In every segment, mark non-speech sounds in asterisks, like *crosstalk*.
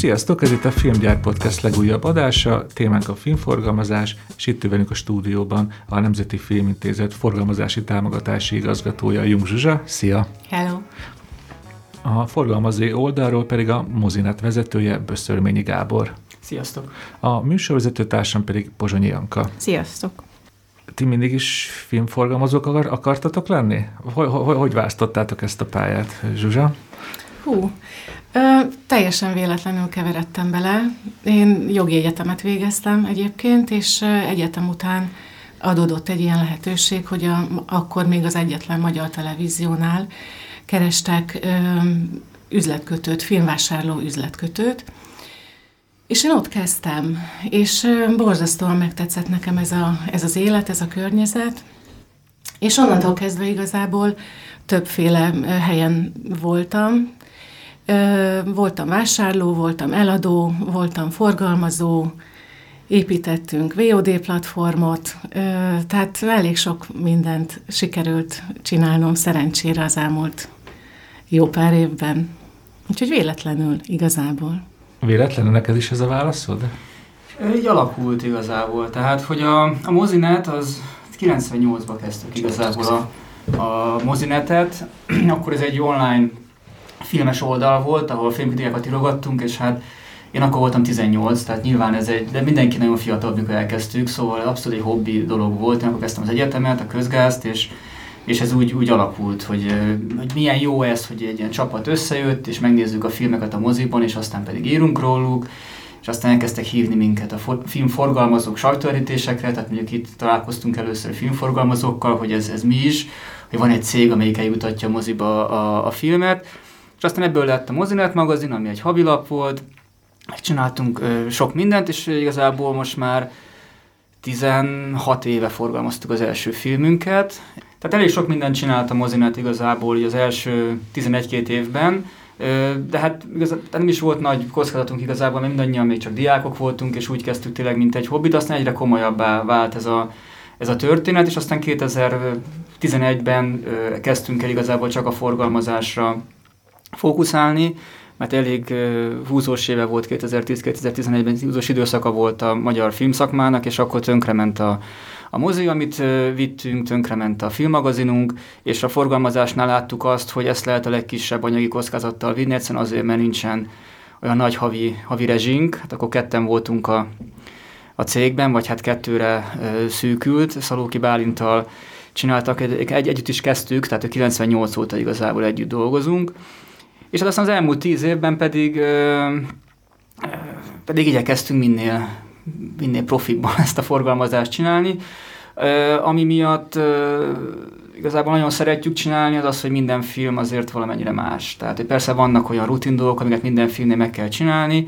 Sziasztok, ez itt a Filmgyár Podcast legújabb adása, témánk a filmforgalmazás, és itt velünk a stúdióban a Nemzeti Filmintézet forgalmazási támogatási igazgatója Jung Zsuzsa. Szia! Hello! A forgalmazói oldalról pedig a Mozinet vezetője Böszörményi Gábor. Sziasztok! A műsorvezető társam pedig Pozsonyi Anka. Sziasztok! Ti mindig is filmforgalmazók akar, akartatok lenni? Hogy, hogy, hogy választottátok ezt a pályát, Zsuzsa? Hú, ö, teljesen véletlenül keveredtem bele. Én jogi egyetemet végeztem egyébként, és egyetem után adódott egy ilyen lehetőség, hogy a, akkor még az egyetlen magyar televíziónál kerestek ö, üzletkötőt, filmvásárló üzletkötőt, és én ott kezdtem, és borzasztóan megtetszett nekem ez, a, ez az élet, ez a környezet, és onnantól kezdve igazából többféle helyen voltam. Voltam vásárló, voltam eladó, voltam forgalmazó, építettünk VOD platformot, tehát elég sok mindent sikerült csinálnom szerencsére az elmúlt jó pár évben. Úgyhogy véletlenül igazából. Véletlenül neked is ez a válaszod? Így alakult igazából. Tehát, hogy a, a mozinet az 98-ban kezdtük igazából a, a mozinetet. *clears throat* Akkor ez egy online filmes oldal volt, ahol filmvideókat írogattunk, és hát én akkor voltam 18, tehát nyilván ez egy, de mindenki nagyon fiatal, mikor elkezdtük, szóval abszolút egy hobbi dolog volt. Én akkor kezdtem az egyetemet, a közgázt, és és ez úgy, úgy alakult, hogy, hogy milyen jó ez, hogy egy ilyen csapat összejött, és megnézzük a filmeket a moziban, és aztán pedig írunk róluk, és aztán elkezdtek hívni minket a for, filmforgalmazók sajtóerítésekre, tehát mondjuk itt találkoztunk először filmforgalmazókkal, hogy ez, ez mi is, hogy van egy cég, amelyik eljutatja a moziba a, a filmet, és aztán ebből lett a Mozinet magazin, ami egy havilap volt, csináltunk ö, sok mindent, és igazából most már 16 éve forgalmaztuk az első filmünket, tehát elég sok mindent csinált a mozinet igazából az első 11-2 évben, de hát igazából nem is volt nagy kockázatunk igazából, mert mindannyian még csak diákok voltunk, és úgy kezdtük tényleg, mint egy hobbi, de aztán egyre komolyabbá vált ez a, ez a történet, és aztán 2011-ben kezdtünk el igazából csak a forgalmazásra fókuszálni, mert elég húzós éve volt 2010-2011-ben, húzós időszaka volt a magyar filmszakmának, és akkor tönkrement a, a mozi, amit vittünk, tönkrement a filmmagazinunk, és a forgalmazásnál láttuk azt, hogy ezt lehet a legkisebb anyagi kockázattal vinni, egyszerűen azért, mert nincsen olyan nagy havi, havi rezsink, hát akkor ketten voltunk a, a cégben, vagy hát kettőre ö, szűkült, Szalóki Bálintal csináltak, egy, egy, együtt is kezdtük, tehát 98 óta igazából együtt dolgozunk, és hát aztán az elmúlt tíz évben pedig, ö, pedig igyekeztünk minél minél profibban *laughs* ezt a forgalmazást csinálni. Ami miatt igazából nagyon szeretjük csinálni, az az, hogy minden film azért valamennyire más. Tehát hogy persze vannak olyan rutin dolgok, amiket minden filmnél meg kell csinálni,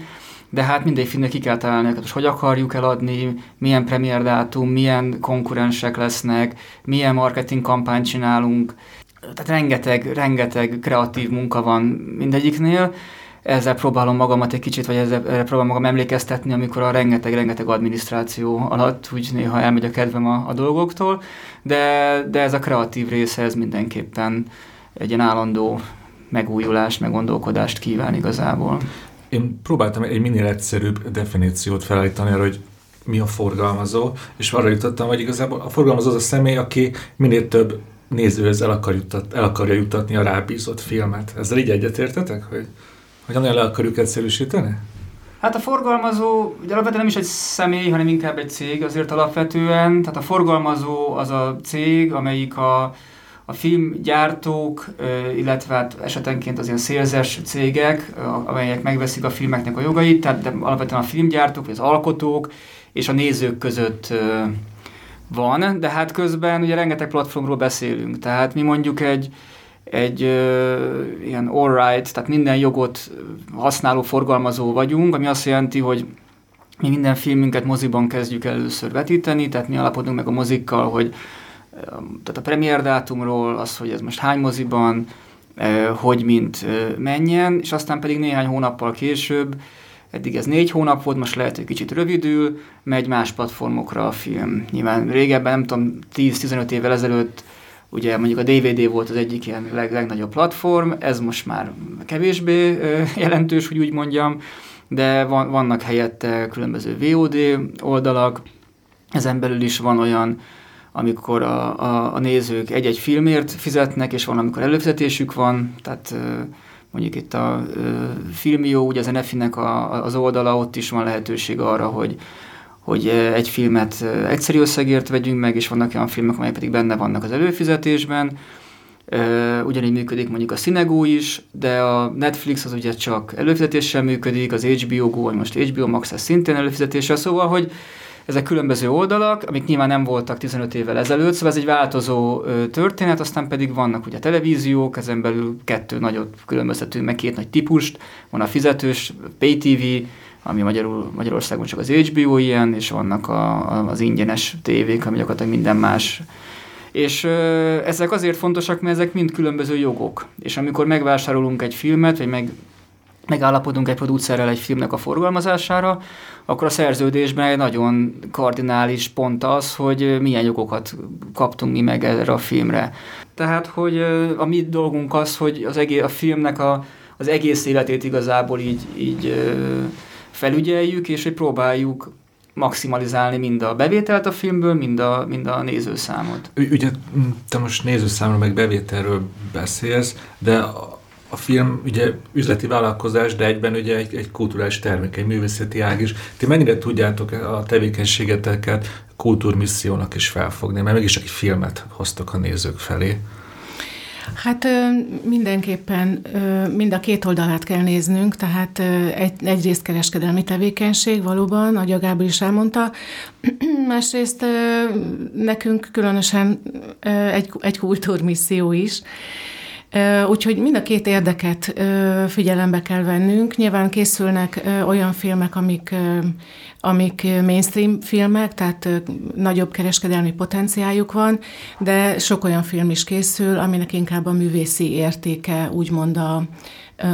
de hát mindegy filmnek ki kell találni, hogy hogy akarjuk eladni, milyen premier dátum, milyen konkurensek lesznek, milyen marketing kampányt csinálunk. Tehát rengeteg, rengeteg kreatív munka van mindegyiknél, ezzel próbálom magamat egy kicsit, vagy ezzel próbálom magam emlékeztetni, amikor a rengeteg-rengeteg adminisztráció alatt úgy néha elmegy a kedvem a, a dolgoktól, de, de ez a kreatív része, ez mindenképpen egy ilyen állandó megújulást, meggondolkodást kíván igazából. Én próbáltam egy minél egyszerűbb definíciót felállítani arra, hogy mi a forgalmazó, és arra jutottam, hogy igazából a forgalmazó az a személy, aki minél több nézőhöz el, akar jutat, el akarja jutatni a rábízott filmet. Ezzel így egyetértetek? Hogy... Hogy nagyon le akarjuk egyszerűsíteni? Hát a forgalmazó, ugye alapvetően nem is egy személy, hanem inkább egy cég azért alapvetően. Tehát a forgalmazó az a cég, amelyik a, a filmgyártók, illetve hát esetenként az ilyen szélzes cégek, amelyek megveszik a filmeknek a jogait, tehát de alapvetően a filmgyártók, vagy az alkotók és a nézők között van, de hát közben ugye rengeteg platformról beszélünk. Tehát mi mondjuk egy, egy ö, ilyen all-right, tehát minden jogot használó forgalmazó vagyunk, ami azt jelenti, hogy mi minden filmünket moziban kezdjük először vetíteni, tehát mi alapodunk meg a mozikkal, hogy tehát a premier dátumról, az, hogy ez most hány moziban, hogy mint menjen, és aztán pedig néhány hónappal később, eddig ez négy hónap volt, most lehet, hogy kicsit rövidül, megy más platformokra a film. Nyilván régebben, nem tudom, 10-15 évvel ezelőtt Ugye mondjuk a DVD volt az egyik ilyen leg, legnagyobb platform, ez most már kevésbé *laughs* jelentős, hogy úgy mondjam, de van, vannak helyette különböző VOD oldalak, ezen belül is van olyan, amikor a, a, a nézők egy-egy filmért fizetnek, és van, amikor előfizetésük van, tehát mondjuk itt a Filmió, ugye az NFI-nek a, az oldala, ott is van lehetőség arra, hogy, hogy egy filmet egyszerű összegért vegyünk meg, és vannak olyan filmek, amelyek pedig benne vannak az előfizetésben. Ugyanígy működik mondjuk a Cinegó is, de a Netflix az ugye csak előfizetéssel működik, az HBO Go, vagy most HBO Max ez szintén előfizetéssel, szóval, hogy ezek különböző oldalak, amik nyilván nem voltak 15 évvel ezelőtt, szóval ez egy változó történet, aztán pedig vannak ugye televíziók, ezen belül kettő nagyot különböztetünk meg, két nagy típust, van a fizetős Pay TV, ami Magyarul, Magyarországon csak az HBO ilyen, és vannak a, az ingyenes tévék, ami gyakorlatilag minden más. És ezek azért fontosak, mert ezek mind különböző jogok. És amikor megvásárolunk egy filmet, vagy meg megállapodunk egy producerrel egy filmnek a forgalmazására, akkor a szerződésben egy nagyon kardinális pont az, hogy milyen jogokat kaptunk mi meg erre a filmre. Tehát, hogy a mi dolgunk az, hogy az egész, a filmnek a, az egész életét igazából így, így felügyeljük, és hogy próbáljuk maximalizálni mind a bevételt a filmből, mind a, mind a nézőszámot. Ugye te most nézőszámról meg bevételről beszélsz, de a film ugye üzleti vállalkozás, de egyben ugye egy, egy kulturális termék, egy művészeti ág is. Ti mennyire tudjátok a tevékenységeteket kultúrmissziónak is felfogni, mert mégis egy filmet hoztok a nézők felé. Hát mindenképpen mind a két oldalát kell néznünk, tehát egy, egyrészt kereskedelmi tevékenység valóban, ahogy a Gábor is elmondta, *clears throat* másrészt nekünk különösen egy, egy kultúrmisszió is, Úgyhogy mind a két érdeket figyelembe kell vennünk. Nyilván készülnek olyan filmek, amik, amik mainstream filmek, tehát nagyobb kereskedelmi potenciáljuk van, de sok olyan film is készül, aminek inkább a művészi értéke úgymond a,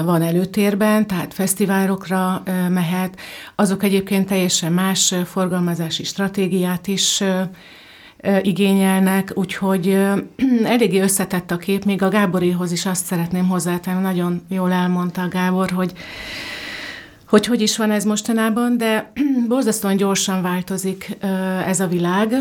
van előtérben, tehát fesztiválokra mehet. Azok egyébként teljesen más forgalmazási stratégiát is igényelnek, úgyhogy *clears throat* eléggé összetett a kép, még a Gáborihoz is azt szeretném hozzátenni, nagyon jól elmondta a Gábor, hogy hogy hogy is van ez mostanában, de *clears throat* borzasztóan gyorsan változik ez a világ,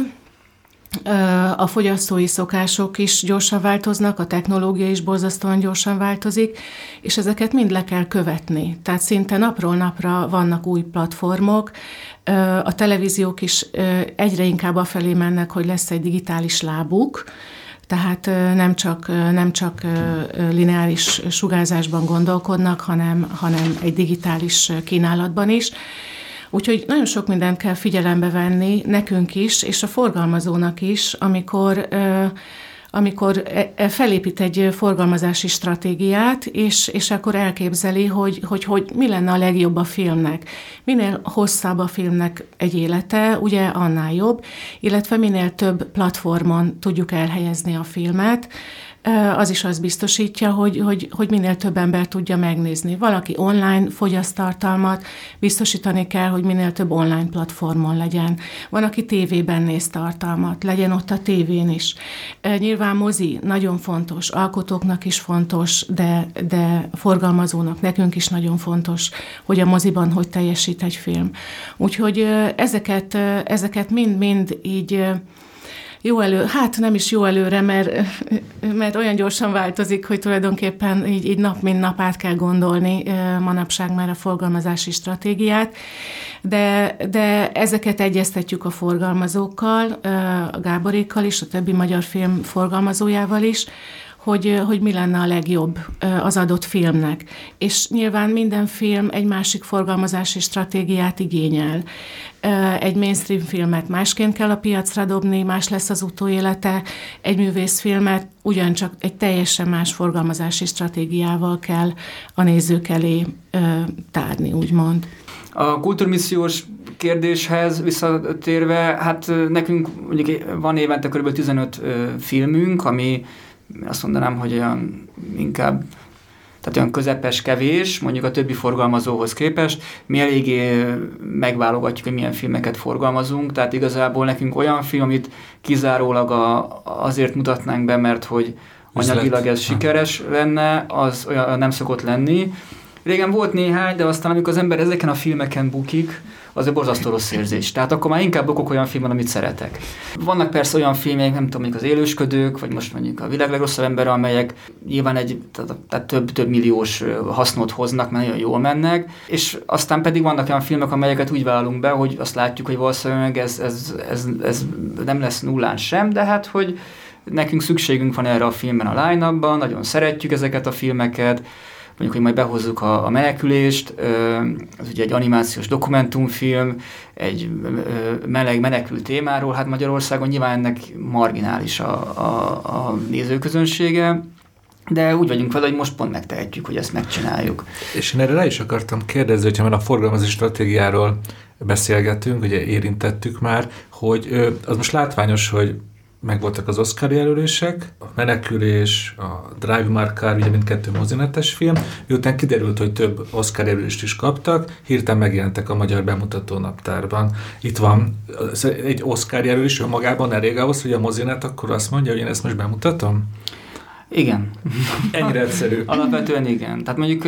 a fogyasztói szokások is gyorsan változnak, a technológia is borzasztóan gyorsan változik, és ezeket mind le kell követni. Tehát szinte napról napra vannak új platformok, a televíziók is egyre inkább afelé mennek, hogy lesz egy digitális lábuk, tehát nem csak, nem csak lineáris sugárzásban gondolkodnak, hanem, hanem egy digitális kínálatban is. Úgyhogy nagyon sok mindent kell figyelembe venni, nekünk is, és a forgalmazónak is, amikor amikor e, e, felépít egy forgalmazási stratégiát, és, és akkor elképzeli, hogy, hogy, hogy mi lenne a legjobb a filmnek. Minél hosszabb a filmnek egy élete, ugye annál jobb, illetve minél több platformon tudjuk elhelyezni a filmet, az is azt biztosítja, hogy, hogy, hogy minél több ember tudja megnézni. Valaki online fogyaszt tartalmat, biztosítani kell, hogy minél több online platformon legyen. Van, aki tévében néz tartalmat, legyen ott a tévén is. Nyilván mozi nagyon fontos, alkotóknak is fontos, de, de forgalmazónak, nekünk is nagyon fontos, hogy a moziban hogy teljesít egy film. Úgyhogy ezeket, ezeket mind-mind így jó elő, hát nem is jó előre, mert, mert olyan gyorsan változik, hogy tulajdonképpen így, így nap mint nap át kell gondolni manapság már a forgalmazási stratégiát, de, de ezeket egyeztetjük a forgalmazókkal, a Gáborékkal is, a többi magyar film forgalmazójával is, hogy, hogy mi lenne a legjobb az adott filmnek. És nyilván minden film egy másik forgalmazási stratégiát igényel. Egy mainstream filmet másként kell a piacra dobni, más lesz az utóélete, egy művészfilmet ugyancsak egy teljesen más forgalmazási stratégiával kell a nézők elé tárni, úgymond. A kultúrmissziós kérdéshez visszatérve, hát nekünk mondjuk van évente kb. 15 filmünk, ami azt mondanám, hogy olyan inkább tehát olyan közepes, kevés, mondjuk a többi forgalmazóhoz képest. Mi eléggé megválogatjuk, hogy milyen filmeket forgalmazunk, tehát igazából nekünk olyan film, amit kizárólag a, azért mutatnánk be, mert hogy anyagilag ez sikeres lenne, az olyan nem szokott lenni. Régen volt néhány, de aztán amikor az ember ezeken a filmeken bukik, az egy borzasztó rossz érzés. Tehát akkor már inkább bukok olyan filmen, amit szeretek. Vannak persze olyan filmek, nem tudom, mondjuk az élősködők, vagy most mondjuk a világ legrosszabb ember, amelyek nyilván egy tehát, több, több milliós hasznot hoznak, mert nagyon jól mennek, és aztán pedig vannak olyan filmek, amelyeket úgy vállalunk be, hogy azt látjuk, hogy valószínűleg ez, ez, ez, ez nem lesz nullán sem, de hát, hogy nekünk szükségünk van erre a filmben a line nagyon szeretjük ezeket a filmeket, mondjuk, hogy majd behozzuk a, a menekülést, az ugye egy animációs dokumentumfilm, egy meleg menekült témáról, hát Magyarországon nyilván ennek marginális a, a, a nézőközönsége, de úgy vagyunk vele, hogy most pont megtehetjük, hogy ezt megcsináljuk. És én erre rá is akartam kérdezni, hogyha már a forgalmazási stratégiáról beszélgetünk, ugye érintettük már, hogy az most látványos, hogy megvoltak az Oscar jelölések, a Menekülés, a Drive My Car, ugye mindkettő mozinetes film, miután kiderült, hogy több Oscar jelölést is kaptak, hirtelen megjelentek a magyar bemutató naptárban. Itt van egy Oscar jelölés magában elég ahhoz, hogy a mozinet akkor azt mondja, hogy én ezt most bemutatom? Igen. Ennyire egyszerű. *laughs* Alapvetően igen. Tehát mondjuk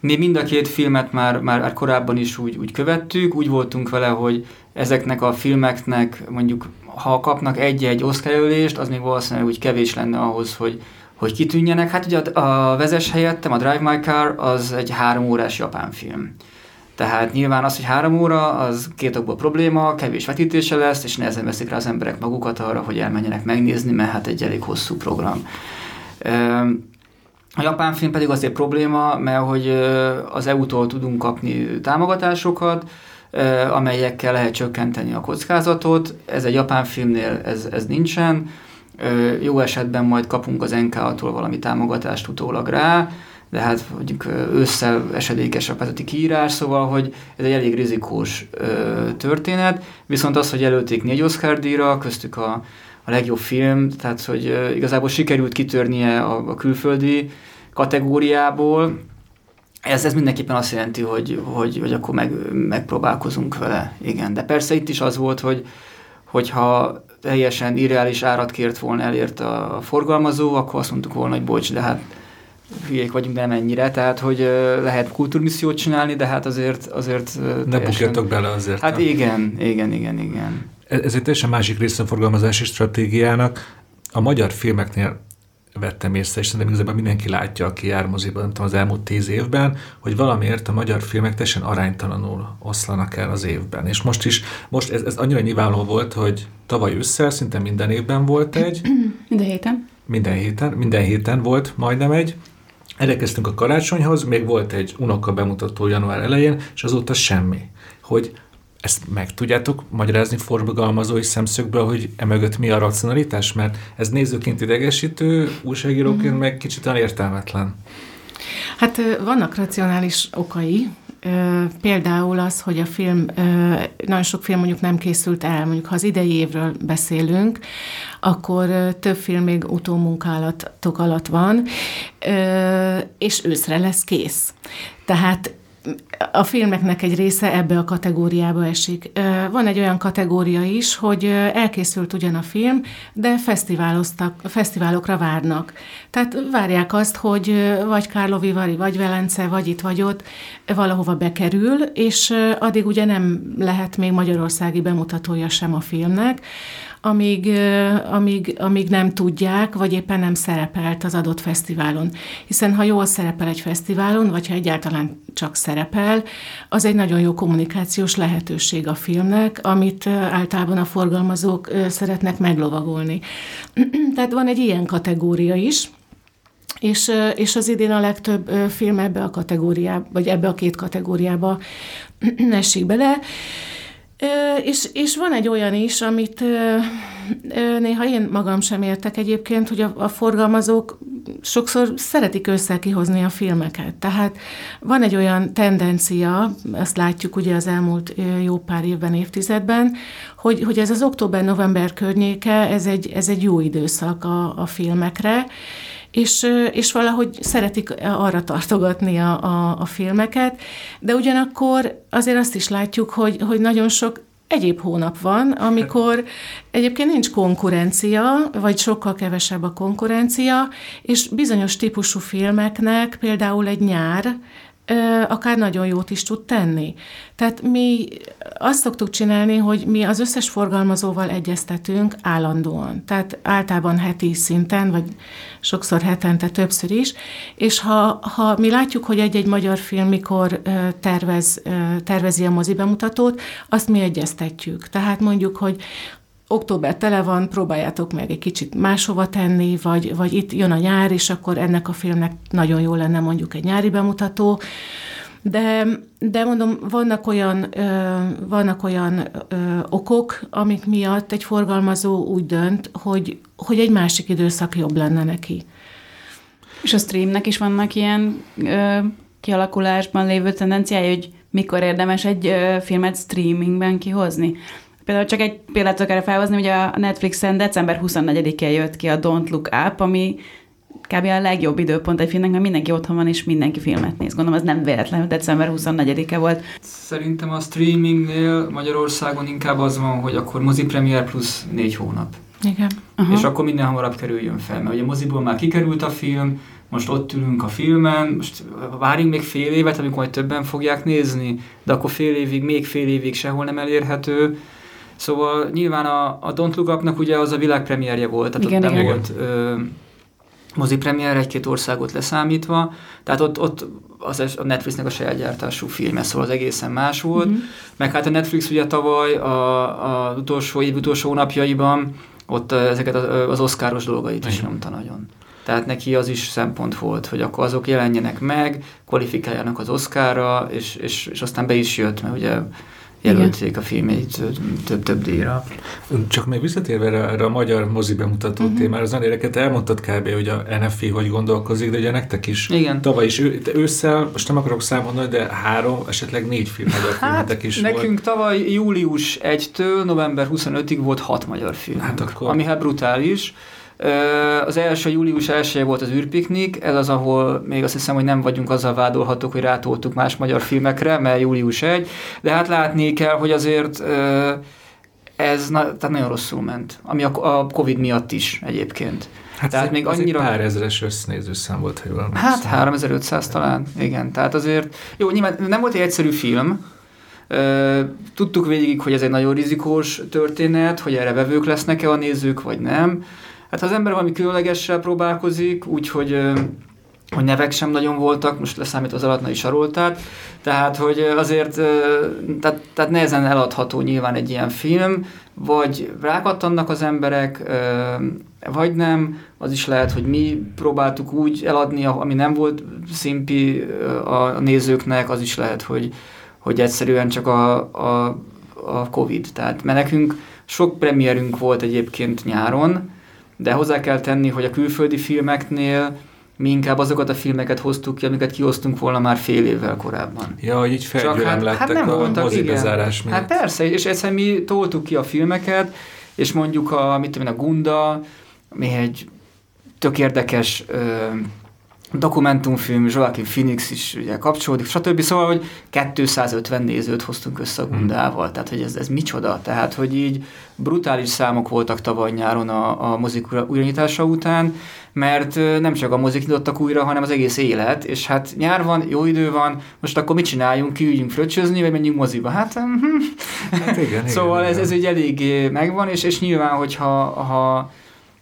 mi mind a két filmet már, már korábban is úgy, úgy követtük, úgy voltunk vele, hogy ezeknek a filmeknek mondjuk ha kapnak egy-egy Oscar az még valószínűleg úgy kevés lenne ahhoz, hogy, hogy kitűnjenek. Hát ugye a, a Vezes helyettem, a Drive My Car, az egy három órás japán film. Tehát nyilván az, hogy három óra, az két okból probléma, kevés vetítése lesz, és nehezen veszik rá az emberek magukat arra, hogy elmenjenek megnézni, mert hát egy elég hosszú program. A japán film pedig azért probléma, mert hogy az EU-tól tudunk kapni támogatásokat, amelyekkel lehet csökkenteni a kockázatot. Ez egy japán filmnél ez, ez nincsen. Jó esetben majd kapunk az NK-tól valami támogatást utólag rá, de hát mondjuk ősszel esedékes a pályázati kiírás, szóval, hogy ez egy elég rizikós ö, történet, viszont az, hogy előtték négy Oscar díjra, köztük a, a legjobb film, tehát hogy ö, igazából sikerült kitörnie a, a külföldi kategóriából, ez, ez mindenképpen azt jelenti, hogy, hogy, hogy akkor meg, megpróbálkozunk vele, igen. De persze itt is az volt, hogy hogyha teljesen irreális árat kért volna elért a forgalmazó, akkor azt mondtuk volna, hogy bocs, de hát hülyék vagyunk, nem ennyire, tehát hogy lehet kultúrmissziót csinálni, de hát azért... azért ne bukjatok bele azért. Hát igen, igen, igen, igen. Ez egy teljesen másik része a forgalmazási stratégiának. A magyar filmeknél vettem észre, és szerintem igazából mindenki látja, aki jár moziban, nem tudom, az elmúlt tíz évben, hogy valamiért a magyar filmek teljesen aránytalanul oszlanak el az évben. És most is, most ez, ez annyira nyilvánvaló volt, hogy tavaly ősszel szinte minden évben volt egy. *clears throat* Minden héten. Minden héten, minden héten volt majdnem egy. Elkezdtünk a karácsonyhoz, még volt egy unoka bemutató január elején, és azóta semmi. Hogy ezt meg tudjátok magyarázni forgalmazói szemszögből, hogy emögött mi a racionalitás? Mert ez nézőként idegesítő, újságíróként mm. meg kicsit értelmetlen. Hát vannak racionális okai, Például az, hogy a film, nagyon sok film mondjuk nem készült el, mondjuk ha az idei évről beszélünk, akkor több film még utómunkálatok alatt van, és őszre lesz kész. Tehát a filmeknek egy része ebbe a kategóriába esik. Van egy olyan kategória is, hogy elkészült ugyan a film, de fesztiváloztak, fesztiválokra várnak. Tehát várják azt, hogy vagy Kárlovi Vari, vagy Velence, vagy itt, vagy ott valahova bekerül, és addig ugye nem lehet még magyarországi bemutatója sem a filmnek, amíg, amíg, amíg nem tudják, vagy éppen nem szerepelt az adott fesztiválon. Hiszen ha jól szerepel egy fesztiválon, vagy ha egyáltalán csak szerepel, az egy nagyon jó kommunikációs lehetőség a filmnek, amit általában a forgalmazók szeretnek meglovagolni. *clears throat* Tehát van egy ilyen kategória is, és, és az idén a legtöbb film ebbe a kategóriába, vagy ebbe a két kategóriába *clears throat* esik bele. És, és van egy olyan is, amit néha én magam sem értek egyébként, hogy a, a forgalmazók sokszor szeretik össze a filmeket. Tehát van egy olyan tendencia, azt látjuk ugye az elmúlt jó pár évben, évtizedben, hogy, hogy ez az október-november környéke, ez egy, ez egy jó időszak a, a filmekre, és, és valahogy szeretik arra tartogatni a, a, a filmeket, de ugyanakkor azért azt is látjuk, hogy, hogy nagyon sok egyéb hónap van, amikor egyébként nincs konkurencia, vagy sokkal kevesebb a konkurencia, és bizonyos típusú filmeknek például egy nyár akár nagyon jót is tud tenni. Tehát mi azt szoktuk csinálni, hogy mi az összes forgalmazóval egyeztetünk állandóan. Tehát általában heti szinten, vagy sokszor hetente többször is, és ha, ha mi látjuk, hogy egy-egy magyar film mikor tervez, tervezi a mozi bemutatót, azt mi egyeztetjük. Tehát mondjuk, hogy október tele van, próbáljátok meg egy kicsit máshova tenni, vagy, vagy itt jön a nyár, és akkor ennek a filmnek nagyon jó lenne mondjuk egy nyári bemutató. De, de mondom, vannak olyan, ö, vannak olyan ö, okok, amik miatt egy forgalmazó úgy dönt, hogy, hogy egy másik időszak jobb lenne neki. És a streamnek is vannak ilyen ö, kialakulásban lévő tendenciája, hogy mikor érdemes egy ö, filmet streamingben kihozni? Például csak egy példát akar felhozni, hogy a Netflixen december 24-én jött ki a Don't Look Up, ami kb. a legjobb időpont egy filmnek, mert mindenki otthon van, és mindenki filmet néz. Gondolom, az nem véletlen, december 24-e volt. Szerintem a streamingnél Magyarországon inkább az van, hogy akkor mozi premier plusz négy hónap. Igen. Aha. És akkor minden hamarabb kerüljön fel, mert ugye a moziból már kikerült a film, most ott ülünk a filmen, most várjunk még fél évet, amikor majd többen fogják nézni, de akkor fél évig, még fél évig sehol nem elérhető, Szóval nyilván a, a Don't Look Up-nak ugye az a világpremierje volt, tehát igen, ott nem igen. volt ö, mozi premier egy-két országot leszámítva, tehát ott, ott az a Netflixnek a saját gyártású filme, szóval az egészen más volt. Mm-hmm. Meg hát a Netflix ugye tavaly a, a utolsó év utolsó napjaiban ott ezeket az, oszkáros dolgait is nyomta nagyon. Tehát neki az is szempont volt, hogy akkor azok jelenjenek meg, kvalifikáljanak az oszkára, és, és, és aztán be is jött, mert ugye jelölték a filmét több-több díjra. Csak még visszatérve erre, erre a magyar mozi bemutató uh-huh. témára, az érdeket elmondtad kb. hogy a NFI hogy gondolkozik, de ugye nektek is Igen. tavaly is ő, ősszel, most nem akarok számolni, de három, esetleg négy film magyar hát, is nekünk volt. tavaly július 1-től november 25-ig volt hat magyar film, hát akkor... ami hát brutális. Az első július 1 volt az űrpiknik, ez az, ahol még azt hiszem, hogy nem vagyunk azzal vádolhatók, hogy rátoltuk más magyar filmekre, mert július 1, de hát látni kell, hogy azért ez na, tehát nagyon rosszul ment, ami a, a Covid miatt is egyébként. Hát tehát még annyira... pár ezeres össznéző szám volt, ha jól Hát 3500 talán, igen. Tehát azért, jó, nyilván nem volt egy egyszerű film, tudtuk végig, hogy ez egy nagyon rizikós történet, hogy erre vevők lesznek-e a nézők, vagy nem. Hát az ember valami különlegessel próbálkozik, úgyhogy hogy nevek sem nagyon voltak, most leszámít az alatnai saroltát, tehát hogy azért tehát, tehát nehezen eladható nyilván egy ilyen film, vagy rákattannak az emberek, vagy nem, az is lehet, hogy mi próbáltuk úgy eladni, ami nem volt szimpi a nézőknek, az is lehet, hogy, hogy egyszerűen csak a, a, a Covid. Tehát mert nekünk sok premierünk volt egyébként nyáron, de hozzá kell tenni, hogy a külföldi filmeknél mi inkább azokat a filmeket hoztuk ki, amiket kihoztunk volna már fél évvel korábban. Ja, hogy így felgyűlöm hát, lettek hát nem a voltak, igen. miatt. Hát persze, és egyszerűen mi toltuk ki a filmeket, és mondjuk a, mit tudom én, a Gunda, mi egy tök érdekes ö, dokumentumfilm, Joaquin Phoenix is ugye kapcsolódik, stb. Szóval, hogy 250 nézőt hoztunk össze a hmm. Gundával, tehát hogy ez, ez micsoda, tehát hogy így brutális számok voltak tavaly nyáron a, a mozik újranyitása után, mert nem csak a mozik nyitottak újra, hanem az egész élet, és hát nyár van, jó idő van, most akkor mit csináljunk, kiüljünk fröccsözni, vagy menjünk moziba? Hát, hm. hát igen, szóval igen, ez, ez egy elég megvan, és, és nyilván, hogyha ha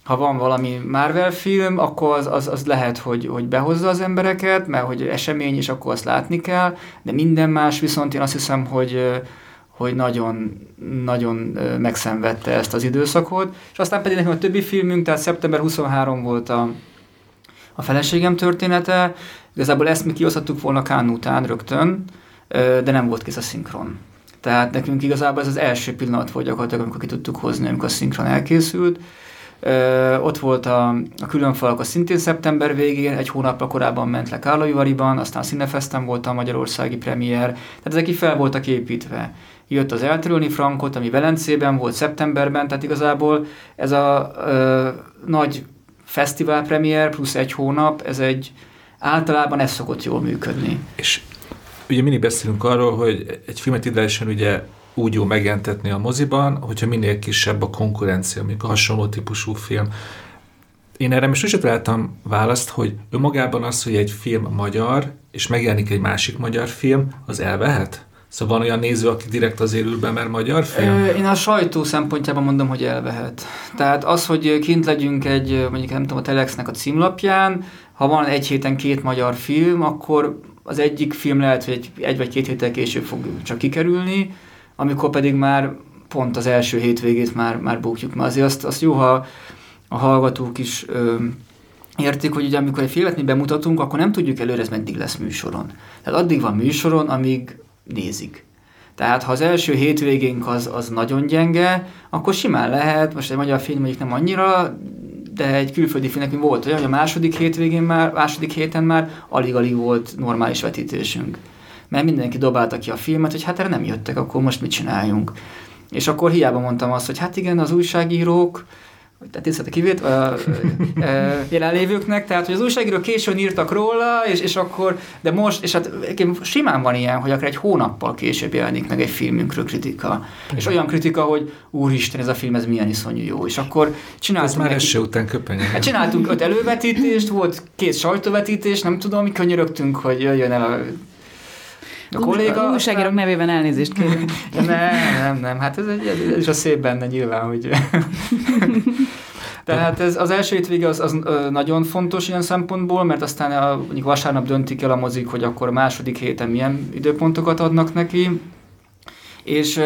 ha van valami Marvel film, akkor az, az, az lehet, hogy, hogy behozza az embereket, mert hogy esemény, és akkor azt látni kell, de minden más viszont én azt hiszem, hogy hogy nagyon, nagyon megszenvedte ezt az időszakot, és aztán pedig nekem a többi filmünk, tehát szeptember 23 volt a, a feleségem története, igazából ezt mi kihozhattuk volna Kán után rögtön, de nem volt kész a szinkron. Tehát nekünk igazából ez az első pillanat volt gyakorlatilag, amikor ki tudtuk hozni, amikor a szinkron elkészült, Ott volt a, a különfalak, a szintén szeptember végén, egy hónappal korábban ment le Kárlóivariban, aztán a Cinefesten volt a magyarországi premier, tehát ezek így fel voltak építve. Jött az Eltörölni Frankot, ami Velencében volt szeptemberben, tehát igazából ez a ö, nagy fesztivál premier plusz egy hónap, ez egy általában ez szokott jól működni. És ugye mindig beszélünk arról, hogy egy filmet ideálisan ugye úgy jó megjelentetni a moziban, hogyha minél kisebb a konkurencia, mondjuk a hasonló típusú film. én erre most sosem találtam választ, hogy önmagában az, hogy egy film magyar, és megjelenik egy másik magyar film, az elvehet? Szóval van olyan néző, aki direkt azért ül be, mert magyar film? Ö, én a sajtó szempontjában mondom, hogy elvehet. Tehát az, hogy kint legyünk egy, mondjuk nem tudom, a Telexnek a címlapján, ha van egy héten két magyar film, akkor az egyik film lehet, hogy egy, egy vagy két héttel később fog csak kikerülni, amikor pedig már pont az első hétvégét már, már bukjuk. Mert azért azt, azt jó, ha a hallgatók is ö, értik, hogy ugye amikor egy filmet mi bemutatunk, akkor nem tudjuk előre, ez meddig lesz műsoron. Tehát addig van műsoron, amíg nézik. Tehát ha az első hétvégénk az, az nagyon gyenge, akkor simán lehet, most egy magyar film mondjuk nem annyira, de egy külföldi film nekünk volt olyan, hogy a második hétvégén már, második héten már alig-alig volt normális vetítésünk. Mert mindenki dobálta ki a filmet, hogy hát erre nem jöttek, akkor most mit csináljunk. És akkor hiába mondtam azt, hogy hát igen, az újságírók, tehát a kivét a, a, jelenlévőknek, tehát hogy az újságírók későn írtak róla, és, és akkor, de most, és hát simán van ilyen, hogy akár egy hónappal később jelenik meg egy filmünkről kritika. Igen. És olyan kritika, hogy úristen, ez a film, ez milyen iszonyú jó. És akkor csináltunk... Ez már eső után köpenyeg. Hát csináltunk öt elővetítést, volt két sajtóvetítés, nem tudom, mi könyörögtünk, hogy jöjjön el a a kolléga... Újságírók nevében elnézést kérünk. *laughs* nem, nem, nem, hát ez, egy, ez is a szép benne nyilván, hogy... *laughs* Tehát ez, az első hétvége az, az nagyon fontos ilyen szempontból, mert aztán a, mondjuk vasárnap döntik el a mozik, hogy akkor a második héten milyen időpontokat adnak neki, és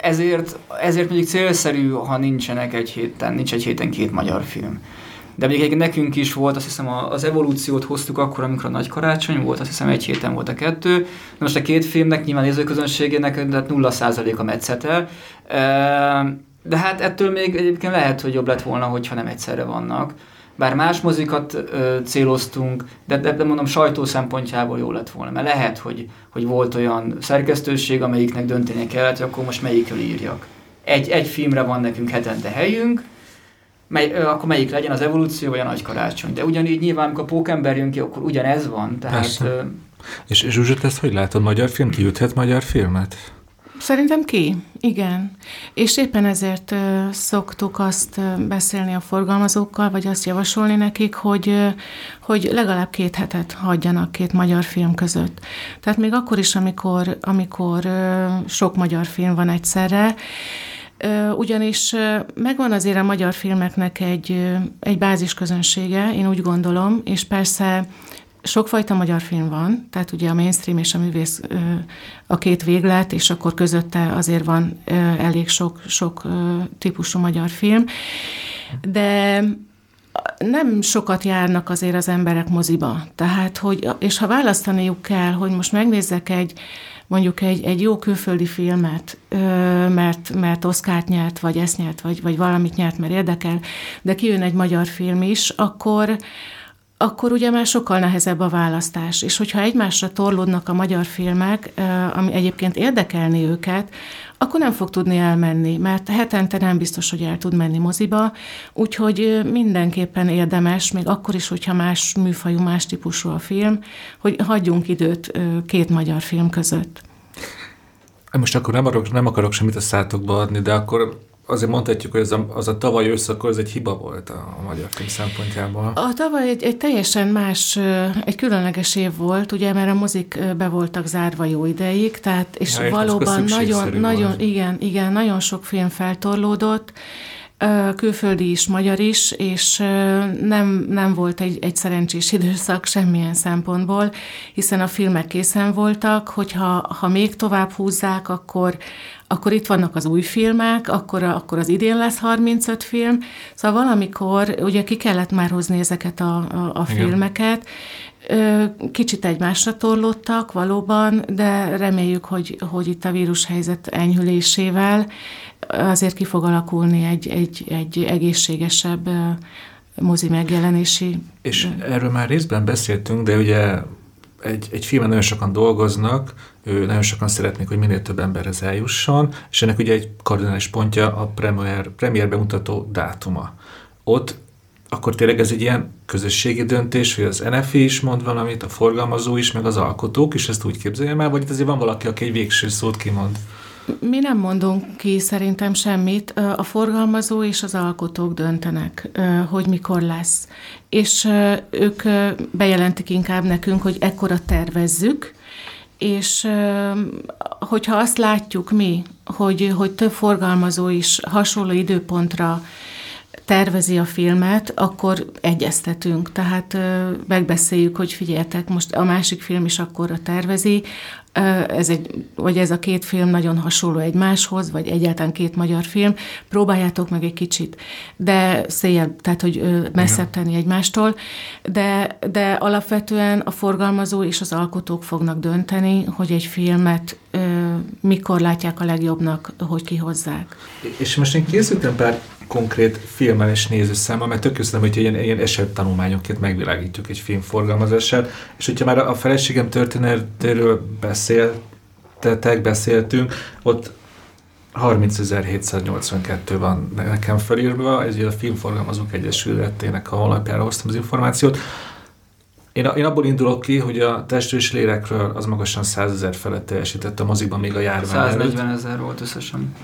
ezért, ezért mondjuk célszerű, ha nincsenek egy héten, nincs egy héten két magyar film. De még nekünk is volt, azt hiszem az evolúciót hoztuk akkor, amikor a nagy karácsony volt, azt hiszem egy héten volt a kettő. Most a két filmnek nyilván nézőközönségének nulla százalék a metszete. De hát ettől még egyébként lehet, hogy jobb lett volna, hogyha nem egyszerre vannak. Bár más mozikat ö, céloztunk, de, de, de mondom, sajtó szempontjából jó lett volna. Mert lehet, hogy, hogy volt olyan szerkesztőség, amelyiknek döntenie kellett, hogy akkor most melyikről írjak. Egy, egy filmre van nekünk hetente helyünk, mely, akkor melyik legyen az evolúció vagy a nagy karácsony. De ugyanígy nyilván, amikor a pókember jön ki, akkor ugyanez van. Tehát, Ö, és, Zsuzsa, ezt hogy látod? Magyar film kiüthet magyar filmet? Szerintem ki, igen. És éppen ezért uh, szoktuk azt beszélni a forgalmazókkal, vagy azt javasolni nekik, hogy, hogy legalább két hetet hagyjanak két magyar film között. Tehát még akkor is, amikor, amikor sok magyar film van egyszerre, ugyanis megvan azért a magyar filmeknek egy, egy bázisközönsége, én úgy gondolom, és persze sokfajta magyar film van, tehát ugye a mainstream és a művész a két véglet, és akkor közötte azért van elég sok, sok típusú magyar film, de nem sokat járnak azért az emberek moziba. Tehát, hogy, és ha választaniuk kell, hogy most megnézzek egy mondjuk egy, egy jó külföldi filmet, mert, mert Oszkárt nyert, vagy ezt nyert, vagy, vagy valamit nyert, mert érdekel, de kijön egy magyar film is, akkor, akkor ugye már sokkal nehezebb a választás. És hogyha egymásra torlódnak a magyar filmek, ami egyébként érdekelni őket, akkor nem fog tudni elmenni, mert hetente nem biztos, hogy el tud menni moziba, úgyhogy mindenképpen érdemes, még akkor is, hogyha más műfajú, más típusú a film, hogy hagyjunk időt két magyar film között. Most akkor nem akarok, nem akarok semmit a szátokba adni, de akkor azért mondhatjuk, hogy az a, az a tavaly ősz, akkor ez egy hiba volt a, a magyar film szempontjából. A tavaly egy, egy teljesen más, egy különleges év volt, ugye, mert a mozik be voltak zárva jó ideig, tehát, és ja, valóban nagyon, nagyon, igen, igen, nagyon sok film feltorlódott, külföldi is, magyar is, és nem, nem volt egy, egy szerencsés *laughs* időszak semmilyen szempontból, hiszen a filmek készen voltak, hogyha ha még tovább húzzák, akkor, akkor itt vannak az új filmek, akkor, akkor az idén lesz 35 film, szóval valamikor ugye ki kellett már hozni ezeket a, a, a filmeket, Kicsit egymásra torlódtak valóban, de reméljük, hogy, hogy itt a vírushelyzet enyhülésével azért ki fog alakulni egy, egy, egy egészségesebb mozi megjelenési. És erről már részben beszéltünk, de ugye egy, egy filmen nagyon sokan dolgoznak, ő nagyon sokan szeretnék, hogy minél több emberhez eljusson, és ennek ugye egy kardinális pontja a premier, premier bemutató dátuma. Ott akkor tényleg ez egy ilyen közösségi döntés, hogy az NFI is mond valamit, a forgalmazó is, meg az alkotók is ezt úgy képzeljem el, vagy itt azért van valaki, aki egy végső szót kimond? Mi nem mondunk ki szerintem semmit. A forgalmazó és az alkotók döntenek, hogy mikor lesz. És ők bejelentik inkább nekünk, hogy ekkora tervezzük, és hogyha azt látjuk mi, hogy, hogy több forgalmazó is hasonló időpontra tervezi a filmet, akkor egyeztetünk. Tehát megbeszéljük, hogy figyeljetek, most a másik film is akkorra tervezi, ez egy, vagy ez a két film nagyon hasonló egymáshoz, vagy egyáltalán két magyar film, próbáljátok meg egy kicsit, de széjjel, tehát hogy messzebb tenni egymástól, de, de alapvetően a forgalmazó és az alkotók fognak dönteni, hogy egy filmet mikor látják a legjobbnak, hogy kihozzák. És most én készültem pár konkrét filmmel és nézőszámmal, mert tök köszönöm, hogy ilyen, ilyen esettanulmányokként megvilágítjuk egy film forgalmazással, és hogyha már a feleségem történetéről beszéltetek, beszéltünk, ott 30.782 van nekem felírva, ez a Filmforgalmazók Egyesületének a honlapjára hoztam az információt. Én, én abból indulok ki, hogy a testről lélekről az magasan 100 ezer felett teljesített a moziban még a járvány 140 ezer volt összesen.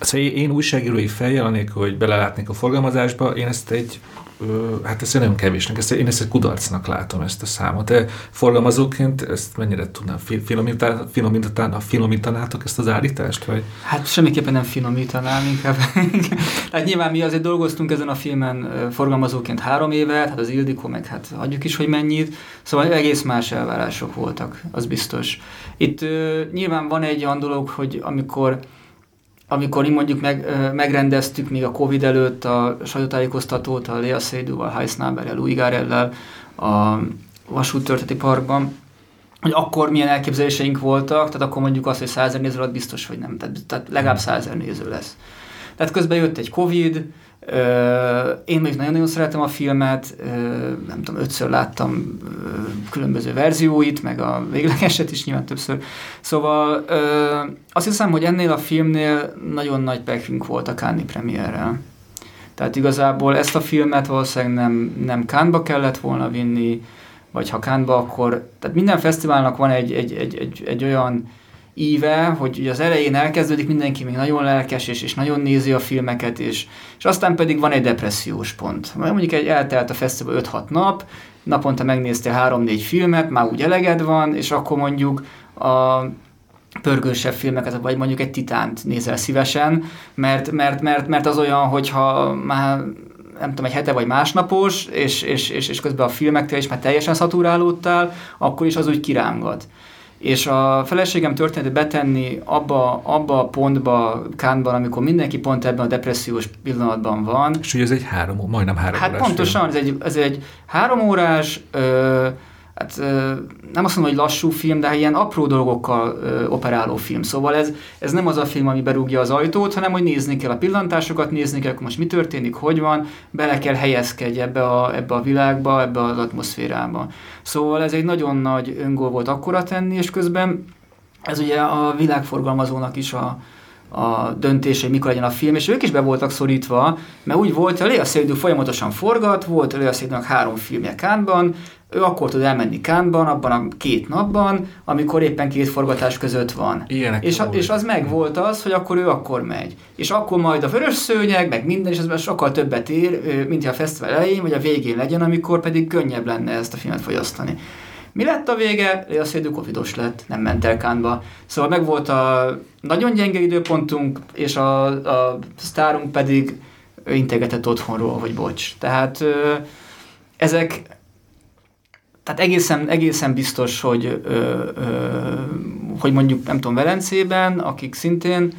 Szóval én újságírói fejjel, anélkül, hogy belelátnék a forgalmazásba, én ezt egy hát ezt nem kevésnek, ezt, én ezt egy kudarcnak látom ezt a számot. De forgalmazóként ezt mennyire tudnám finomítani, finomítanátok ezt az állítást? Vagy? Hát semmiképpen nem finomítanám, inkább. *laughs* hát nyilván mi azért dolgoztunk ezen a filmen forgalmazóként három évet, hát az Ildikó meg hát adjuk is, hogy mennyit, szóval egész más elvárások voltak, az biztos. Itt nyilván van egy olyan dolog, hogy amikor amikor mondjuk meg, megrendeztük még a Covid előtt a sajtótájékoztatót a Lea Heisnaberrel, Louis Garellel a vasúttörténeti parkban, hogy akkor milyen elképzeléseink voltak, tehát akkor mondjuk azt, hogy százer néző alatt biztos, hogy nem, tehát, tehát legalább százer néző lesz. Tehát közben jött egy Covid, én még nagyon-nagyon szeretem a filmet, nem tudom, ötször láttam különböző verzióit, meg a véglegeset is nyilván többször. Szóval azt hiszem, hogy ennél a filmnél nagyon nagy pekünk volt a Cannes premierrel. Tehát igazából ezt a filmet valószínűleg nem, nem Kánba kellett volna vinni, vagy ha Kánba, akkor... Tehát minden fesztiválnak van egy, egy, egy, egy, egy olyan íve, hogy az elején elkezdődik, mindenki még nagyon lelkes, és, és nagyon nézi a filmeket, és, és aztán pedig van egy depressziós pont. Mondjuk egy eltelt a fesztivál 5-6 nap, naponta megnéztél 3-4 filmet, már úgy eleged van, és akkor mondjuk a pörgősebb filmeket, vagy mondjuk egy titánt nézel szívesen, mert, mert, mert, mert az olyan, hogyha már nem tudom, egy hete vagy másnapos, és, és, és, és közben a filmekkel is már teljesen szaturálódtál, akkor is az úgy kirángat és a feleségem történetét betenni abba, abba a pontba, Kánban, amikor mindenki pont ebben a depressziós pillanatban van. És ugye ez egy három, majdnem három hát órás pontosan, film. ez egy, ez egy három órás, ö, hát nem azt mondom, hogy lassú film, de ilyen apró dolgokkal operáló film. Szóval ez, ez nem az a film, ami berúgja az ajtót, hanem hogy nézni kell a pillantásokat, nézni kell, hogy most mi történik, hogy van, bele kell helyezkedj ebbe a, ebbe a világba, ebbe az atmoszférába. Szóval ez egy nagyon nagy öngól volt akkora tenni, és közben ez ugye a világforgalmazónak is a, a döntés, hogy mikor legyen a film, és ők is be voltak szorítva, mert úgy volt, hogy Lea Seydoux folyamatosan forgat, volt Lea Seydoux három filmje Kánban, ő akkor tud elmenni Kánban, abban a két napban, amikor éppen két forgatás között van. Ilyenek és, a, és az meg volt az, hogy akkor ő akkor megy. És akkor majd a vörös szőnyeg, meg minden, és ez sokkal többet ér, mint a fesztivál elején, vagy a végén legyen, amikor pedig könnyebb lenne ezt a filmet fogyasztani. Mi lett a vége? Lea Seydoux covidos lett, nem ment el Kánba. Szóval meg volt a nagyon gyenge időpontunk, és a, a sztárunk pedig integetett otthonról, hogy bocs. Tehát ezek, tehát egészen, egészen biztos, hogy, ö, ö, hogy mondjuk, nem tudom, Velencében, akik szintén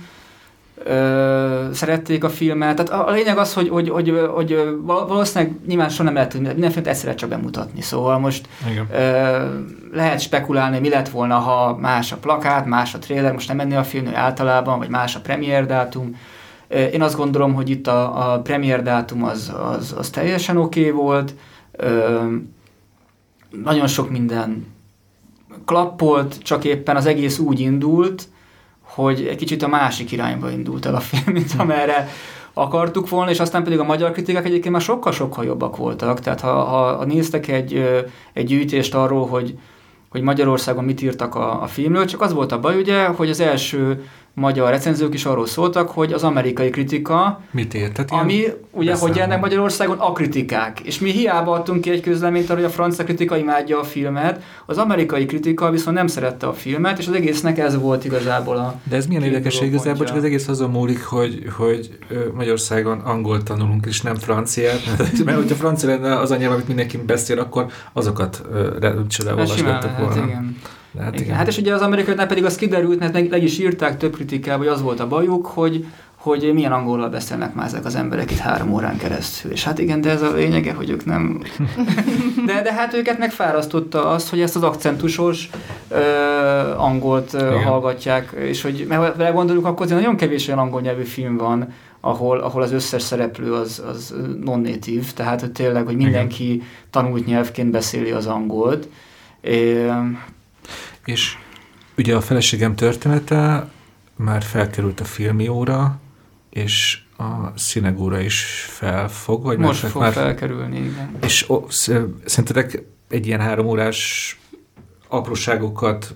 ö, szerették a filmet. Tehát a, a lényeg az, hogy, hogy, hogy, hogy valószínűleg nyilván soha nem lehet minden filmet egyszerre csak bemutatni. Szóval most ö, lehet spekulálni, mi lett volna, ha más a plakát, más a trailer, most nem menni a film általában, vagy más a premier dátum. Én azt gondolom, hogy itt a, a premier dátum az, az, az teljesen oké okay volt. Ö, nagyon sok minden klappolt, csak éppen az egész úgy indult, hogy egy kicsit a másik irányba indult el a film, mint hm. amerre akartuk volna, és aztán pedig a magyar kritikák egyébként már sokkal-sokkal jobbak voltak. Tehát ha, ha, ha néztek egy, egy gyűjtést arról, hogy, hogy Magyarországon mit írtak a, a filmről, csak az volt a baj ugye, hogy az első magyar recenzők is arról szóltak, hogy az amerikai kritika, Mit érted? ami ugye, hogy beszámol. ennek Magyarországon a kritikák. És mi hiába adtunk ki egy közleményt arra, hogy a francia kritika imádja a filmet, az amerikai kritika viszont nem szerette a filmet, és az egésznek ez volt igazából a... De ez milyen Kiinduló érdekes, hogy igazából csak az egész azon múlik, hogy, hogy Magyarországon angol tanulunk, és nem franciát. *laughs* Mert, hogyha francia lenne az a nyelv, amit mindenki beszél, akkor azokat re- csoda Hát volna. igen. De Hát igen. igen. Hát és ugye az amerikaiaknál pedig az kiderült, mert meg, meg is írták több kritikában, hogy az volt a bajuk, hogy hogy milyen angolul beszélnek már ezek az emberek itt három órán keresztül. És hát igen, de ez a lényege, hogy ők nem... *laughs* De, de hát őket megfárasztotta az, hogy ezt az akcentusos ö, angolt ö, Igen. hallgatják, és hogy mert ha belegondoljuk, akkor nagyon kevés olyan angol nyelvű film van, ahol, ahol az összes szereplő az, az non-native, tehát hogy tényleg, hogy mindenki tanult nyelvként beszéli az angolt. É, És ugye a feleségem története már felkerült a filmióra, és a színegóra is felfog, vagy most fog már felkerülni, igen. És ó, sz- szerintetek egy ilyen három órás apróságokat,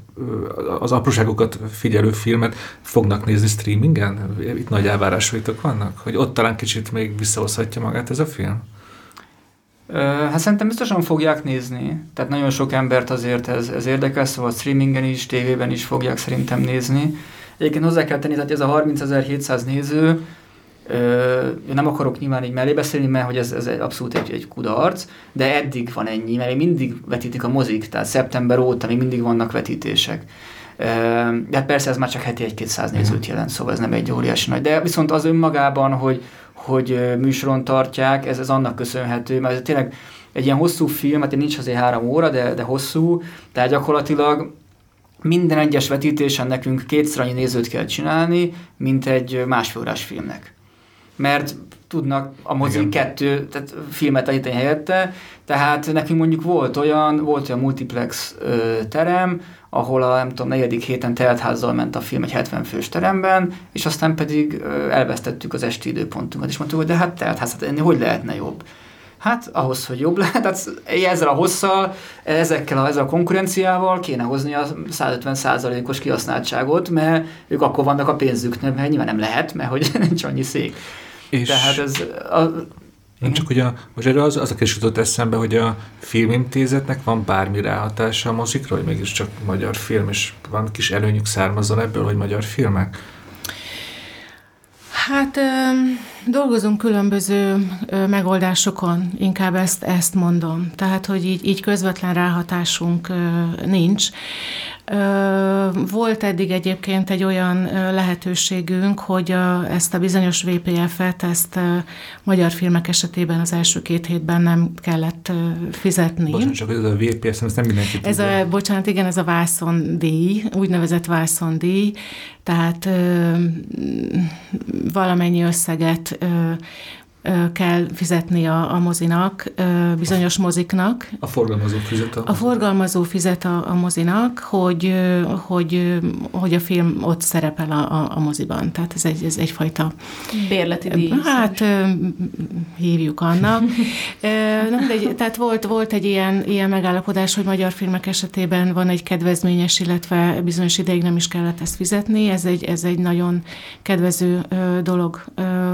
az apróságokat figyelő filmet fognak nézni streamingen? Itt nagy elvárásaitok vannak? Hogy ott talán kicsit még visszahozhatja magát ez a film? Hát szerintem biztosan fogják nézni. Tehát nagyon sok embert azért ez, ez érdekel, szóval streamingen is, tévében is fogják szerintem nézni. Egyébként hozzá kell tenni, hogy ez a 30.700 néző, én nem akarok nyilván így mellé beszélni, mert hogy ez, ez abszolút egy, egy kudarc, de eddig van ennyi, mert mindig vetítik a mozik, tehát szeptember óta még mindig vannak vetítések. De persze ez már csak heti egy-két száz nézőt jelent, szóval ez nem egy óriási nagy. De viszont az önmagában, hogy, hogy műsoron tartják, ez, ez annak köszönhető, mert ez tényleg egy ilyen hosszú film, hát nincs azért három óra, de, de hosszú, tehát gyakorlatilag minden egyes vetítésen nekünk kétszer annyi nézőt kell csinálni, mint egy másfél órás filmnek. Mert tudnak a mozin Igen. kettő tehát filmet állítani helyette, tehát nekünk mondjuk volt olyan, volt olyan multiplex ö, terem, ahol a nem tudom, negyedik héten teltházzal ment a film egy 70 fős teremben, és aztán pedig ö, elvesztettük az esti időpontunkat, és mondtuk, hogy de hát teltház, hát ennél hogy lehetne jobb? Hát ahhoz, hogy jobb *laughs* lehet, tehát ezzel a hosszal, ezekkel a, ezzel a konkurenciával kéne hozni a 150%-os kihasználtságot, mert ők akkor vannak a pénzüknek, mert nyilván nem lehet, mert hogy *laughs* nincs annyi szék. És Tehát ez a, nem csak, hogy a, most erről az, az a kérdés jutott eszembe, hogy a filmintézetnek van bármi ráhatása a mozikra, hogy mégiscsak magyar film, és van kis előnyük származon ebből, hogy magyar filmek? Hát ö, dolgozunk különböző megoldásokon, inkább ezt, ezt mondom. Tehát, hogy így, így közvetlen ráhatásunk nincs. Volt eddig egyébként egy olyan lehetőségünk, hogy a, ezt a bizonyos VPF-et, ezt magyar filmek esetében az első két hétben nem kellett fizetni. Bocsánat, csak ez a VPS, ezt nem mindenki Ez tudja. a, bocsánat, igen, ez a vászondíj, úgynevezett vászondíj, tehát ö, valamennyi összeget Uh. Kell fizetni a, a mozinak, bizonyos moziknak. A forgalmazó fizet a... A forgalmazó fizet a, a mozinak, hogy, hogy, hogy a film ott szerepel a, a, a moziban. Tehát ez, egy, ez egyfajta Bérleti díj. Hát hívjuk annak. Nem, de, tehát volt, volt egy ilyen, ilyen megállapodás, hogy magyar filmek esetében van egy kedvezményes, illetve bizonyos ideig nem is kellett ezt fizetni. Ez egy, ez egy nagyon kedvező dolog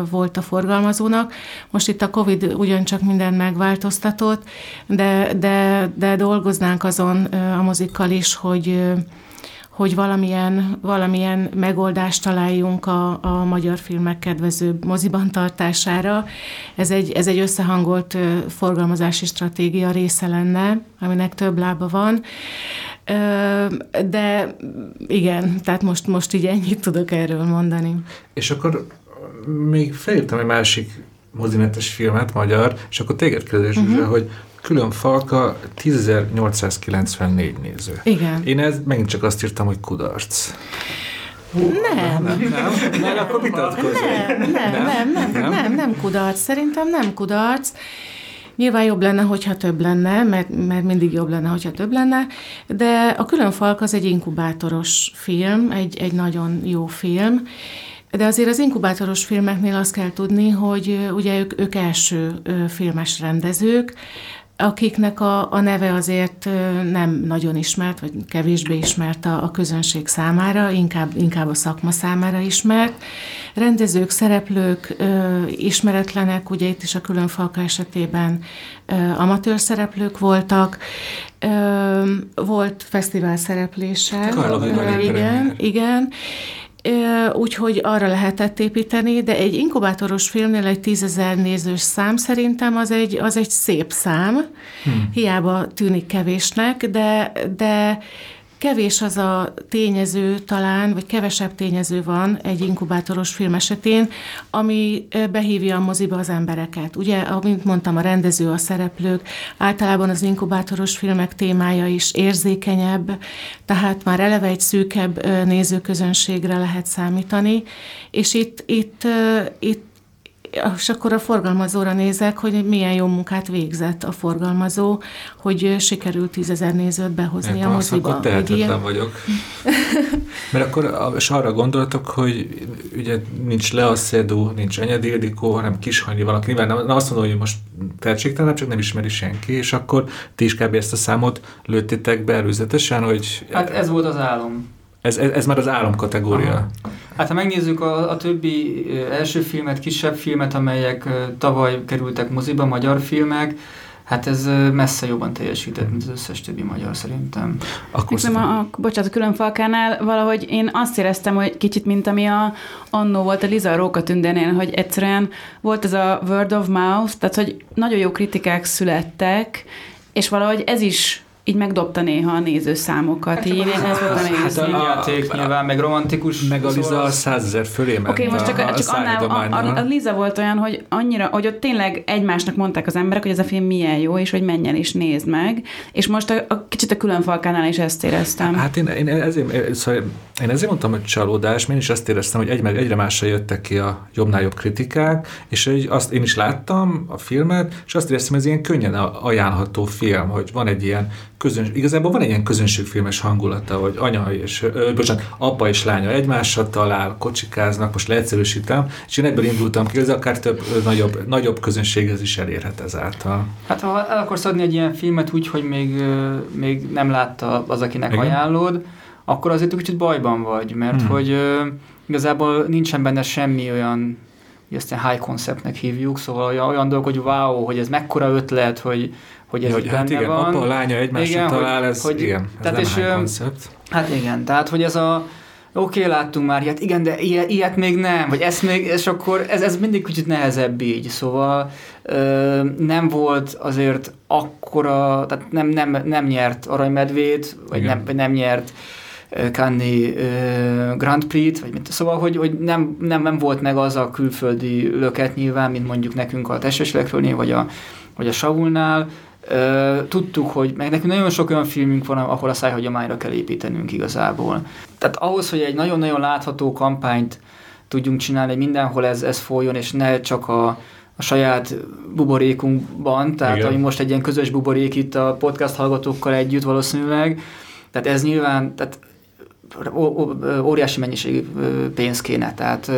volt a forgalmazónak. Most itt a Covid ugyancsak mindent megváltoztatott, de, de, de dolgoznánk azon a mozikkal is, hogy hogy valamilyen, valamilyen megoldást találjunk a, a magyar filmek kedvező moziban tartására. Ez egy, ez egy összehangolt forgalmazási stratégia része lenne, aminek több lába van. De igen, tehát most, most így ennyit tudok erről mondani. És akkor még felírtam egy másik mozinetes filmet, magyar, és akkor téged kérdezés, Mhm. uh-huh. hogy külön falka 10.894 néző. Igen. Én ez megint csak azt írtam, hogy kudarc. Nem. Nem, nem, nem akkor vitatkozunk. Nem, nem, nem, nem, nem, nem, nem kudarc. Szerintem nem kudarc. Nyilván jobb lenne, hogyha több lenne, mert, mert mindig jobb lenne, hogyha több lenne, de a Külön Falk az egy inkubátoros film, egy, egy nagyon jó film, de azért az inkubátoros filmeknél azt kell tudni, hogy ugye ők, ők első filmes rendezők, akiknek a, a neve azért nem nagyon ismert, vagy kevésbé ismert a, a közönség számára, inkább, inkább a szakma számára ismert. Rendezők, szereplők ö, ismeretlenek, ugye itt is a külön falka esetében ö, amatőr szereplők voltak, ö, volt fesztivál szereplése. Igen, igen úgyhogy arra lehetett építeni, de egy inkubátoros filmnél egy tízezer nézős szám szerintem az egy, az egy szép szám, hmm. hiába tűnik kevésnek, de, de Kevés az a tényező talán, vagy kevesebb tényező van egy inkubátoros film esetén, ami behívja a moziba az embereket. Ugye, amint mondtam, a rendező, a szereplők, általában az inkubátoros filmek témája is érzékenyebb, tehát már eleve egy szűkebb nézőközönségre lehet számítani, és itt, itt, itt és akkor a forgalmazóra nézek, hogy milyen jó munkát végzett a forgalmazó, hogy sikerült tízezer nézőt behozni Én a moziba. Akkor tehetetlen ilyen... vagyok. *laughs* Mert akkor és arra gondoltok, hogy ugye nincs Lea Szedó, nincs Enyedi Ildikó, hanem Kishanyi valaki. Nyilván nem, nem azt mondom, hogy most tehetségtelen, csak nem ismeri senki, és akkor ti is kb. ezt a számot lőttétek be előzetesen, hogy... Hát ez volt az álom. Ez, ez, ez már az álom kategória. Aha. Hát ha megnézzük a, a többi első filmet, kisebb filmet, amelyek tavaly kerültek moziba, magyar filmek, Hát ez messze jobban teljesített, mint az összes többi magyar szerintem. Akkor Nekem a, a, bocsánat, a külön falkánál valahogy én azt éreztem, hogy kicsit, mint ami a annó volt a Liza Róka tündénél, hogy egyszerűen volt ez a word of mouth, tehát hogy nagyon jó kritikák születtek, és valahogy ez is így megdobta néha a nézőszámokat. Hát, így én ezt voltam hát a, játék nyilván, meg romantikus. Meg a Liza a százezer fölé ment Oké, okay, most csak, a, csak a annál, a, a, a, Liza volt olyan, hogy annyira, hogy ott tényleg egymásnak mondták az emberek, hogy ez a film milyen jó, és hogy menjen és nézd meg. És most a, a kicsit a külön falkánál is ezt éreztem. Hát én, én, ezért, szóval én ezért mondtam, hogy csalódás, mert én is azt éreztem, hogy egy, egyre másra jöttek ki a jobbnál jobb kritikák, és hogy azt én is láttam a filmet, és azt éreztem, hogy ez ilyen könnyen ajánlható film, hogy van egy ilyen közöns, igazából van egy ilyen közönségfilmes hangulata, hogy anya és, ö, bocsánat, apa és lánya egymással talál, kocsikáznak, most leegyszerűsítem, és én ebből indultam ki, ez akár több ö, nagyobb, nagyobb közönséghez is elérhet ezáltal. Hát ha el akarsz adni egy ilyen filmet úgy, hogy még, ö, még nem látta az, akinek Igen? ajánlod, akkor azért kicsit bajban vagy, mert hmm. hogy ö, igazából nincsen benne semmi olyan ezt high conceptnek hívjuk, szóval olyan, olyan dolog, hogy wow, hogy ez mekkora ötlet, hogy, hogy ez ja, hogy hát igen, van. apa, a lánya egymásra talál, hogy, ez, hogy, igen, ez tehát és, high concept. Hát igen, tehát hogy ez a oké, okay, láttunk már ilyet, igen, de ilyet, ilyet még nem, vagy ezt még, és akkor ez, ez mindig kicsit nehezebb így, szóval ö, nem volt azért akkora, tehát nem, nem, nem nyert aranymedvét, vagy nem, vagy nem nyert Cannes Grand Prix-t, vagy mit, szóval, hogy, hogy nem, nem, nem volt meg az a külföldi löket nyilván, mint mondjuk nekünk a Testeslekről, vagy a, vagy a Saulnál, tudtuk, hogy meg nekünk nagyon sok olyan filmünk van, ahol a szájhagyományra kell építenünk igazából. Tehát ahhoz, hogy egy nagyon-nagyon látható kampányt tudjunk csinálni, mindenhol ez, ez folyjon, és ne csak a, a saját buborékunkban, tehát Igen. ami most egy ilyen közös buborék itt a podcast hallgatókkal együtt valószínűleg, tehát ez nyilván, tehát óriási mennyiségű pénz kéne. Tehát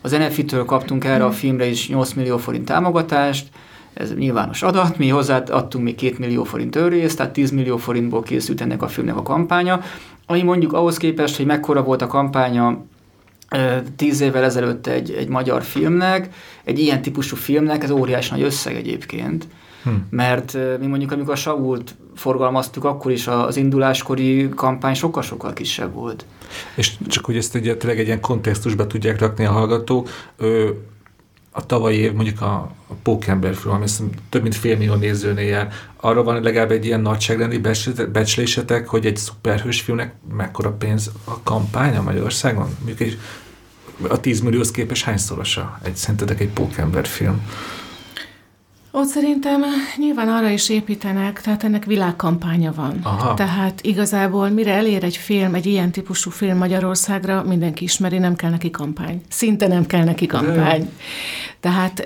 az NFI-től kaptunk erre a filmre is 8 millió forint támogatást, ez nyilvános adat, mi hozzáadtunk még 2 millió forint őrészt, tehát 10 millió forintból készült ennek a filmnek a kampánya, ami mondjuk ahhoz képest, hogy mekkora volt a kampánya tíz évvel ezelőtt egy, egy magyar filmnek, egy ilyen típusú filmnek, ez óriási nagy összeg egyébként. Hmm. Mert mi mondjuk, amikor a Sault forgalmaztuk, akkor is az induláskori kampány sokkal-sokkal kisebb volt. És csak hogy ezt ugye tényleg egy ilyen kontextusba tudják rakni a hallgatók, a tavalyi év mondjuk a, a film, ami több mint fél millió nézőnél jár, arra van legalább egy ilyen nagyságrendi becslésetek, hogy egy szuperhős filmnek mekkora pénz a kampánya Magyarországon? Mondjuk egy, a 10 millióhoz képes hányszorosa egy, szerintetek egy Pókember film? Ott szerintem nyilván arra is építenek, tehát ennek világkampánya van. Aha. Tehát igazából mire elér egy film, egy ilyen típusú film Magyarországra, mindenki ismeri, nem kell neki kampány. Szinte nem kell neki kampány. Tehát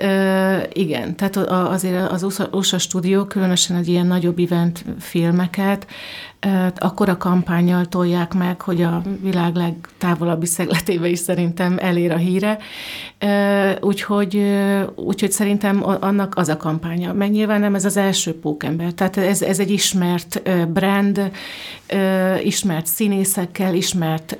igen, tehát azért az USA, USA stúdió különösen egy ilyen nagyobb event filmeket akkor a kampányjal tolják meg, hogy a világ legtávolabbi szegletébe is szerintem elér a híre. Úgyhogy, úgyhogy szerintem annak az a kampánya. Meg nyilván nem ez az első pókember. Tehát ez, ez egy ismert brand, ismert színészekkel, ismert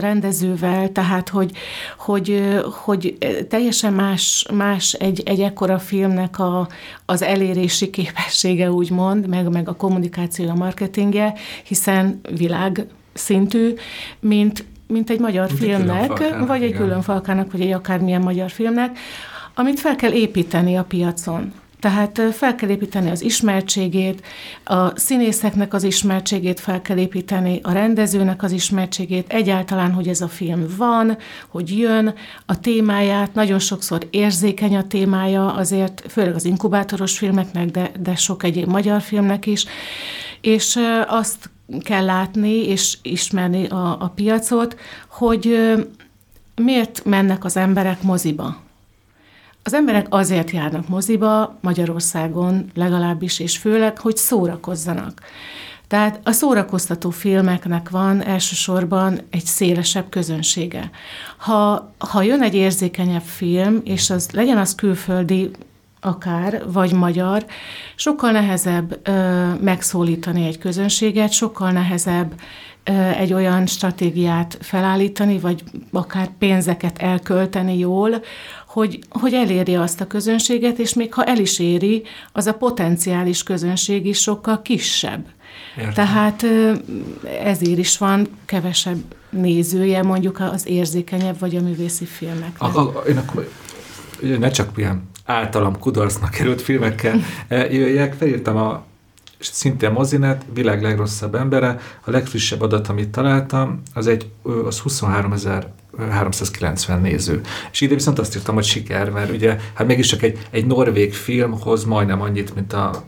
rendezővel, tehát hogy, hogy, hogy teljesen más, más egy, egy ekkora filmnek a, az elérési képessége, úgymond, meg, meg a kommunikáció, a marketingje, hiszen világ szintű, mint, mint egy magyar mint filmnek, egy vagy egy igen. külön falkának, vagy egy akármilyen magyar filmnek, amit fel kell építeni a piacon. Tehát fel kell építeni az ismertségét, a színészeknek az ismertségét fel kell építeni, a rendezőnek az ismertségét, egyáltalán, hogy ez a film van, hogy jön, a témáját, nagyon sokszor érzékeny a témája, azért főleg az inkubátoros filmeknek, de, de sok egyéb magyar filmnek is, és azt kell látni és ismerni a, a piacot, hogy miért mennek az emberek moziba az emberek azért járnak moziba, Magyarországon legalábbis, és főleg, hogy szórakozzanak. Tehát a szórakoztató filmeknek van elsősorban egy szélesebb közönsége. Ha, ha jön egy érzékenyebb film, és az legyen az külföldi, akár, vagy magyar, sokkal nehezebb ö, megszólítani egy közönséget, sokkal nehezebb ö, egy olyan stratégiát felállítani, vagy akár pénzeket elkölteni jól, hogy, hogy elérje azt a közönséget, és még ha el is éri, az a potenciális közönség is sokkal kisebb. Értem. Tehát ezért is van kevesebb nézője mondjuk az érzékenyebb vagy a művészi filmeknek. A, a, én akkor ne csak ilyen általam kudarcnak került filmekkel jöjjek, felírtam a szintén mozinet, világ legrosszabb embere. A legfrissebb adat, amit találtam, az, egy, az 23.390 néző. És ide viszont azt írtam, hogy siker, mert ugye, hát mégiscsak egy, egy norvég film hoz majdnem annyit, mint a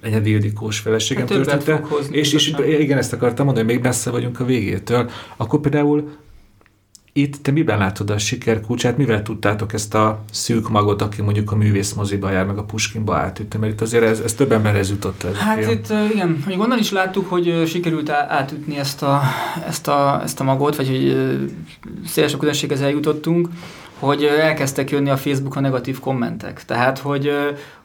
Enyedi Ildikós feleségem hát története. És, és igen, ezt akartam mondani, hogy még messze vagyunk a végétől. Akkor például itt te miben látod a siker kulcsát, mivel tudtátok ezt a szűk magot, aki mondjuk a művész moziba jár, meg a Puskinba átütni, mert itt azért ez, ez több emberhez jutott ez Hát film. itt igen, hogy onnan is láttuk, hogy sikerült átütni ezt a, ezt a, ezt a magot, vagy hogy szélesebb közönséghez eljutottunk, hogy elkezdtek jönni a Facebookon negatív kommentek. Tehát, hogy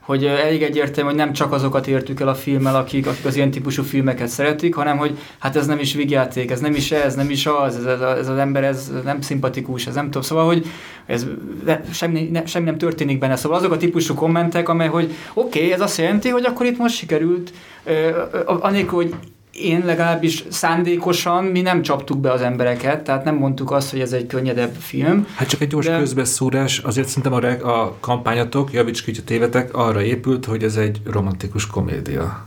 hogy elég egyértelmű, hogy nem csak azokat értük el a filmmel, akik, akik az ilyen típusú filmeket szeretik, hanem hogy hát ez nem is vigyáték, ez nem is ez, nem is az, ez, ez, ez az ember ez nem szimpatikus, ez nem tudom, szóval, hogy ez semmi, ne, semmi nem történik benne. Szóval azok a típusú kommentek, amely, hogy oké, okay, ez azt jelenti, hogy akkor itt most sikerült, anélkül, hogy én legalábbis szándékosan mi nem csaptuk be az embereket, tehát nem mondtuk azt, hogy ez egy könnyedebb film. Hát csak egy gyors de... közbeszúrás, azért szerintem a, a kampányatok, javíts ki, tévetek, arra épült, hogy ez egy romantikus komédia.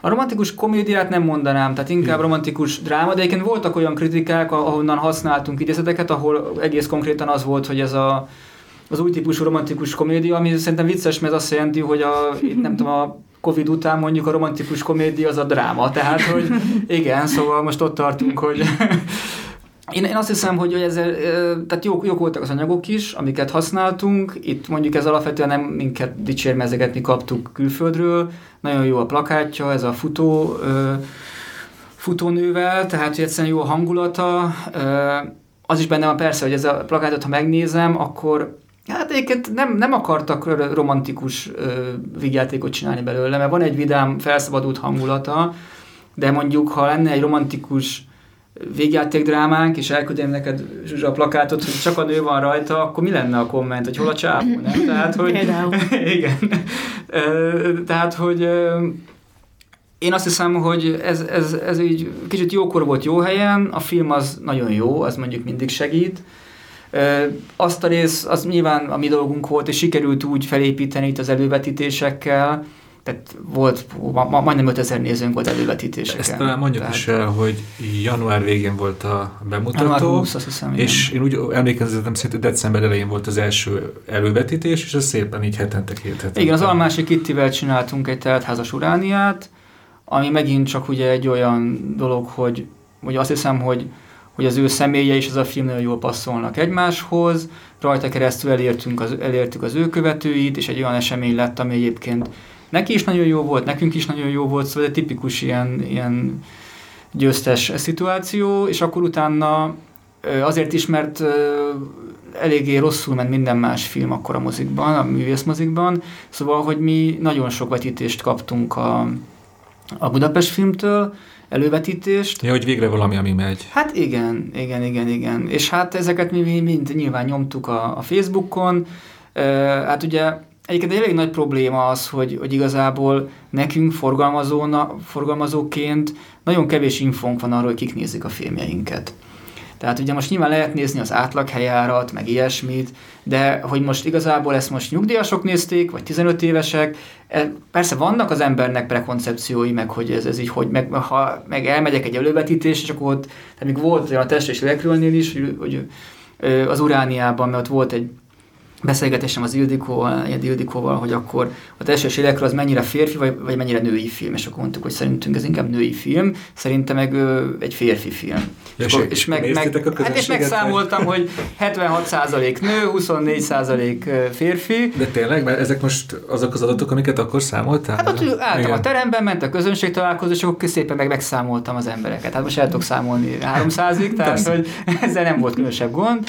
A romantikus komédiát nem mondanám, tehát inkább romantikus dráma, de egyébként voltak olyan kritikák, ahonnan használtunk idézeteket, ahol egész konkrétan az volt, hogy ez a, az új típusú romantikus komédia, ami szerintem vicces, mert az azt jelenti, hogy a, nem tudom, a Covid után mondjuk a romantikus komédia az a dráma. Tehát, hogy igen, szóval most ott tartunk, hogy *laughs* én, én azt hiszem, hogy ez, tehát jók, jók voltak az anyagok is, amiket használtunk. Itt mondjuk ez alapvetően nem minket dicsérmezegetni kaptuk külföldről. Nagyon jó a plakátja, ez a futó, futónővel, tehát hogy egyszerűen jó a hangulata. Az is benne van persze, hogy ez a plakátot, ha megnézem, akkor Hát egyébként nem, nem akartak romantikus vígjátékot csinálni belőle, mert van egy vidám, felszabadult hangulata, de mondjuk, ha lenne egy romantikus drámánk, és elküldjem neked Zsuzsa a plakátot, hogy csak a nő van rajta, akkor mi lenne a komment, hogy hol a csávó, nem? *clears throat* Tehát, hogy... *laughs* igen. Tehát, hogy én azt hiszem, hogy ez, ez, ez így kicsit jókor volt jó helyen, a film az nagyon jó, az mondjuk mindig segít, azt a rész, az nyilván a mi dolgunk volt, és sikerült úgy felépíteni itt az elővetítésekkel, tehát volt, ma, ma, majdnem 5000 nézőnk volt elővetítéseken. Ezt talán mondjuk tehát, is el, hogy január végén volt a bemutató, január 20, azt hiszem, és én úgy emlékeztem szerint, hogy december elején volt az első elővetítés, és ez szépen így hetente két hetente. Igen, az Almási Kittivel csináltunk egy teltházas urániát, ami megint csak ugye egy olyan dolog, hogy, hogy azt hiszem, hogy hogy az ő személye és ez a film nagyon jól passzolnak egymáshoz, rajta keresztül elértünk az, elértük az ő követőit, és egy olyan esemény lett, ami egyébként neki is nagyon jó volt, nekünk is nagyon jó volt, szóval egy tipikus ilyen, ilyen győztes szituáció, és akkor utána azért is, mert eléggé rosszul ment minden más film akkor a mozikban, a művészmozikban, szóval, hogy mi nagyon sok vetítést kaptunk a, a Budapest filmtől, elővetítést. Ja, hogy végre valami, ami megy. Hát igen, igen, igen, igen. És hát ezeket mi mind nyilván nyomtuk a, a Facebookon. E, hát ugye egyébként egy elég nagy probléma az, hogy, hogy igazából nekünk forgalmazóként nagyon kevés infónk van arról, hogy kik nézik a filmjeinket. Tehát ugye most nyilván lehet nézni az átlaghelyárat, meg ilyesmit, de hogy most igazából ezt most nyugdíjasok nézték, vagy 15 évesek, e, persze vannak az embernek prekoncepciói, meg hogy ez, ez így, hogy meg, ha meg elmegyek egy elővetítésre, és akkor ott, tehát még volt olyan a test és lélekülnél is, hogy, hogy az Urániában, mert ott volt egy beszélgetésem az Ildikóval, Ildikóval, hogy akkor a teljes életről az mennyire férfi, vagy, vagy mennyire női film, és akkor mondtuk, hogy szerintünk ez inkább női film, szerintem meg ö, egy férfi film. És, és, akkor, és, meg, meg, hát és megszámoltam, hogy 76% nő, 24% férfi. De tényleg, mert ezek most azok az adatok, amiket akkor számoltál? Hát ott álltam a teremben, ment a közönség találkozó, és akkor szépen meg megszámoltam az embereket. Hát most el tudok számolni 300-ig, tehát hogy *laughs* ezzel nem volt különösebb gond.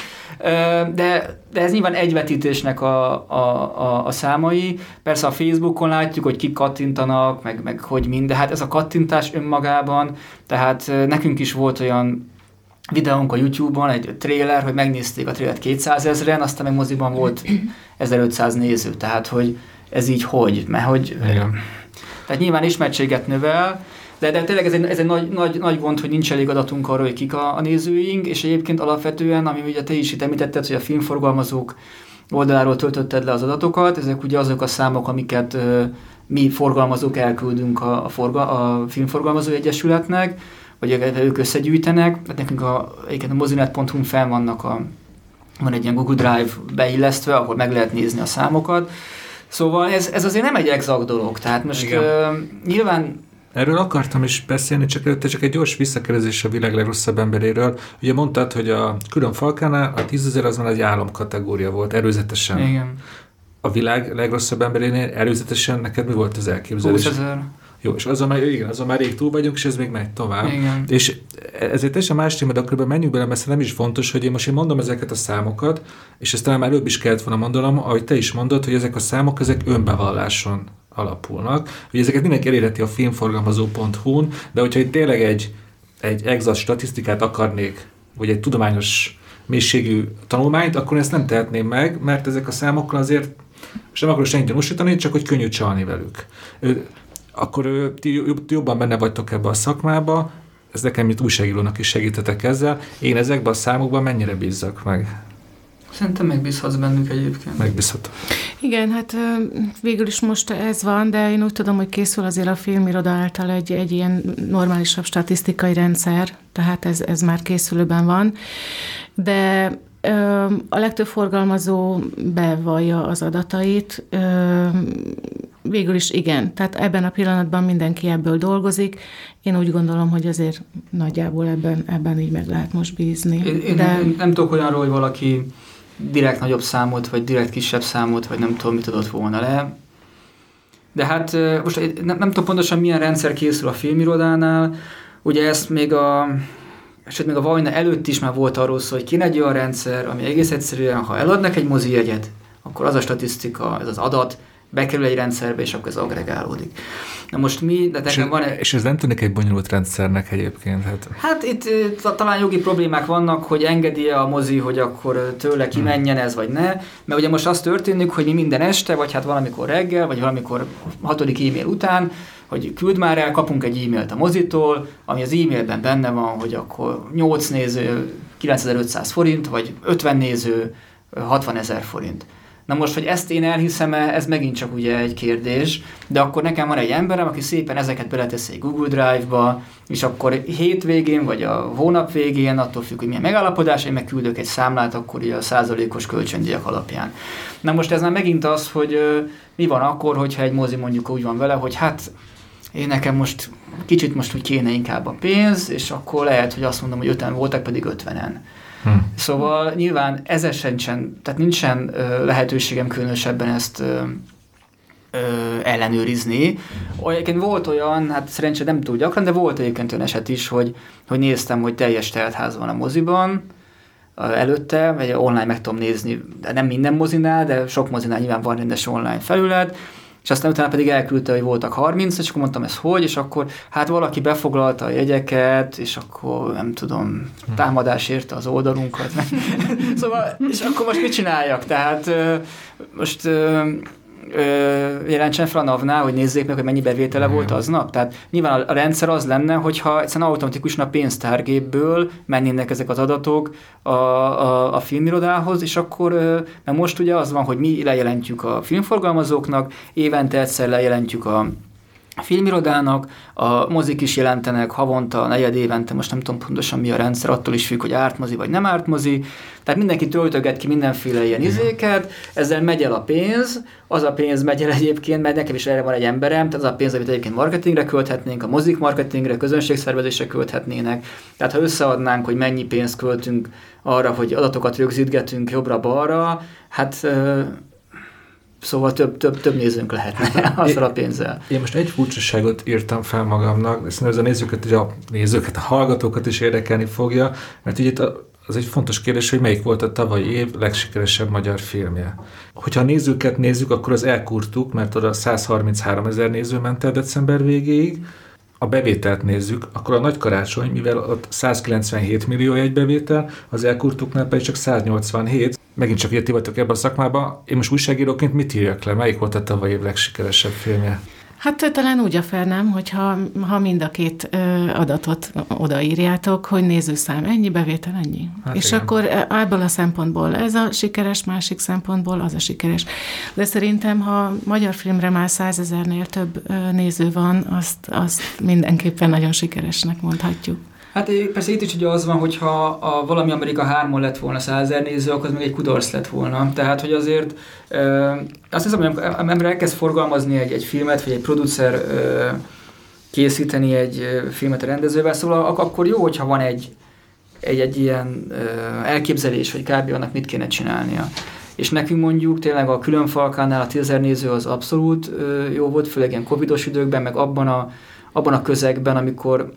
De, de ez nyilván egy vetítésnek a, a, a, a számai. Persze a Facebookon látjuk, hogy kik kattintanak, meg, meg hogy mind, de hát ez a kattintás önmagában, tehát nekünk is volt olyan videónk a YouTube-on, egy trailer, hogy megnézték a trailert 200 ezeren, aztán meg moziban volt *clears throat* 1500 néző, tehát hogy ez így hogy, mert hogy... Igen. Tehát nyilván ismertséget növel, de, de tényleg ez egy, ez egy nagy, nagy, nagy gond, hogy nincs elég adatunk arról, hogy kik a, a nézőink, és egyébként alapvetően, ami ugye te is itt említetted, hogy a filmforgalmazók oldaláról töltötted le az adatokat, ezek ugye azok a számok, amiket ö, mi forgalmazók elküldünk a, a, forga, a Filmforgalmazó Egyesületnek, vagy ők összegyűjtenek, hát nekünk a, a mozinet.hu fel vannak a, van egy ilyen Google Drive beillesztve, ahol meg lehet nézni a számokat. Szóval ez, ez azért nem egy exakt dolog. Tehát most ö, nyilván Erről akartam is beszélni, csak előtte csak egy gyors visszakérdezés a világ legrosszabb emberéről. Ugye mondtad, hogy a külön falkánál a tízezer az már egy álomkategória volt, előzetesen. Igen. A világ legrosszabb emberénél előzetesen neked mi volt az elképzelés? 20 ezer. Jó, és azon már, igen, azon már rég túl vagyunk, és ez még megy tovább. Igen. És ezért teljesen más téma, de akkor menjünk bele, mert nem is fontos, hogy én most én mondom ezeket a számokat, és ezt talán már előbb is kellett volna mondanom, ahogy te is mondod, hogy ezek a számok, ezek önbevalláson alapulnak. Ugye ezeket mindenki elérheti a filmforgalmazó.hu-n, de hogyha itt tényleg egy, egy exakt statisztikát akarnék, vagy egy tudományos mélységű tanulmányt, akkor ezt nem tehetném meg, mert ezek a számokkal azért, és nem akarok senkit gyanúsítani, csak hogy könnyű csalni velük. Akkor ti jobban benne vagytok ebbe a szakmába, ez nekem, mint újságírónak is segítetek ezzel. Én ezekben a számokban mennyire bízzak meg? Szerintem megbízhatsz bennük egyébként. Megbízhatok. Igen, hát végül is most ez van, de én úgy tudom, hogy készül azért a filmiroda által egy, egy ilyen normálisabb statisztikai rendszer, tehát ez, ez már készülőben van. De a legtöbb forgalmazó bevallja az adatait. Végül is igen. Tehát ebben a pillanatban mindenki ebből dolgozik. Én úgy gondolom, hogy azért nagyjából ebben, ebben így meg lehet most bízni. Én, én De... nem, nem tudok olyanról, hogy valaki direkt nagyobb számot, vagy direkt kisebb számot, vagy nem tudom, mit adott volna le. De hát most nem, nem tudom pontosan milyen rendszer készül a filmirodánál, ugye ezt még a és még a Vajna előtt is már volt arról szó, hogy kéne egy olyan rendszer, ami egész egyszerűen, ha eladnak egy mozi jegyet, akkor az a statisztika, ez az adat bekerül egy rendszerbe, és akkor ez agregálódik. Na most mi, de nekem van egy... És ez nem tűnik egy bonyolult rendszernek egyébként? Hát, hát itt talán jogi problémák vannak, hogy engedi-e a mozi, hogy akkor tőle hmm. kimenjen ez, vagy ne. Mert ugye most az történik, hogy mi minden este, vagy hát valamikor reggel, vagy valamikor hatodik e-mail után, hogy küld már el, kapunk egy e-mailt a mozitól, ami az e-mailben benne van, hogy akkor 8 néző 9500 forint, vagy 50 néző 60 ezer forint. Na most, hogy ezt én elhiszem ez megint csak ugye egy kérdés, de akkor nekem van egy emberem, aki szépen ezeket beleteszi Google Drive-ba, és akkor hétvégén, vagy a hónap végén, attól függ, hogy milyen megállapodás, én megküldök egy számlát, akkor ugye a százalékos kölcsöndíjak alapján. Na most ez már megint az, hogy mi van akkor, hogyha egy mozi mondjuk úgy van vele, hogy hát én nekem most kicsit most úgy kéne inkább a pénz, és akkor lehet, hogy azt mondom, hogy öten voltak, pedig ötvenen. Hm. Szóval nyilván ezen sincsen, tehát nincsen ö, lehetőségem különösebben ezt ö, ö, ellenőrizni. Egyébként volt olyan, hát szerencsére nem túl gyakran, de volt egyébként olyan eset is, hogy, hogy néztem, hogy teljes teltház van a moziban, előtte, vagy online meg tudom nézni, de nem minden mozinál, de sok mozinál nyilván van rendes online felület, és aztán utána pedig elküldte, hogy voltak 30, és akkor mondtam, ez hogy, és akkor hát valaki befoglalta a jegyeket, és akkor nem tudom, támadás érte az oldalunkat. *laughs* szóval, és akkor most mit csináljak? Tehát most jelentsen fel a NAV-nál, hogy nézzék meg, hogy mennyi bevétele mm. volt aznap. Tehát nyilván a, rendszer az lenne, hogyha egyszerűen automatikusan a pénztárgépből mennének ezek az adatok a, a, a filmirodához, és akkor, mert most ugye az van, hogy mi lejelentjük a filmforgalmazóknak, évente egyszer lejelentjük a a filmirodának, a mozik is jelentenek havonta, negyed évente, most nem tudom pontosan mi a rendszer, attól is függ, hogy ártmozi vagy nem ártmozi. Tehát mindenki töltöget ki mindenféle ilyen izéket, ezzel megy el a pénz, az a pénz megy el egyébként, mert nekem is erre van egy emberem, tehát az a pénz, amit egyébként marketingre költhetnénk, a mozik marketingre, közönségszervezésre költhetnének. Tehát ha összeadnánk, hogy mennyi pénzt költünk arra, hogy adatokat rögzítgetünk jobbra-balra, hát Szóval több, több, több nézőnk lehetne *laughs* azzal a pénzzel. Én most egy furcsaságot írtam fel magamnak, szerintem ez a nézőket, a nézőket, a hallgatókat is érdekelni fogja, mert ugye itt az egy fontos kérdés, hogy melyik volt a tavalyi év legsikeresebb magyar filmje. Hogyha a nézőket nézzük, akkor az elkurtuk, mert oda 133 ezer néző ment el december végéig, a bevételt nézzük, akkor a nagy karácsony, mivel ott 197 millió egy bevétel, az elkurtuknál pedig csak 187, megint csak ti vagytok ebben a szakmában. Én most újságíróként mit írjak le? Melyik volt a tavaly év legsikeresebb filmje? Hát talán úgy a fel nem, hogyha ha mind a két ö, adatot odaírjátok, hogy nézőszám ennyi, bevétel ennyi. Hát És igen. akkor ebből a szempontból ez a sikeres, másik szempontból az a sikeres. De szerintem, ha magyar filmre már százezernél több néző van, azt, azt mindenképpen nagyon sikeresnek mondhatjuk. Hát persze itt is ugye az van, hogyha a valami Amerika 3 lett volna százer néző, akkor az még egy kudarc lett volna. Tehát, hogy azért e, azt hiszem, hogy ember elkezd forgalmazni egy, egy filmet, vagy egy producer e, készíteni egy filmet a rendezővel, szóval akkor jó, hogyha van egy, egy, egy ilyen e, elképzelés, hogy kb. annak mit kéne csinálnia. És nekünk mondjuk tényleg a különfalkánál a 10 néző az abszolút jó volt, főleg ilyen covidos időkben, meg abban a, abban a közegben, amikor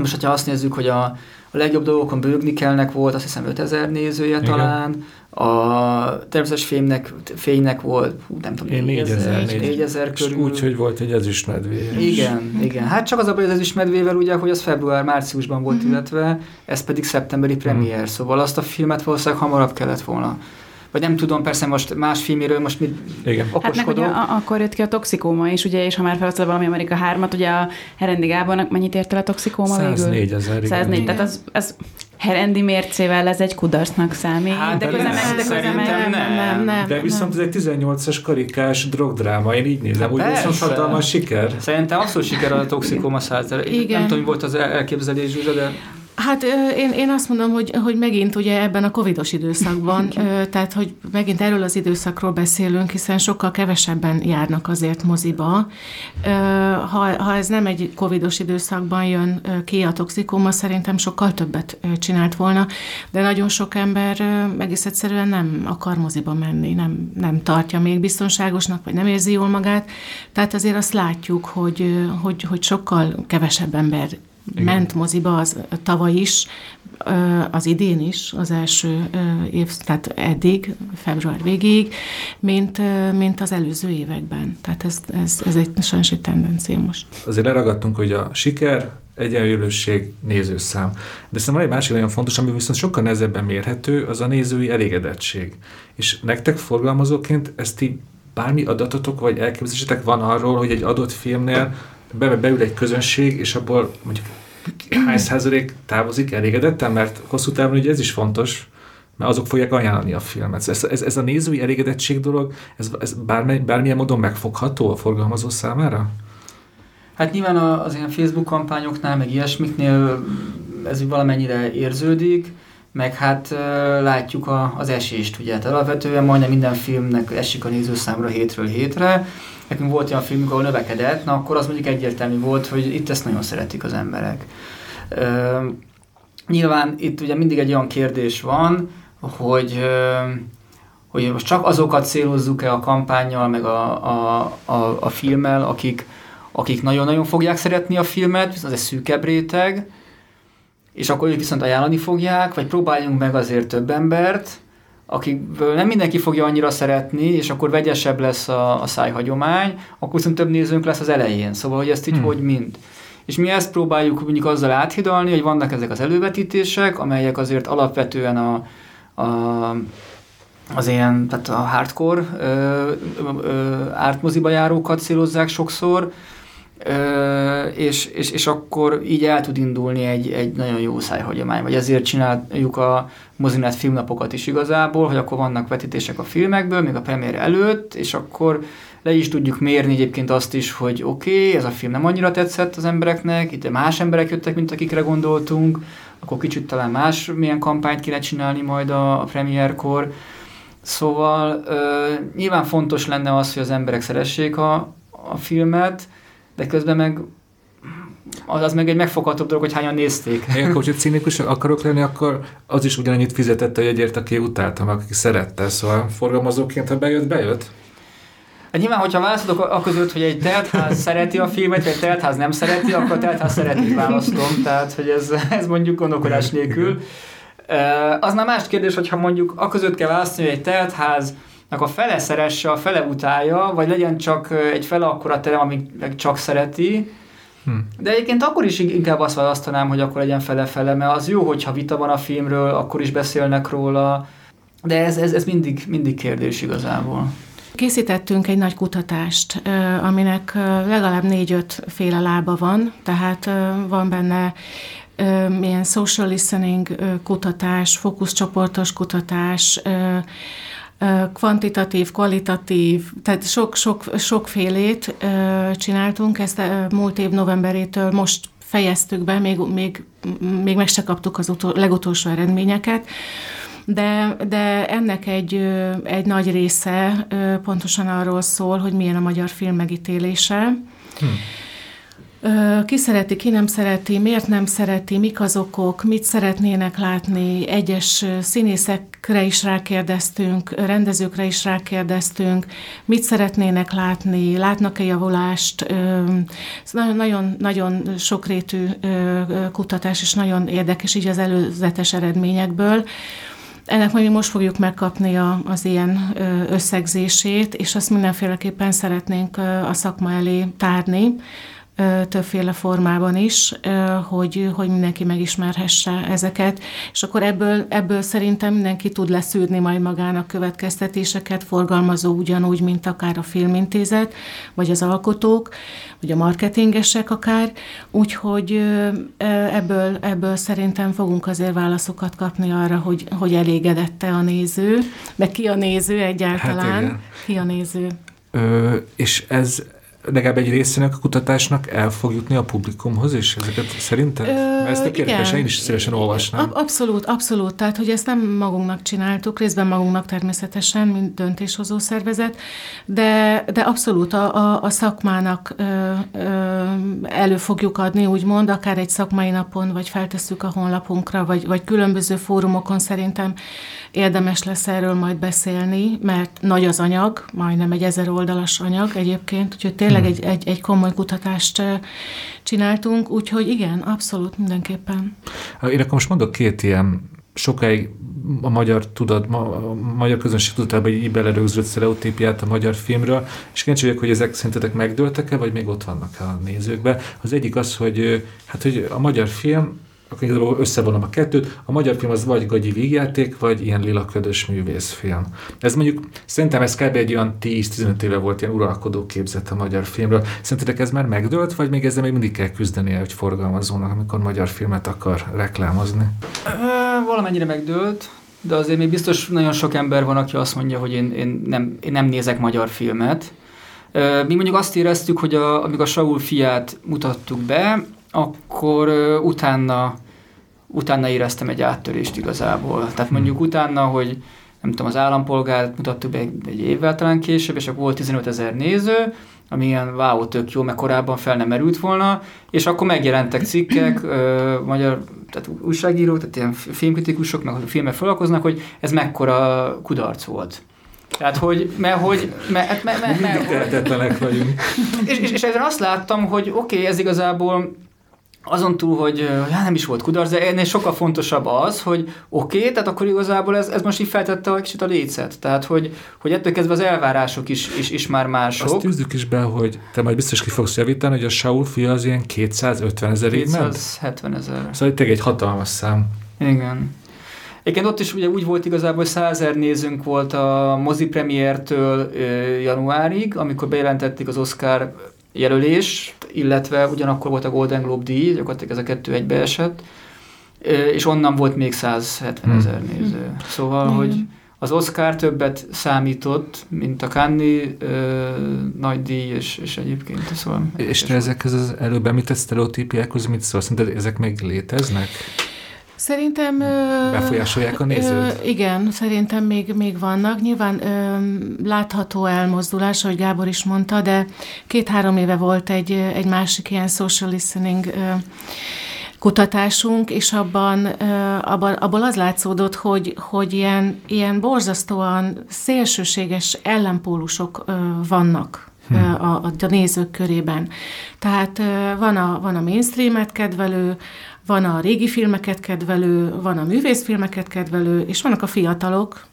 most, hogyha azt nézzük, hogy a, a legjobb dolgokon bőgni kellnek volt, azt hiszem 5000 nézője Igen. talán, a természetes fénynek, fénynek volt, nem tudom, Én 4000, 4000 körül. Úgy, hogy volt egy ezüstmedvéje. Igen, igen. Hát csak az a baj az ezüstmedvével, ugye, hogy az február-márciusban volt, mm-hmm. illetve ez pedig szeptemberi premier, mm. szóval azt a filmet valószínűleg hamarabb kellett volna vagy nem tudom, persze most más filméről most mit Igen. Hát meg ugye akkor jött ki a toxikóma is, ugye, és ha már felhasznál valami Amerika 3-at, ugye a Herendi Gábornak mennyit ért el a toxikóma 104 ezer. 104, tehát az, az Herendi mércével ez egy kudarcnak számít. Hát, de, de közben nem, de közben nem, nem, nem, nem, De viszont ez egy 18-as karikás drogdráma, én így nézem, úgy viszont hatalmas siker. Szerintem abszolút siker a toxikóma 100 Igen. Nem tudom, hogy volt az elképzelés, de Hát én, én azt mondom, hogy, hogy megint ugye ebben a covidos időszakban, tehát hogy megint erről az időszakról beszélünk, hiszen sokkal kevesebben járnak azért moziba. Ha, ha ez nem egy covidos időszakban jön ki a toxikóma, szerintem sokkal többet csinált volna, de nagyon sok ember egész egyszerűen nem akar moziba menni, nem, nem tartja még biztonságosnak, vagy nem érzi jól magát. Tehát azért azt látjuk, hogy, hogy, hogy sokkal kevesebb ember igen. ment moziba az tavaly is, az idén is, az első év, tehát eddig, február végéig, mint, mint az előző években. Tehát ez, ez, ez egy sajnos egy tendencia most. Azért leragadtunk, hogy a siker, egyenlőség, nézőszám. De szerintem egy másik nagyon fontos, ami viszont sokkal nehezebben mérhető, az a nézői elégedettség. És nektek forgalmazóként ezt ti bármi adatotok vagy elképzelésetek van arról, hogy egy adott filmnél be, beül egy közönség, és abból mondjuk hány százalék távozik elégedetten, mert hosszú távon ugye ez is fontos, mert azok fogják ajánlani a filmet. Ez, ez, ez a nézői elégedettség dolog, ez, ez bármely, bármilyen módon megfogható a forgalmazó számára? Hát nyilván az ilyen Facebook kampányoknál, meg ilyesmiknél ez valamennyire érződik, meg hát látjuk a, az esést, ugye. Tehát alapvetően majdnem minden filmnek esik a nézőszámra hétről hétre, nekünk volt olyan filmünk, ahol növekedett, na akkor az mondjuk egyértelmű volt, hogy itt ezt nagyon szeretik az emberek. Ö, nyilván itt ugye mindig egy olyan kérdés van, hogy, ö, hogy most csak azokat célozzuk-e a kampányjal, meg a, a, a, a filmmel, akik, akik nagyon-nagyon fogják szeretni a filmet, az egy szűkebb réteg, és akkor ők viszont ajánlani fogják, vagy próbáljunk meg azért több embert, akikből nem mindenki fogja annyira szeretni, és akkor vegyesebb lesz a, a szájhagyomány, akkor viszont több nézőnk lesz az elején. Szóval, hogy ezt így hmm. hogy mind. És mi ezt próbáljuk mondjuk azzal áthidalni, hogy vannak ezek az elővetítések, amelyek azért alapvetően a, a az ilyen, tehát a hardcore ö, ö, ártmoziba járókat célozzák sokszor, És, és, és akkor így el tud indulni egy, egy nagyon jó szájhagyomány, vagy ezért csináljuk a mozinet filmnapokat is igazából, hogy akkor vannak vetítések a filmekből, még a premier előtt, és akkor le is tudjuk mérni egyébként azt is, hogy oké, okay, ez a film nem annyira tetszett az embereknek, itt más emberek jöttek, mint akikre gondoltunk, akkor kicsit talán más milyen kampányt kéne csinálni majd a, a premierkor. Szóval ö, nyilván fontos lenne az, hogy az emberek szeressék a, a filmet, de közben meg az, az meg egy megfoghatóbb dolog, hogy hányan nézték. Én akkor, hogyha cinikus akarok lenni, akkor az is ugyanannyit fizetett a jegyért, aki utáltam, aki szerette. Szóval forgalmazóként, ha bejött, bejött. Hát nyilván, hogyha választodok a között, hogy egy teltház szereti a filmet, vagy egy teltház nem szereti, akkor a teltház szereti választom. Tehát, hogy ez, ez mondjuk gondolkodás nélkül. Az már más kérdés, hogyha mondjuk a között kell választani, hogy egy teltház a fele szeresse, a fele utálja, vagy legyen csak egy fele akkora terem, amit meg csak szereti, Hmm. De egyébként akkor is inkább azt választanám, hogy akkor legyen fele-fele, mert az jó, hogyha vita van a filmről, akkor is beszélnek róla, de ez, ez, ez mindig, mindig kérdés igazából. Készítettünk egy nagy kutatást, aminek legalább négy-öt féle lába van, tehát van benne milyen social listening kutatás, fókuszcsoportos kutatás, kvantitatív, kvalitatív, tehát sok, sok, sokfélét csináltunk, ezt múlt év novemberétől most fejeztük be, még, még, még meg se kaptuk az utol, legutolsó eredményeket, de, de ennek egy, egy nagy része pontosan arról szól, hogy milyen a magyar film megítélése. Hmm ki szereti, ki nem szereti, miért nem szereti, mik az okok, mit szeretnének látni, egyes színészekre is rákérdeztünk, rendezőkre is rákérdeztünk, mit szeretnének látni, látnak-e javulást. Nagyon, nagyon, nagyon sokrétű kutatás, és nagyon érdekes így az előzetes eredményekből. Ennek majd most fogjuk megkapni a, az ilyen összegzését, és azt mindenféleképpen szeretnénk a szakma elé tárni, többféle formában is, hogy, hogy mindenki megismerhesse ezeket, és akkor ebből, ebből szerintem mindenki tud leszűrni majd magának következtetéseket, forgalmazó ugyanúgy, mint akár a filmintézet, vagy az alkotók, vagy a marketingesek akár, úgyhogy ebből, ebből szerintem fogunk azért válaszokat kapni arra, hogy, hogy elégedette a néző, meg ki a néző egyáltalán, hát ki a néző. Ö, és ez legalább egy részének a kutatásnak el fog jutni a publikumhoz, és ezeket szerinted? Ö, Mert ezt a kérdés, én is szívesen olvasnám. Abszolút, abszolút. Tehát, hogy ezt nem magunknak csináltuk, részben magunknak természetesen, mint döntéshozó szervezet, de, de abszolút a, a, a szakmának ö, ö, elő fogjuk adni, úgymond, akár egy szakmai napon, vagy feltesszük a honlapunkra, vagy, vagy különböző fórumokon szerintem érdemes lesz erről majd beszélni, mert nagy az anyag, majdnem egy ezer oldalas anyag egyébként, úgyhogy tényleg hmm. egy, egy, egy komoly kutatást csináltunk, úgyhogy igen, abszolút mindenképpen. Én akkor most mondok két ilyen sokáig a magyar tudat, a magyar közönség tudatában így belerögzött sztereotípiát a magyar filmről, és kíváncsi vagyok, hogy ezek szerintetek megdőltek-e, vagy még ott vannak a nézőkbe. Az egyik az, hogy, hát, hogy a magyar film akkor igazából összevonom a kettőt. A magyar film az vagy gagyi vígjáték, vagy ilyen lilaködös művészfilm. Ez mondjuk, szerintem ez kb. egy olyan 10-15 éve volt ilyen uralkodó képzet a magyar filmről. Szerintetek ez már megdőlt, vagy még ezzel még mindig kell küzdeni egy forgalmazónak, amikor magyar filmet akar reklámozni? Valamennyire megdőlt, de azért még biztos nagyon sok ember van, aki azt mondja, hogy én, én, nem, én nem nézek magyar filmet. Mi mondjuk azt éreztük, hogy a, amíg a Saul fiát mutattuk be, akkor utána, utána éreztem egy áttörést igazából. Tehát hmm. mondjuk utána, hogy nem tudom, az állampolgárt mutattuk be egy, egy évvel talán később, és akkor volt 15 ezer néző, ami ilyen wow, tök jó, mert korábban fel nem merült volna, és akkor megjelentek cikkek, ö, magyar tehát újságírók, tehát ilyen filmkritikusok, meg a filmek foglalkoznak, hogy ez mekkora kudarc volt. Tehát, hogy, mert hogy, mert, mert, mert, mert, tehetetlenek vagyunk. És, és, és ezen azt láttam, hogy oké, okay, ez igazából azon túl, hogy já, nem is volt kudarc, de ennél sokkal fontosabb az, hogy oké, okay, tehát akkor igazából ez, ez most így feltette egy kicsit a lécet. Tehát, hogy, hogy ettől kezdve az elvárások is, is, is már mások. Azt tűzzük is be, hogy te majd biztos ki fogsz javítani, hogy a Saul fia az ilyen 250 ezerig ment? 270 ezer. Szóval tényleg egy hatalmas szám. Igen. Egyébként ott is ugye úgy volt igazából, hogy százer nézőnk volt a mozi premiértől januárig, amikor bejelentették az Oscar jelölés, illetve ugyanakkor volt a Golden Globe díj, gyakorlatilag ez a kettő egybe esett, és onnan volt még 170 hmm. ezer hmm. néző. Szóval, hmm. hogy az Oscar többet számított, mint a Cannes nagy díj, és, és egyébként. Szóval és te ezekhez az előbb említett sztereotípiákhoz mit szólsz? Szerinted ezek még léteznek? Szerintem... Befolyásolják a nézőt? Ö, igen, szerintem még, még vannak. Nyilván ö, látható elmozdulás, ahogy Gábor is mondta, de két-három éve volt egy, egy másik ilyen social listening ö, kutatásunk, és abban, abban, abból az látszódott, hogy, hogy ilyen, ilyen borzasztóan szélsőséges ellenpólusok vannak hmm. a, a, a nézők körében. Tehát van a, van a mainstreamet kedvelő, van a régi filmeket kedvelő, van a művészfilmeket kedvelő, és vannak a fiatalok,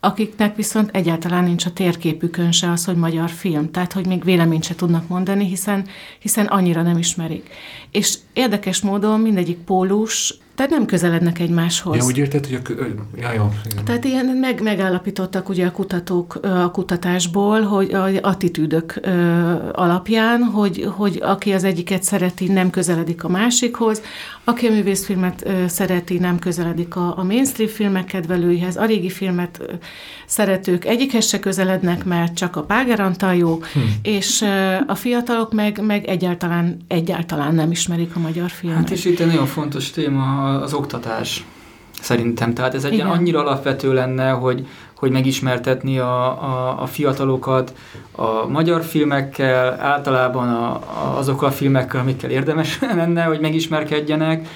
akiknek viszont egyáltalán nincs a térképükön se az, hogy magyar film, tehát hogy még véleményt se tudnak mondani, hiszen, hiszen annyira nem ismerik. És érdekes módon mindegyik pólus tehát nem közelednek egymáshoz. Ja, úgy érted, hogy a... Ja, jó. Igen. Tehát ilyen meg, megállapítottak ugye a kutatók a kutatásból, hogy a attitűdök alapján, hogy, hogy aki az egyiket szereti, nem közeledik a másikhoz, aki a művészfilmet szereti, nem közeledik a, a mainstream filmek kedvelőihez, a régi filmet szeretők egyikhez se közelednek, mert csak a Páger Antal jó, hmm. és a fiatalok meg, meg egyáltalán, egyáltalán nem ismerik a magyar filmet. Hát és itt egy nagyon fontos téma az oktatás, szerintem. Tehát ez egy ilyen annyira alapvető lenne, hogy, hogy megismertetni a, a, a fiatalokat a magyar filmekkel, általában a, a, azokkal a filmekkel, amikkel érdemes *laughs* lenne, hogy megismerkedjenek.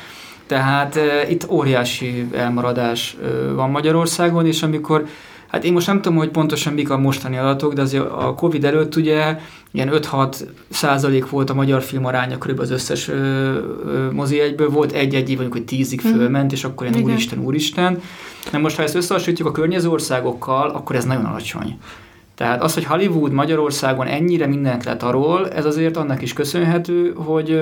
Tehát e, itt óriási elmaradás e, van Magyarországon, és amikor Hát én most nem tudom, hogy pontosan mik a mostani adatok, de azért a Covid előtt ugye ilyen 5-6 százalék volt a magyar film aránya körülbelül az összes ö, ö, mozi egyből, volt egy-egy év, hogy tízig mhm. fölment, és akkor ilyen Igen. úristen, úristen. Na most, ha ezt összehasonlítjuk a környező országokkal, akkor ez nagyon alacsony. Tehát az, hogy Hollywood Magyarországon ennyire mindent arról, ez azért annak is köszönhető, hogy,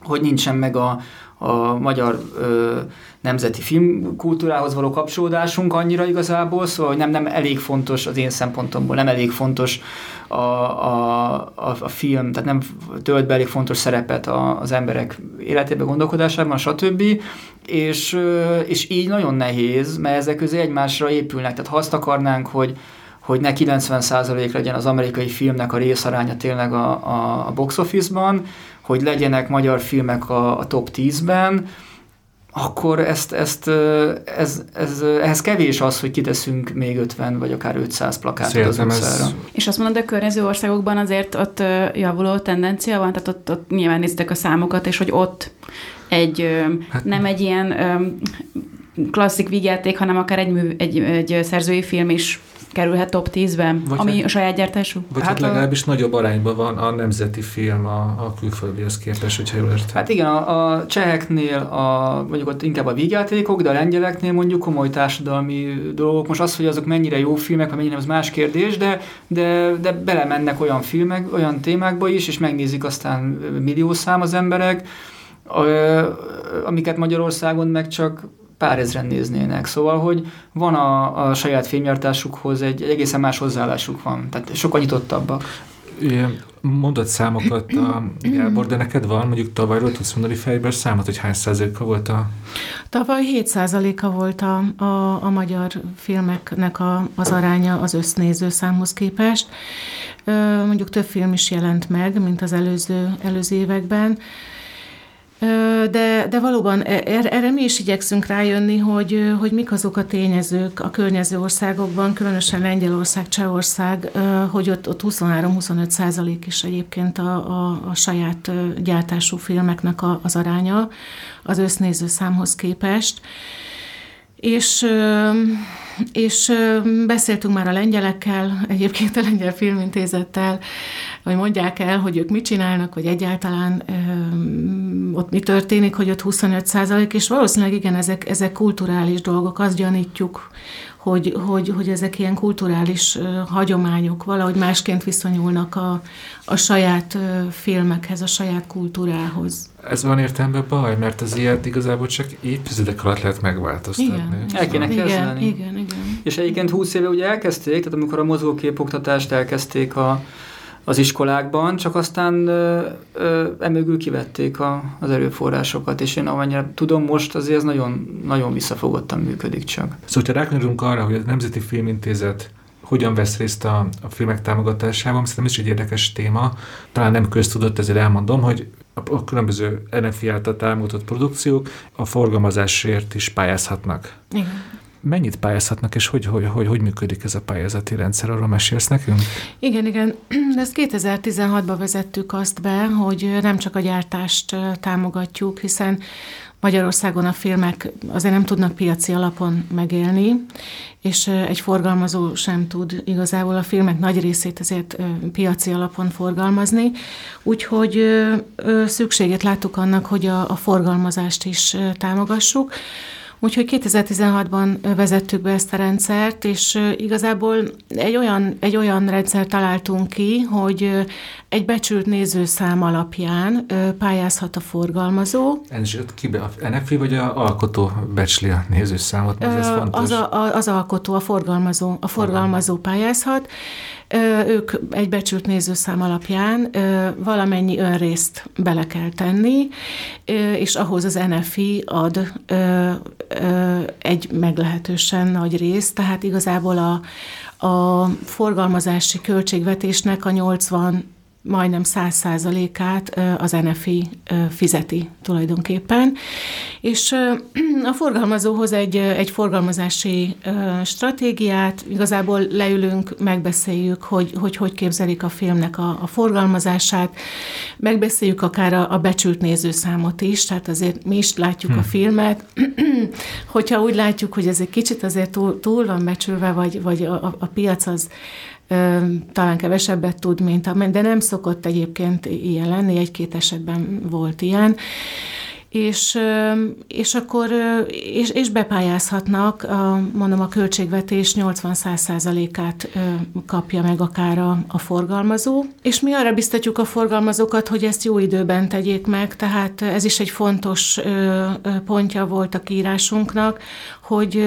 hogy nincsen meg a, a magyar ö, nemzeti filmkultúrához való kapcsolódásunk annyira igazából, szóval nem, nem elég fontos az én szempontomból, nem elég fontos a, a, a, a film, tehát nem tölt be elég fontos szerepet a, az emberek életében, gondolkodásában, stb. És, és így nagyon nehéz, mert ezek közé egymásra épülnek. Tehát ha azt akarnánk, hogy hogy ne 90% legyen az amerikai filmnek a részaránya tényleg a, a, a box office-ban, hogy legyenek magyar filmek a, a top 10-ben, akkor ezt, ezt, ez, ez, ehhez kevés az, hogy kiteszünk még 50 vagy akár 500 plakátot az utcára. Ez... És azt mondod, a környező országokban azért ott javuló tendencia van, tehát ott, ott nyilván néztek a számokat, és hogy ott egy, hát, nem egy ilyen klasszik vígjáték, hanem akár egy, mű, egy, egy szerzői film is kerülhet top 10-ben, vagy ami hát, a saját gyártású? Vagy hát, hát legalábbis a... nagyobb arányban van a nemzeti film a, a külföldihez képest, hogyha jól értem. Hát igen, a, a cseheknél a, mondjuk ott inkább a vígjátékok, de a lengyeleknél mondjuk komoly társadalmi dolgok. Most az, hogy azok mennyire jó filmek, vagy mennyire az más kérdés, de, de, de belemennek olyan filmek, olyan témákba is, és megnézik aztán millió szám az emberek, amiket Magyarországon meg csak pár ezren néznének. Szóval, hogy van a, a saját filmgyártásukhoz egy, egy egészen más hozzáállásuk van, tehát sokkal nyitottabbak. Mondott számokat a Gábor, de neked van, mondjuk tavalyról tudsz mondani fejből számot, hogy hány százaléka volt a... Tavaly 7 százaléka volt a, a, a magyar filmeknek a, az aránya az össznéző számhoz képest. Mondjuk több film is jelent meg, mint az előző, előző években. De, de valóban e, er, erre mi is igyekszünk rájönni, hogy, hogy mik azok a tényezők a környező országokban, különösen Lengyelország, Csehország, hogy ott, ott 23-25 százalék is egyébként a, a, a saját gyártású filmeknek a, az aránya az össznéző számhoz képest. És és beszéltünk már a lengyelekkel, egyébként a Lengyel Filmintézettel, hogy mondják el, hogy ők mit csinálnak, hogy egyáltalán ott mi történik, hogy ott 25 százalék, és valószínűleg igen, ezek, ezek kulturális dolgok, azt gyanítjuk, hogy, hogy, hogy ezek ilyen kulturális hagyományok, valahogy másként viszonyulnak a, a saját filmekhez, a saját kultúrához. Ez van értelemben baj, mert az ilyet igazából csak évtizedek alatt lehet megváltoztatni. Igen. El kéne kezdeni. Igen, igen, igen. És egyébként 20 éve ugye elkezdték, tehát amikor a mozgókép oktatást elkezdték a az iskolákban, csak aztán ö, ö, emögül kivették a, az erőforrásokat, és én amennyire tudom, most azért ez nagyon, nagyon visszafogottan működik csak. Szóval, ha rákanyarunk arra, hogy a Nemzeti Filmintézet hogyan vesz részt a, a filmek támogatásában, szerintem ez is egy érdekes téma. Talán nem köztudott, ezért elmondom, hogy a, a különböző NFI által támogatott produkciók a forgalmazásért is pályázhatnak. Igen mennyit pályázhatnak, és hogy, hogy, hogy, hogy működik ez a pályázati rendszer? Arról mesélsz nekünk? Igen, igen. Ezt 2016-ban vezettük azt be, hogy nem csak a gyártást támogatjuk, hiszen Magyarországon a filmek azért nem tudnak piaci alapon megélni, és egy forgalmazó sem tud igazából a filmek nagy részét azért piaci alapon forgalmazni, úgyhogy szükségét láttuk annak, hogy a, a forgalmazást is támogassuk. Úgyhogy 2016-ban vezettük be ezt a rendszert, és igazából egy olyan, egy olyan rendszer találtunk ki, hogy egy becsült nézőszám alapján pályázhat a forgalmazó. És ki be, a NFI vagy a alkotó becsli a nézőszámot? Ez fontos. Az, a, az alkotó, a forgalmazó, a forgalmazó pályázhat. Ők egy becsült nézőszám alapján valamennyi önrészt bele kell tenni, és ahhoz az NFI ad egy meglehetősen nagy részt, tehát igazából a, a forgalmazási költségvetésnek a 80 majdnem száz százalékát az NFI fizeti tulajdonképpen. És *clears throat* a forgalmazóhoz egy, egy forgalmazási stratégiát, igazából leülünk, megbeszéljük, hogy hogy, hogy képzelik a filmnek a, a forgalmazását, megbeszéljük akár a, a becsült nézőszámot is, tehát azért mi is látjuk hmm. a filmet, *clears throat* hogyha úgy látjuk, hogy ez egy kicsit azért túl, túl van becsülve, vagy, vagy a, a piac az talán kevesebbet tud, mint a, de nem szokott egyébként ilyen lenni, egy-két esetben volt ilyen. És, és akkor és, és bepályázhatnak, a, mondom, a költségvetés 80-100%-át kapja meg akár a, a forgalmazó, és mi arra biztatjuk a forgalmazókat, hogy ezt jó időben tegyék meg, tehát ez is egy fontos pontja volt a kiírásunknak, hogy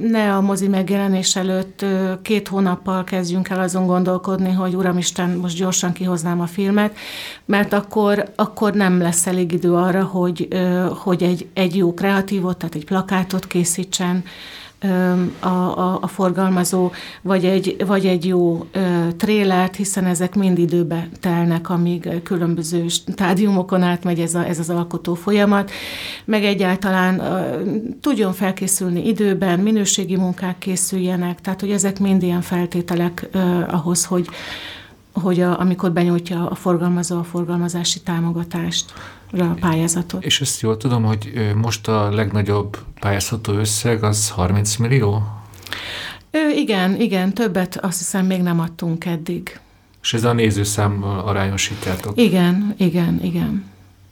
ne a mozi megjelenés előtt két hónappal kezdjünk el azon gondolkodni, hogy Uramisten, most gyorsan kihoznám a filmet, mert akkor, akkor nem lesz elég idő arra, hogy, hogy egy, egy jó kreatívot, tehát egy plakátot készítsen, a, a, a forgalmazó, vagy egy, vagy egy jó ö, trélert, hiszen ezek mind időbe telnek, amíg különböző stádiumokon átmegy ez, a, ez az alkotó folyamat, meg egyáltalán ö, tudjon felkészülni időben, minőségi munkák készüljenek, tehát hogy ezek mind ilyen feltételek ö, ahhoz, hogy, hogy a, amikor benyújtja a forgalmazó a forgalmazási támogatást a pályázatot. És ezt jól tudom, hogy most a legnagyobb pályázható összeg az 30 millió? Ö, igen, igen, többet azt hiszem még nem adtunk eddig. És ez a nézőszámmal arányosítjátok? Igen, igen, igen,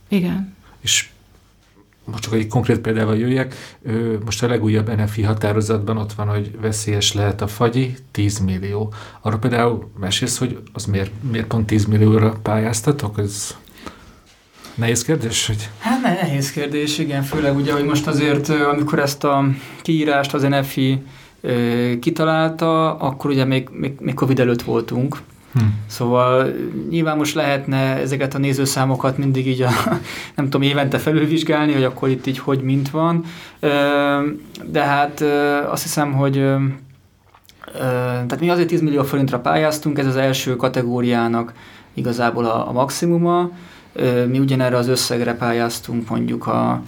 igen. És most csak egy konkrét példával jöjjek, most a legújabb NFI határozatban ott van, hogy veszélyes lehet a fagyi, 10 millió. Arra például mesélsz, hogy az miért, miért pont 10 millióra pályáztatok? Ez nehéz kérdés? Hogy... Hát nehéz kérdés, igen, főleg ugye, hogy most azért, amikor ezt a kiírást az NFI kitalálta, akkor ugye még, még, még Covid előtt voltunk, Hmm. Szóval nyilván most lehetne ezeket a nézőszámokat mindig így a, *laughs* nem tudom, évente felülvizsgálni, hogy akkor itt így hogy mint van, de hát azt hiszem, hogy tehát mi azért 10 millió forintra pályáztunk, ez az első kategóriának igazából a, a maximuma, mi ugyanerre az összegre pályáztunk mondjuk a,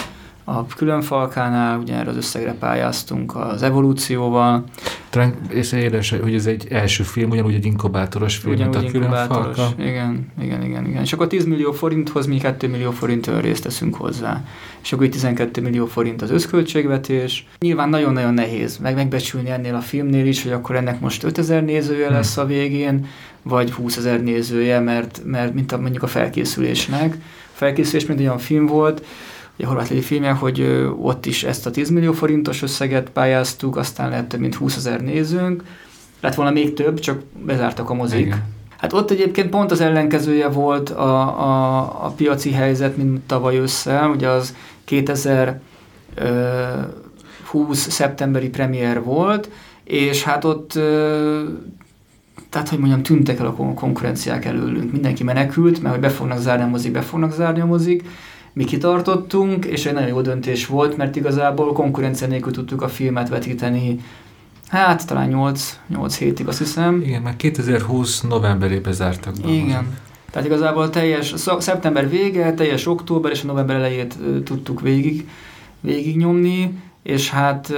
a különfalkánál, ugye erre az összegre pályáztunk az evolúcióval. Talán és édes, hogy ez egy első film, ugyanúgy egy inkubátoros film, Ugyanúgy mint a különfalka. Igen, igen, igen, igen. És akkor 10 millió forinthoz mi 2 millió forint részt teszünk hozzá. És akkor itt 12 millió forint az összköltségvetés. Nyilván nagyon-nagyon nehéz meg megbecsülni ennél a filmnél is, hogy akkor ennek most 5000 nézője lesz a végén, vagy 20 ezer nézője, mert, mert mint a, mondjuk a felkészülésnek. A felkészülés mint olyan film volt, ugye a horvát filmje, hogy ott is ezt a 10 millió forintos összeget pályáztuk, aztán lett több mint 20 ezer nézőnk. Lett volna még több, csak bezártak a mozik. Igen. Hát ott egyébként pont az ellenkezője volt a, a, a piaci helyzet, mint tavaly össze, ugye az 2020 szeptemberi premier volt, és hát ott tehát, hogy mondjam, tűntek el a kon- konkurenciák előlünk. Mindenki menekült, mert hogy be fognak zárni a mozik, be fognak zárni a mozik. Mi kitartottunk, és egy nagyon jó döntés volt, mert igazából konkurencia nélkül tudtuk a filmet vetíteni, hát talán 8, 8 hétig azt hiszem. Igen, mert 2020 novemberében zártak be. Igen. Tehát igazából teljes sz- szeptember vége, teljes október és a november elejét tudtuk végig, végig nyomni, és hát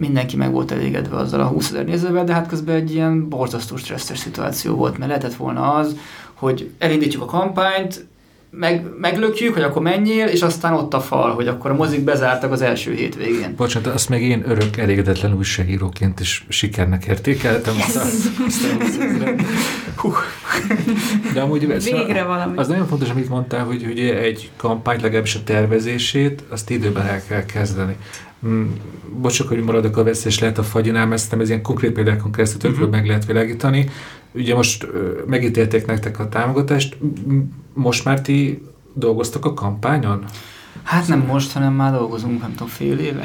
mindenki meg volt elégedve azzal a 20 ezer nézővel, de hát közben egy ilyen borzasztó stresszes szituáció volt, mert lehetett volna az, hogy elindítjuk a kampányt, meg, meglökjük, hogy akkor menjél, és aztán ott a fal, hogy akkor a mozik bezártak az első hétvégén. Bocsánat, azt meg én örök elégedetlen újságíróként is sikernek értékeltem. Azt a, azt a, Hú, de amúgy Végre valami. Az nagyon fontos, amit mondtál, hogy ugye egy kampány, legalábbis a tervezését, azt időben el kell kezdeni. Mm, Bocsok, hogy maradok a veszélyes lehet a fagyinál, mert nem ez ilyen konkrét példákon keresztül Mhm. meg lehet világítani. Ugye most megítélték nektek a támogatást, M- most már ti dolgoztak a kampányon? Hát nem most, hanem már dolgozunk, nem tudom, fél éve.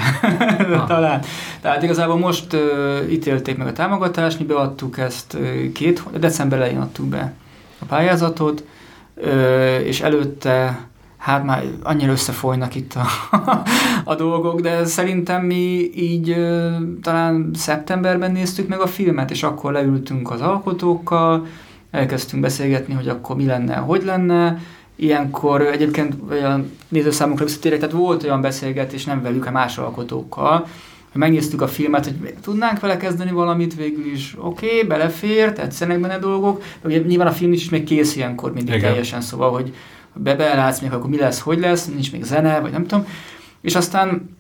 Ah. *laughs* Talán. Tehát igazából most uh, ítélték meg a támogatást, mi beadtuk ezt uh, két, december elején adtuk be a pályázatot, uh, és előtte hát már annyira összefolynak itt a, *laughs* a dolgok, de szerintem mi így uh, talán szeptemberben néztük meg a filmet, és akkor leültünk az alkotókkal, elkezdtünk beszélgetni, hogy akkor mi lenne, hogy lenne, Ilyenkor egyébként olyan nézőszámunkra visszatérek, tehát volt olyan beszélgetés nem velük, hanem más alkotókkal, hogy megnéztük a filmet, hogy tudnánk vele kezdeni valamit, végül is oké, okay, belefér, tetszenek benne dolgok, ugye nyilván a film is még kész ilyenkor mindig Igen. Teljesen, szóval, hogy be belátsz még, akkor mi lesz, hogy lesz, nincs még zene, vagy nem tudom. És aztán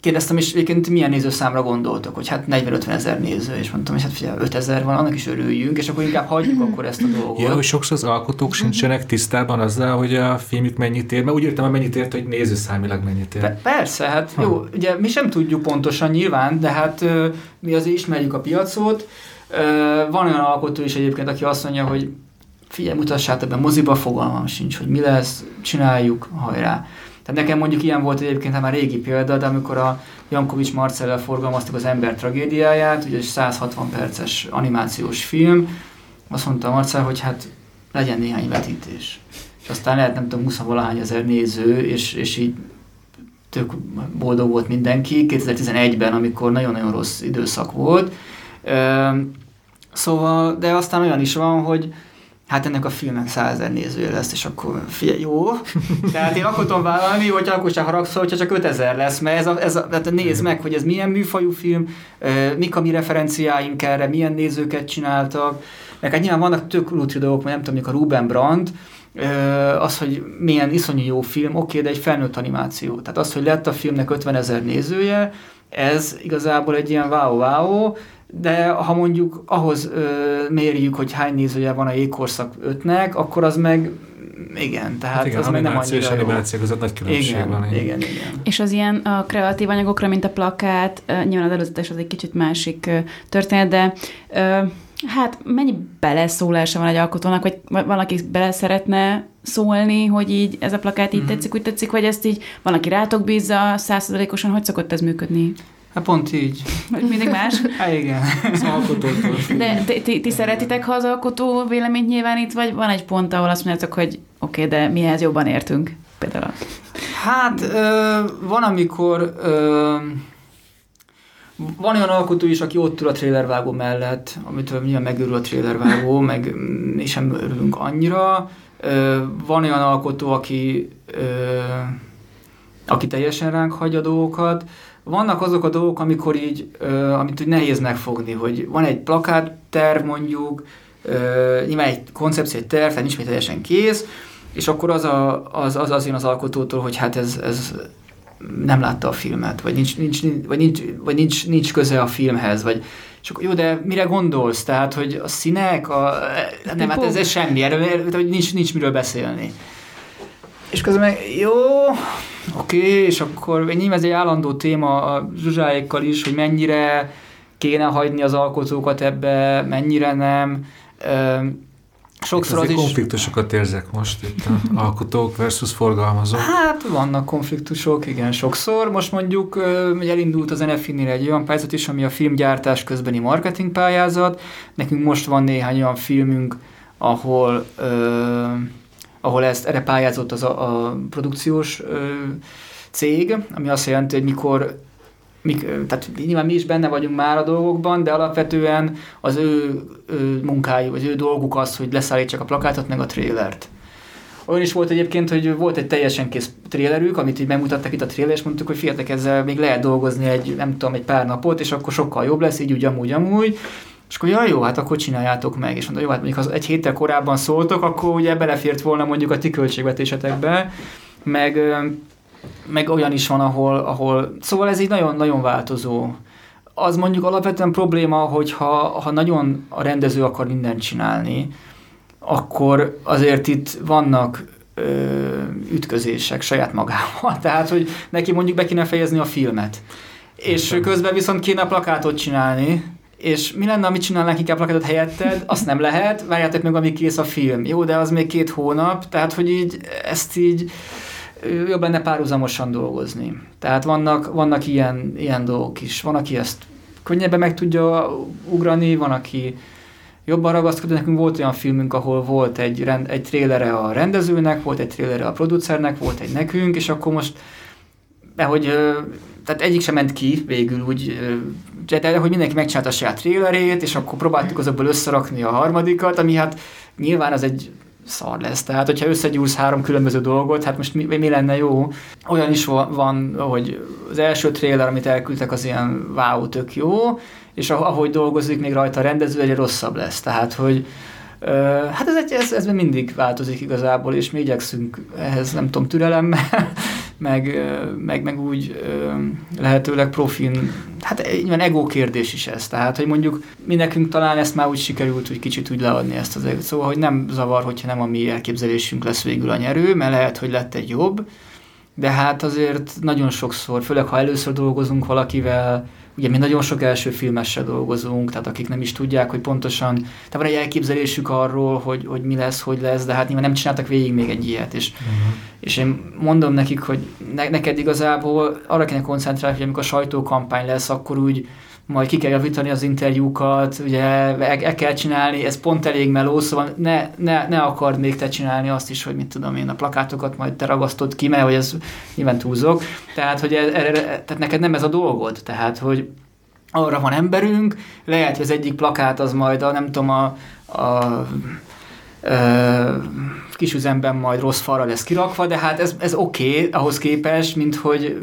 kérdeztem is, egyébként milyen nézőszámra gondoltok, hogy hát 40-50 ezer néző, és mondtam, hogy hát figyelj, 5 ezer van, annak is örüljünk, és akkor inkább hagyjuk akkor ezt a dolgot. Ja, hogy sokszor az alkotók sincsenek tisztában azzal, hogy a filmük mennyit ér, mert úgy értem, hogy mennyit ért, hogy nézőszámilag mennyit ér. Pe- Persze, hát Ha. jó, ugye mi sem tudjuk pontosan nyilván, de hát mi azért ismerjük a piacot. Van olyan alkotó is egyébként, aki azt mondja, hogy figyelj, mutassátok be moziba, fogalmam sincs, hogy mi lesz, csináljuk, hajrá. Tehát nekem mondjuk ilyen volt egyébként, hát már régi példa, de amikor a Jankovics Marcellel forgalmaztuk az ember tragédiáját, ugye egy 160 perces animációs film, azt mondta Marcell, hogy hát legyen néhány vetítés. És aztán lehet nem tudom, 20 valahány ezer néző, és, és így tök boldog volt mindenki 2011-ben, amikor nagyon-nagyon rossz időszak volt. Szóval, de aztán olyan is van, hogy hát ennek a filmnek százezer nézője lesz, és akkor figyelj, jó. *laughs* Tehát én akkor tudom vállalni, hogy akkor sem haragszol, hogyha csak 5000 lesz, mert ez a, ez a, tehát nézd meg, hogy ez milyen műfajú film, mik a mi referenciáink erre, milyen nézőket csináltak. Meg hát nyilván vannak tök lutri dolgok, mert nem tudom, mondjuk a Ruben Brandt, az, hogy milyen iszonyú jó film, oké, de egy felnőtt animáció. Tehát az, hogy lett a filmnek 50 ezer nézője, ez igazából egy ilyen wow-wow, de ha mondjuk ahhoz ö, mérjük, hogy hány nézője van a jégkorszak 5-nek, akkor az meg igen, tehát Hát igen, az meg nem és annyira jó. animáció között nagy különbség Igen, van. igen, igen, igen. És az ilyen a kreatív anyagokra, mint a plakát, nyilván az előzetes az egy kicsit másik történet, de ö, hát mennyi beleszólása van egy alkotónak, vagy van, aki bele szeretne szólni, hogy így ez a plakát így Mhm. tetszik, úgy tetszik, vagy ezt így van, aki rátok bízza százszerzalékosan, hogy szokott ez működni? Hát pont így. Vagy mindig más? Hát igen. Az alkotótól. De ti, ti, ti szeretitek, ha az alkotó véleményt nyilvánít, vagy van egy pont, ahol azt mondjátok, hogy oké, okay, de mihez jobban értünk? Például. Hát ö, van, amikor ö, van olyan alkotó is, aki ott ül a trailervágó mellett, amitől milyen megőrül a trailervágó, meg mi sem örülünk annyira. Ö, van olyan alkotó, aki ö, aki teljesen ránk hagy a dolgokat. Vannak azok a dolgok, amikor így, ö, amit úgy nehéz megfogni, hogy van egy plakátterv mondjuk, ö, nyilván egy koncepció, egy terv, tehát nincs még teljesen kész, és akkor az, a, az, az, az jön az alkotótól, hogy hát ez, ez nem látta a filmet, vagy nincs, nincs, vagy nincs, vagy nincs, nincs köze a filmhez, vagy és akkor jó, de mire gondolsz? Tehát, hogy a színek, a, nem, hát ez, ez semmi, erről, hogy nincs, nincs miről beszélni. És közben meg, jó, oké, okay, és akkor nyilván ez egy állandó téma a zsuzsáékkal is, hogy mennyire kéne hagyni az alkotókat ebbe, mennyire nem. Sokszor az is... konfliktusokat érzek most itt a alkotók versus forgalmazók. Hát vannak konfliktusok, igen, sokszor. Most mondjuk elindult az NFI-nél egy olyan pályázat is, ami a filmgyártás közbeni marketing pályázat. Nekünk most van néhány olyan filmünk, ahol, ö, ahol ezt erre pályázott az a, a produkciós ö, cég, ami azt jelenti, hogy mikor mik, tehát nyilván mi is benne vagyunk már a dolgokban, de alapvetően az ő, ő munkájuk, vagy ő dolguk az, hogy leszállítsák a plakátot, meg a trélert. Olyan is volt egyébként, hogy volt egy teljesen kész trélerük, amit így bemutattak itt a tréler, és mondtuk, hogy fiatek ezzel még lehet dolgozni egy, nem tudom, egy pár napot, és akkor sokkal jobb lesz, így úgy, amúgy, amúgy. És akkor jaj, jó, hát akkor csináljátok meg. És mondta, jó, hát mondjuk ha egy héttel korábban szóltok, akkor ugye belefért volna mondjuk a ti költségvetésetekbe, meg meg olyan is van, ahol, ahol szóval ez így nagyon-nagyon változó. Az mondjuk alapvetően probléma, hogy ha, ha nagyon a rendező akar mindent csinálni, akkor azért itt vannak ö, ütközések saját magával. *laughs* Tehát, hogy neki mondjuk be kéne fejezni a filmet. És közben viszont kéne plakátot csinálni, és mi lenne, amit csinálnánk inkább plakátot helyetted? Azt nem lehet, várjátok meg, amíg kész a film. Jó, de az még két hónap, tehát, hogy így ezt így jobb benne párhuzamosan dolgozni. Tehát vannak, vannak ilyen, ilyen dolgok is. Van, aki ezt könnyebben meg tudja ugrani, van, aki jobban ragaszkodik. Nekünk volt olyan filmünk, ahol volt egy, rend, egy trélere a rendezőnek, volt egy trélere a producernek, volt egy nekünk, és akkor most hogy tehát egyik sem ment ki végül úgy, de hogy mindenki megcsinálta a saját trélerét, és akkor próbáltuk azokból összerakni a harmadikat, ami hát nyilván az egy szar lesz. Tehát, hogyha összegyúrsz három különböző dolgot, hát most mi, mi lenne jó? Olyan is van, hogy az első trailer, amit elküldtek, az ilyen wow, tök jó, és ahogy dolgozik még rajta a rendező, egyre rosszabb lesz. Tehát, hogy Hát ez, egy, ez, ez mindig változik igazából, és mi igyekszünk ehhez, nem tudom, türelemmel, meg, meg, meg úgy lehetőleg profin, hát nyilván ego kérdés is ez, tehát, hogy mondjuk mi nekünk talán ezt már úgy sikerült, hogy kicsit úgy leadni ezt az egész, szóval, hogy nem zavar, hogyha nem a mi elképzelésünk lesz végül a nyerő, mert lehet, hogy lett egy jobb, de hát azért nagyon sokszor, főleg ha először dolgozunk valakivel, Ugye mi nagyon sok első filmessel dolgozunk, tehát akik nem is tudják, hogy pontosan, tehát van egy elképzelésük arról, hogy, hogy mi lesz, hogy lesz, de hát nyilván nem csináltak végig még egy ilyet, és, uh-huh. és én mondom nekik, hogy ne, neked igazából arra kéne koncentrálni, hogy amikor a sajtókampány lesz, akkor úgy majd ki kell javítani az interjúkat, ugye el, el kell csinálni, ez pont elég meló, szóval ne, ne, ne akard még te csinálni azt is, hogy mit tudom én, a plakátokat majd te ragasztod ki, mert hogy ez nyilván túlzok. Tehát, hogy erre, e, tehát neked nem ez a dolgod, tehát, hogy arra van emberünk, lehet, hogy az egyik plakát az majd a, nem tudom, a, a, a kisüzemben majd rossz falra lesz kirakva, de hát ez, ez oké okay, ahhoz képest, mint hogy,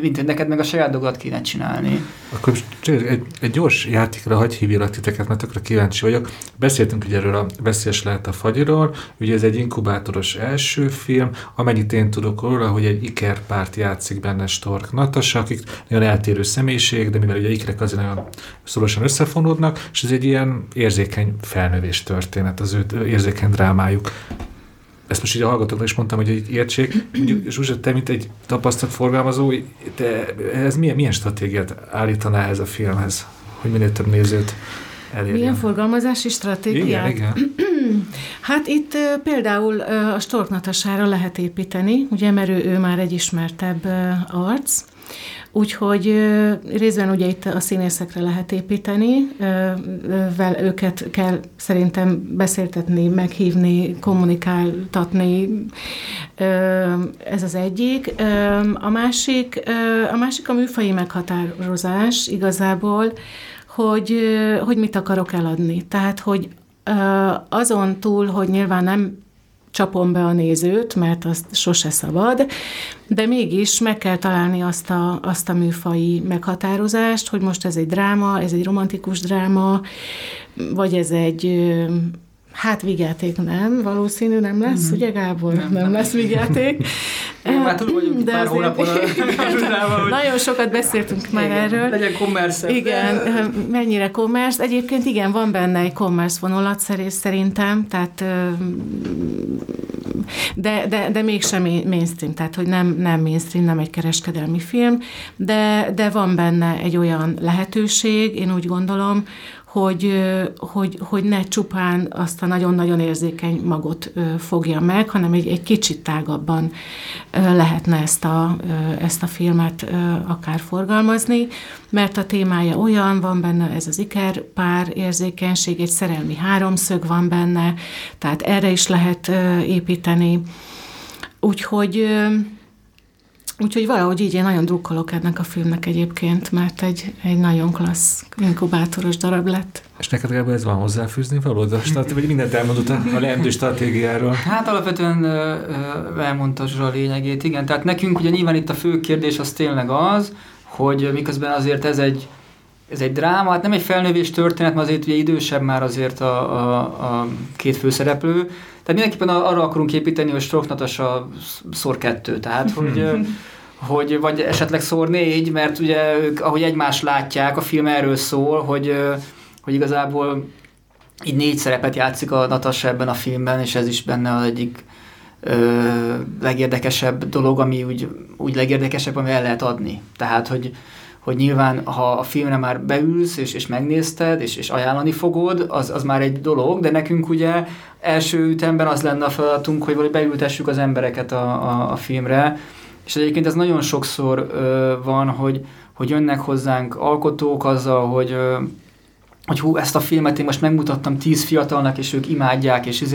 mint hogy neked meg a saját dolgot kéne csinálni. Akkor egy, egy gyors játékra hagyj hívjalak titeket, mert tökre kíváncsi vagyok. Beszéltünk ugye erről a Veszélyes lehet a fagyiról, ugye ez egy inkubátoros első film, amennyit én tudok róla, hogy egy ikerpárt játszik benne Stork Natasha, akik nagyon eltérő személyiség, de mivel ugye ikrek azért nagyon szorosan összefonódnak, és ez egy ilyen érzékeny felnövés történet, az ő érzékeny drámájuk ezt most így a hallgatóknak is mondtam, hogy egy értség. Mondjuk, Zsuzsa, te, mint egy tapasztalt forgalmazó, te, ez milyen, milyen stratégiát állítaná ez a filmhez, hogy minél több nézőt elérjen? Milyen forgalmazási stratégiát? Igen, igen. *clears throat* Hát itt például a Stork Natasára lehet építeni, ugye, mert ő, ő már egy ismertebb arc, Úgyhogy részben ugye itt a színészekre lehet építeni, vel őket kell szerintem beszéltetni, meghívni, kommunikáltatni, ez az egyik. A másik, a másik a műfai meghatározás igazából, hogy, hogy mit akarok eladni. Tehát, hogy azon túl, hogy nyilván nem csapom be a nézőt, mert azt sose szabad, de mégis meg kell találni azt a, azt a műfai meghatározást, hogy most ez egy dráma, ez egy romantikus dráma, vagy ez egy Hát vigyáték nem, valószínű nem lesz, mm-hmm. ugye Gábor? Nem, nem, nem lesz vigyáték. Már túl vagyunk de pár hónapon. *laughs* Nagyon sokat beszéltünk már igen, erről. Legyen commerce Igen, mennyire commerce. Egyébként igen, van benne egy commerce vonulat szerintem, tehát de, de, de mégsem mainstream, tehát hogy nem, nem mainstream, nem egy kereskedelmi film, de, de van benne egy olyan lehetőség, én úgy gondolom, hogy, hogy, hogy ne csupán azt a nagyon-nagyon érzékeny magot fogja meg, hanem egy, egy kicsit tágabban lehetne ezt a, ezt a filmet akár forgalmazni, mert a témája olyan, van benne ez az iker pár érzékenység, egy szerelmi háromszög van benne, tehát erre is lehet építeni. Úgyhogy Úgyhogy valahogy így én nagyon drukkolok ennek a filmnek egyébként, mert egy, egy nagyon klassz inkubátoros darab lett. És neked Gábor ez van hozzáfűzni való? Vagy mindent elmondott a leendő stratégiáról? Hát alapvetően elmondta a lényegét, igen. Tehát nekünk ugye nyilván itt a fő kérdés az tényleg az, hogy miközben azért ez egy, ez egy dráma, hát nem egy felnővés történet, mert azért ugye idősebb már azért a, a, a két főszereplő, tehát mindenképpen arra akarunk építeni, hogy Stroke Natasha szor kettő, tehát hogy hogy vagy esetleg szor négy, mert ugye ők, ahogy egymást látják, a film erről szól, hogy, hogy igazából így négy szerepet játszik a Natasha ebben a filmben, és ez is benne az egyik ö, legérdekesebb dolog, ami úgy, úgy legérdekesebb, ami el lehet adni. Tehát, hogy, hogy nyilván, ha a filmre már beülsz, és, és megnézted, és, és ajánlani fogod, az, az már egy dolog, de nekünk ugye első ütemben az lenne a feladatunk, hogy valahogy beültessük az embereket a, a, a filmre, és egyébként ez nagyon sokszor ö, van, hogy, hogy jönnek hozzánk alkotók azzal, hogy, ö, hogy hú, ezt a filmet én most megmutattam tíz fiatalnak, és ők imádják, és ez,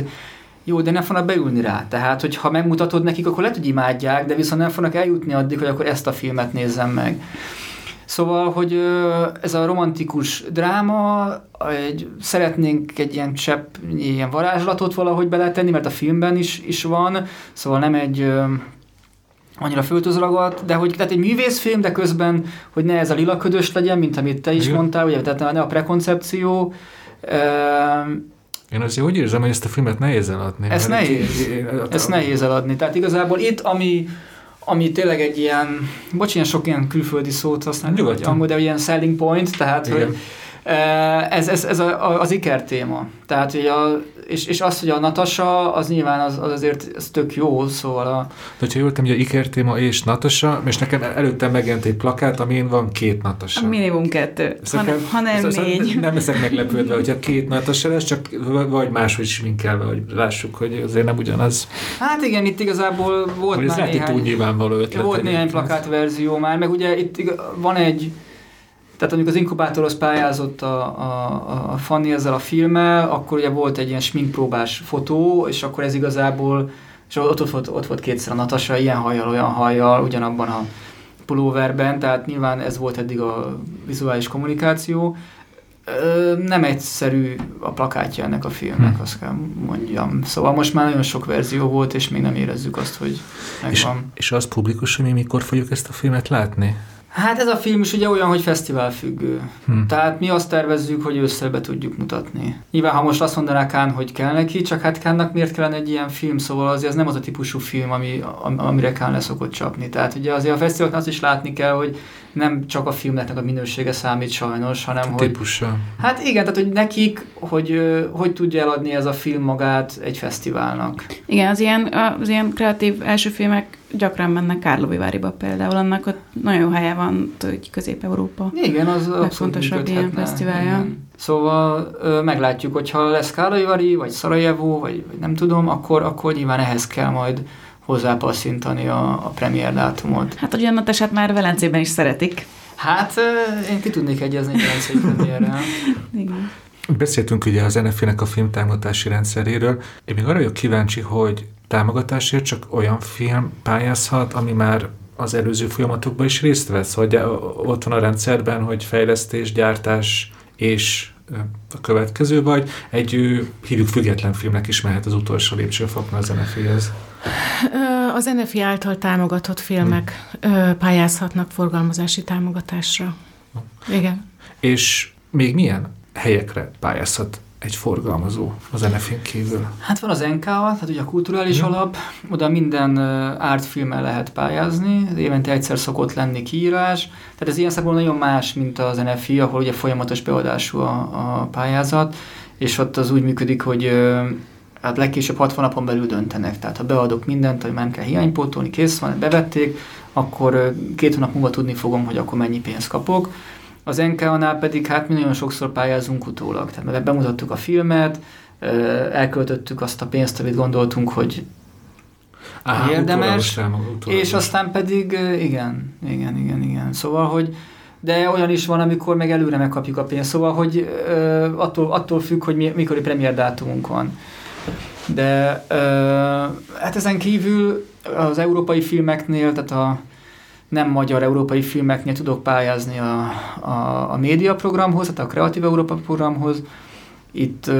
jó, de nem fognak beülni rá. Tehát, hogy ha megmutatod nekik, akkor lehet, hogy imádják, de viszont nem fognak eljutni addig, hogy akkor ezt a filmet nézzem meg. Szóval, hogy ez a romantikus dráma, egy, szeretnénk egy ilyen csepp, ilyen varázslatot valahogy beletenni, mert a filmben is, is van, szóval nem egy annyira föltözragadt, de hogy tehát egy művészfilm, de közben, hogy ne ez a lila ködös legyen, mint amit te is Igen. mondtál, ugye, tehát ne a prekoncepció. Én azért úgy érzem, hogy ezt a filmet nehéz eladni. Ezt nehéz. Én, ezt nehéz eladni. Tehát igazából itt, ami, ami tényleg egy ilyen, bocs, ilyen sok ilyen külföldi szót használni, vagy angol, de ilyen selling point, tehát Igen. hogy ez, ez, ez a, az iker téma. Tehát, hogy a, és, és az, hogy a Natasa, az nyilván az, az azért az tök jó, szóval a... De hogyha jól hogy a iker téma és Natasa, és nekem előtte megjelent egy plakát, amin van két Natasa. Minimum kettő, ha, nem, ha nem négy. Nem leszek meglepődve, hogyha két Natasa lesz, csak vagy máshogy sminkelve, hogy lássuk, hogy azért nem ugyanaz. Hát igen, itt igazából volt hogy már néhány... Úgy nyilvánvaló ötlet. Volt néhány plakátverzió már, meg ugye itt van egy tehát amikor az inkubátorhoz pályázott a, a, a Fanny ezzel a filmmel, akkor ugye volt egy ilyen sminkpróbás fotó, és akkor ez igazából, és ott, ott, volt, ott volt kétszer a Natasa, ilyen hajjal, olyan hajjal, ugyanabban a pulóverben, tehát nyilván ez volt eddig a vizuális kommunikáció. Nem egyszerű a plakátja ennek a filmnek, hm. azt kell mondjam. Szóval most már nagyon sok verzió volt, és még nem érezzük azt, hogy megvan. És, és az publikus, hogy mi mikor fogjuk ezt a filmet látni? Hát ez a film is ugye olyan, hogy fesztivál függő. Hmm. Tehát mi azt tervezzük, hogy ősszel be tudjuk mutatni. Nyilván, ha most azt mondaná Kán, hogy kell neki, csak hát Kánnak miért kellene egy ilyen film, szóval azért ez nem az a típusú film, ami, amire Kán leszokott csapni. Tehát ugye azért a fesztiválon azt is látni kell, hogy nem csak a filmnek a minősége számít sajnos, hanem a hogy... Típusa. Hát igen, tehát hogy nekik, hogy hogy tudja eladni ez a film magát egy fesztiválnak. Igen, az ilyen, az ilyen kreatív első filmek gyakran mennek Kárloviváriba például, annak ott nagyon jó helye van, hogy Közép-Európa. Igen, az legfontosabb ilyen fesztiválja. Igen. Szóval ö, meglátjuk, hogyha lesz Kárlovivári, vagy Szarajevó, vagy, vagy nem tudom, akkor, akkor nyilván ehhez kell majd hozzápasszintani a, a premier dátumot. Hát, hogy annak eset már Velencében is szeretik. Hát én ki tudnék egyezni egy Velencei premierrel. *laughs* Igen. Beszéltünk ugye az NFI-nek a filmtámogatási rendszeréről. Én még arra vagyok kíváncsi, hogy támogatásért csak olyan film pályázhat, ami már az előző folyamatokban is részt vesz, hogy ott van a rendszerben, hogy fejlesztés, gyártás és a következő, vagy egy hívjuk független filmnek is mehet az utolsó lépcsőfokon az NFI-hez? Az NFI által támogatott filmek hmm. pályázhatnak forgalmazási támogatásra. Igen. És még milyen helyekre pályázhat egy forgalmazó az NFI-n kívül? Hát van az NK, tehát ugye a kulturális hmm. alap, oda minden ártfilmmel lehet pályázni, évente egyszer szokott lenni kiírás, tehát ez ilyen szempontból nagyon más, mint az NFI, ahol ugye folyamatos beadású a, a pályázat, és ott az úgy működik, hogy hát legkésőbb 60 napon belül döntenek. Tehát ha beadok mindent, hogy már nem kell hiánypótolni, kész van, bevették, akkor két hónap múlva tudni fogom, hogy akkor mennyi pénzt kapok. Az NK-nál pedig hát mi nagyon sokszor pályázunk utólag. Tehát mert bemutattuk a filmet, elköltöttük azt a pénzt, amit gondoltunk, hogy Á, érdemes, és aztán pedig igen, igen, igen, igen. Szóval, hogy de olyan is van, amikor meg előre megkapjuk a pénzt, szóval, hogy attól, attól függ, hogy mi, mikor premier dátumunk van. De hát ezen kívül az európai filmeknél, tehát a nem magyar európai filmeknél tudok pályázni a, a, a média programhoz, tehát a Kreatív Európa programhoz. Itt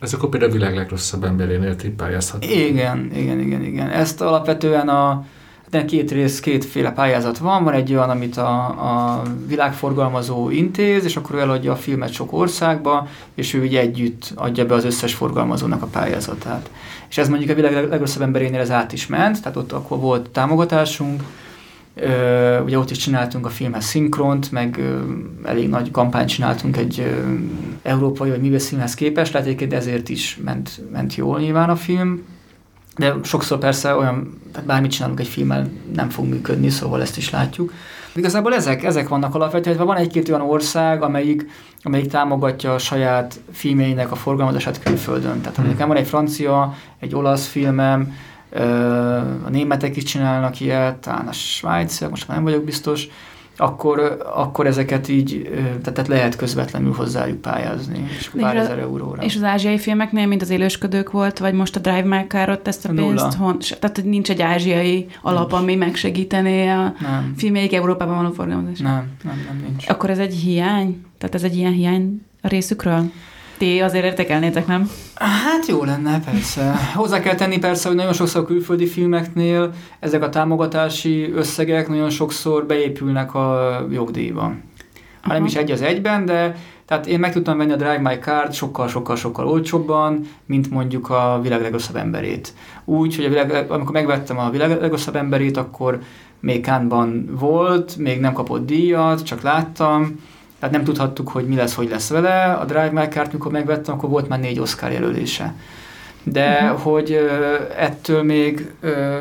ez akkor például a világ legrosszabb emberénél pályázhat. Igen, igen, igen, igen. Ezt alapvetően a de két rész, kétféle pályázat van. Van egy olyan, amit a, a világforgalmazó intéz, és akkor ő eladja a filmet sok országba, és ő így együtt adja be az összes forgalmazónak a pályázatát. És ez mondjuk a világ legrosszabb emberénél ez át is ment, tehát ott akkor volt támogatásunk, Ö, ugye ott is csináltunk a filmhez szinkront, meg ö, elég nagy kampányt csináltunk egy ö, európai vagy művész filmhez képest, lehet hogy ezért is ment, ment jól nyilván a film, de sokszor persze olyan, tehát bármit csinálunk egy filmmel, nem fog működni, szóval ezt is látjuk. Igazából ezek, ezek vannak alapvetően, van egy-két olyan ország, amelyik, amelyik támogatja a saját filmjeinek a forgalmazását külföldön. Tehát hmm. nekem van egy francia, egy olasz filmem, a németek is csinálnak ilyet, talán a svájciak, most már nem vagyok biztos, akkor, akkor ezeket így, tehát lehet közvetlenül hozzájuk pályázni, és pár ezer euróra. És az ázsiai filmeknél, mint az élősködők volt, vagy most a Drive My Car-ot ezt a pénzt, hon, tehát nincs egy ázsiai alap, nincs. ami megsegítené a nem. filmjeik Európában való forgalmazás? Nem, nem, nem, nincs. Akkor ez egy hiány? Tehát ez egy ilyen hiány a részükről? Ti azért értekelnétek, nem? Hát jó lenne, persze. Hozzá kell tenni persze, hogy nagyon sokszor a külföldi filmeknél ezek a támogatási összegek nagyon sokszor beépülnek a jogdíjban. Ha nem is egy az egyben, de tehát én meg tudtam venni a Drive My Card sokkal-sokkal-sokkal olcsóbban, mint mondjuk a világ legrosszabb emberét. Úgy, hogy a világ, amikor megvettem a világ legrosszabb emberét, akkor még Kánban volt, még nem kapott díjat, csak láttam, tehát nem tudhattuk, hogy mi lesz, hogy lesz vele. A Drive My Car-t, mikor megvettem, akkor volt már négy Oscar jelölése. De uh-huh. hogy ö, ettől még ö,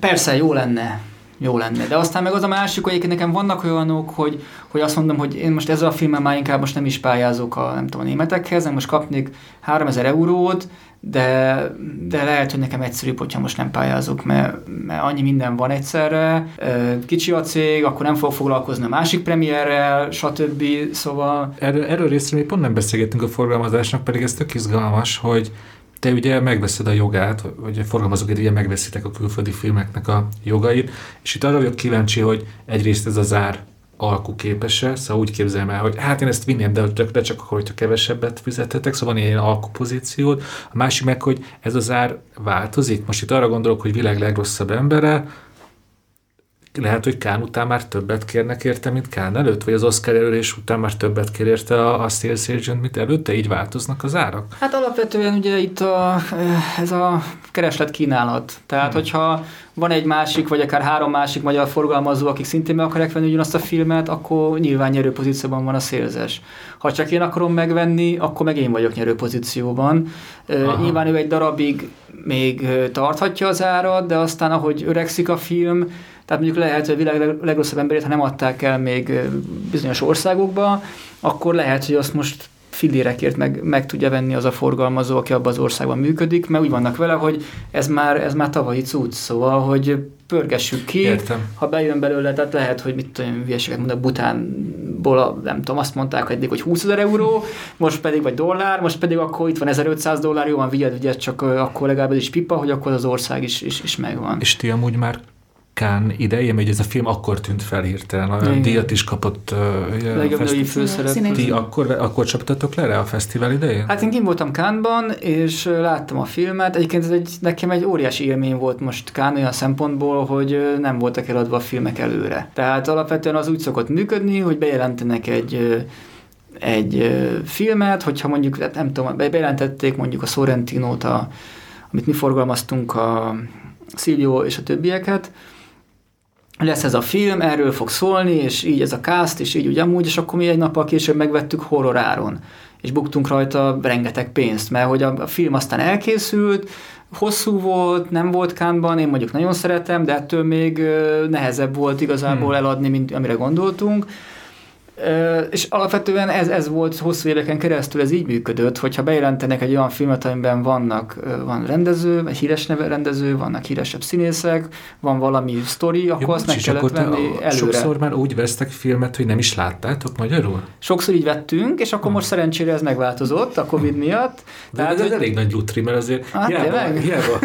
persze jó lenne, jó lenne. De aztán meg az a másik, hogy nekem vannak olyanok, hogy, hogy azt mondom, hogy én most ezzel a filmmel már inkább most nem is pályázok a, nem tudom, a németekhez, nem most kapnék 3000 eurót, de, de lehet, hogy nekem egyszerűbb, hogyha most nem pályázok, mert, mert annyi minden van egyszerre, kicsi a cég, akkor nem fog foglalkozni a másik premierrel, stb. Szóval... Erről, erről részre még pont nem beszélgettünk a forgalmazásnak, pedig ez tök izgalmas, hogy te ugye megveszed a jogát, vagy a forgalmazók ugye megveszitek a külföldi filmeknek a jogait, és itt arra vagyok kíváncsi, hogy egyrészt ez az ár alkuképes-e, szóval úgy képzelem el, hogy hát én ezt vinném, de, de csak akkor, hogyha kevesebbet fizethetek, szóval van ilyen alkupozíciód. A másik meg, hogy ez az ár változik. Most itt arra gondolok, hogy világ legrosszabb embere, lehet, hogy Kán után már többet kérnek érte, mint Kán előtt, vagy az Oscar előrés után már többet kér érte a, a Sales Agent, mint előtte, így változnak az árak? Hát alapvetően ugye itt a, ez a kereslet kínálat. Tehát, hmm. hogyha van egy másik, vagy akár három másik magyar forgalmazó, akik szintén meg akarják venni ugyanazt a filmet, akkor nyilván nyerő pozícióban van a szélzes. Ha csak én akarom megvenni, akkor meg én vagyok nyerő pozícióban. Aha. Nyilván ő egy darabig még tarthatja az árat, de aztán ahogy öregszik a film, tehát mondjuk lehet, hogy a világ legrosszabb emberét, ha nem adták el még bizonyos országokba, akkor lehet, hogy azt most fillérekért meg, meg tudja venni az a forgalmazó, aki abban az országban működik, mert úgy vannak vele, hogy ez már, ez már tavalyi cucc, szóval, hogy pörgessük ki, Értem. ha bejön belőle, tehát lehet, hogy mit tudom, hülyeséget mondok, Butánból, a, nem tudom, azt mondták eddig, hogy 20 ezer euró, most pedig, vagy dollár, most pedig akkor itt van 1500 dollár, jó van, vigyed, vigyed, csak akkor legalább ez is pipa, hogy akkor az ország is, is, is megvan. És ti amúgy már Kán ideje, hogy ez a film akkor tűnt fel hirtelen. A Igen. díjat is kapott. Uh, Legjobb női Színész. főszerep. Ti akkor, akkor csaptatok le rá a fesztivál idején? Hát én kint voltam Kánban, és láttam a filmet. Egyébként ez egy, nekem egy óriási élmény volt most Kán olyan szempontból, hogy nem voltak eladva a filmek előre. Tehát alapvetően az úgy szokott működni, hogy bejelentenek egy egy filmet, hogyha mondjuk, hát nem tudom, be- bejelentették mondjuk a Sorrentinót, a, amit mi forgalmaztunk, a Silvio és a többieket, lesz ez a film, erről fog szólni, és így ez a cast, és így úgy amúgy, és akkor mi egy nappal később megvettük horroráron, és buktunk rajta rengeteg pénzt, mert hogy a, film aztán elkészült, hosszú volt, nem volt kánban, én mondjuk nagyon szeretem, de ettől még nehezebb volt igazából Hmm. eladni, mint amire gondoltunk. És alapvetően ez, ez volt hosszú éveken keresztül, ez így működött, hogyha bejelentenek egy olyan filmet, amiben vannak, van rendező, egy híres neve rendező, vannak híresebb színészek, van valami sztori, akkor Jó, azt meg kellett venni előre. Sokszor már úgy vesztek filmet, hogy nem is láttátok magyarul? Sokszor így vettünk, és akkor most szerencsére ez megváltozott a Covid miatt. De hát ez hogy- elég nagy lutri, mert azért Hát, hiába, tényleg? hiába,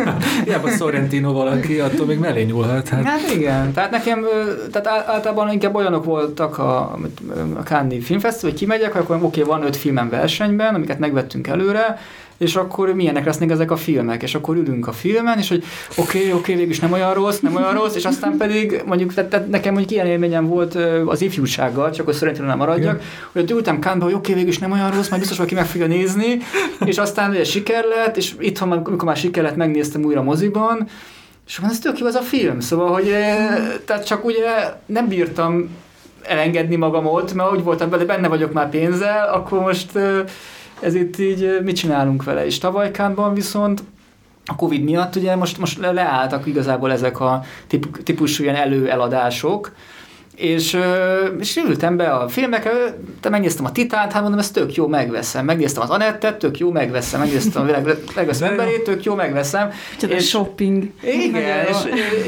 hiába Sorrentino valaki, attól még mellé nyúlhat. Hát, Hát igen, tehát nekem, tehát általában inkább olyanok voltak a, amit, a Cannes Filmfesztivál, hogy kimegyek, akkor oké, van öt filmem versenyben, amiket megvettünk előre, és akkor milyenek lesznek ezek a filmek, és akkor ülünk a filmen, és hogy oké, okay, oké, okay, végülis nem olyan rossz, nem olyan rossz, és aztán pedig mondjuk, tehát, tehát nekem mondjuk ilyen élményem volt az ifjúsággal, csak hogy szerintem nem maradjak, hogy ott ültem Kánba, hogy oké, okay, végülis nem olyan rossz, majd biztos valaki meg fogja nézni, és aztán ugye siker lett, és itthon, amikor már siker lett, megnéztem újra moziban, és van ez tök jó az a film, szóval, hogy eh, tehát csak ugye nem bírtam elengedni magamot, mert úgy voltam vele, benne vagyok már pénzzel, akkor most ez itt így mit csinálunk vele. És tavaly Cannes-ban viszont a Covid miatt ugye most, most le- leálltak igazából ezek a típusú ilyen előeladások, és, és ültem be a filmekre, te megnéztem a Titánt, hát mondom, ez tök jó, megveszem. Megnéztem az Anettet, tök jó, megveszem. Megnéztem a világ legveszem emberét, tök jó, megveszem. Csoda És- shopping. igen, és,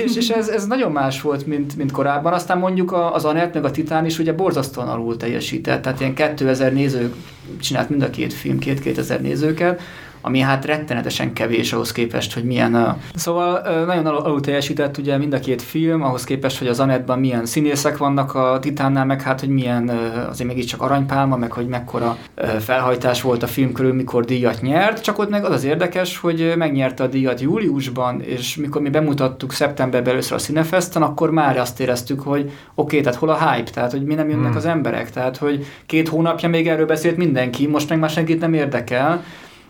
és, és ez, ez nagyon más volt, mint, mint korábban. Aztán mondjuk az Anett meg a Titán is ugye borzasztóan alul teljesített, tehát ilyen 2000 néző csinált mind a két film, két-kétezer nézőket, ami hát rettenetesen kevés ahhoz képest, hogy milyen a... Szóval nagyon alul, alul teljesített ugye mind a két film, ahhoz képest, hogy az Anettban milyen színészek vannak a Titánnál, meg hát, hogy milyen azért mégiscsak aranypálma, meg hogy mekkora felhajtás volt a film körül, mikor díjat nyert, csak ott meg az az érdekes, hogy megnyerte a díjat júliusban, és mikor mi bemutattuk szeptemberben először a Cinefesten, akkor már azt éreztük, hogy oké, okay, tehát hol a hype, tehát hogy mi nem jönnek Hmm. az emberek, tehát hogy két hónapja még erről beszélt mindenki, most meg már senkit nem érdekel,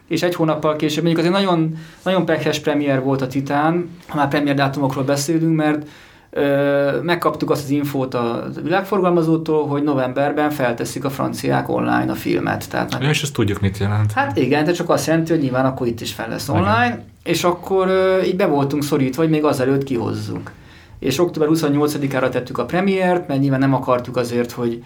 és egy hónappal később, mondjuk azért nagyon, nagyon pekhes premier volt a Titán, ha már premier dátumokról beszélünk, mert ö, megkaptuk azt az infót a világforgalmazótól, hogy novemberben felteszik a franciák online a filmet. Tehát meg Ja, és azt tudjuk, mit jelent. Hát igen, de csak azt jelenti, hogy nyilván akkor itt is fel lesz Igen. online, és akkor ö, így be voltunk szorítva, hogy még azelőtt kihozzuk. És október 28-ára tettük a premiért, mert nyilván nem akartuk azért, hogy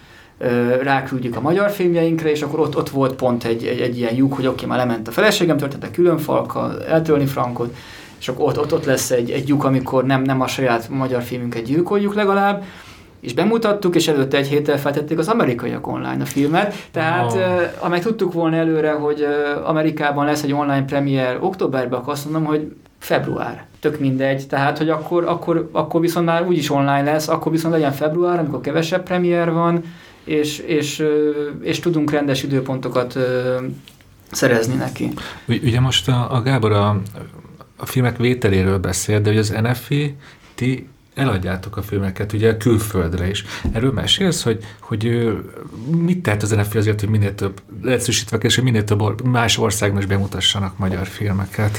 ráküldjük a magyar filmjeinkre, és akkor ott, ott volt pont egy, egy, egy ilyen lyuk, hogy oké, már lement a feleségem, történt a külön falka, eltölni frankot, és akkor ott, ott, ott lesz egy, egy lyuk, amikor nem, nem a saját magyar filmünket gyilkoljuk legalább, és bemutattuk, és előtte egy héttel feltették az amerikaiak online a filmet. Tehát, Oh. meg tudtuk volna előre, hogy Amerikában lesz egy online premier októberben, akkor azt mondom, hogy február. Tök mindegy. Tehát, hogy akkor, akkor, akkor viszont már úgyis online lesz, akkor viszont legyen február, amikor kevesebb premier van, és, és, és tudunk rendes időpontokat szerezni neki. Ugy- Ugye most a, a Gábor a, a filmek vételéről beszél, de hogy az NFI, ti eladjátok a filmeket ugye külföldre is. Erről mesélsz, hogy, hogy mit tehet az NFI azért, hogy minél több, leegyszerűsítve és hogy minél több más országban is bemutassanak magyar filmeket?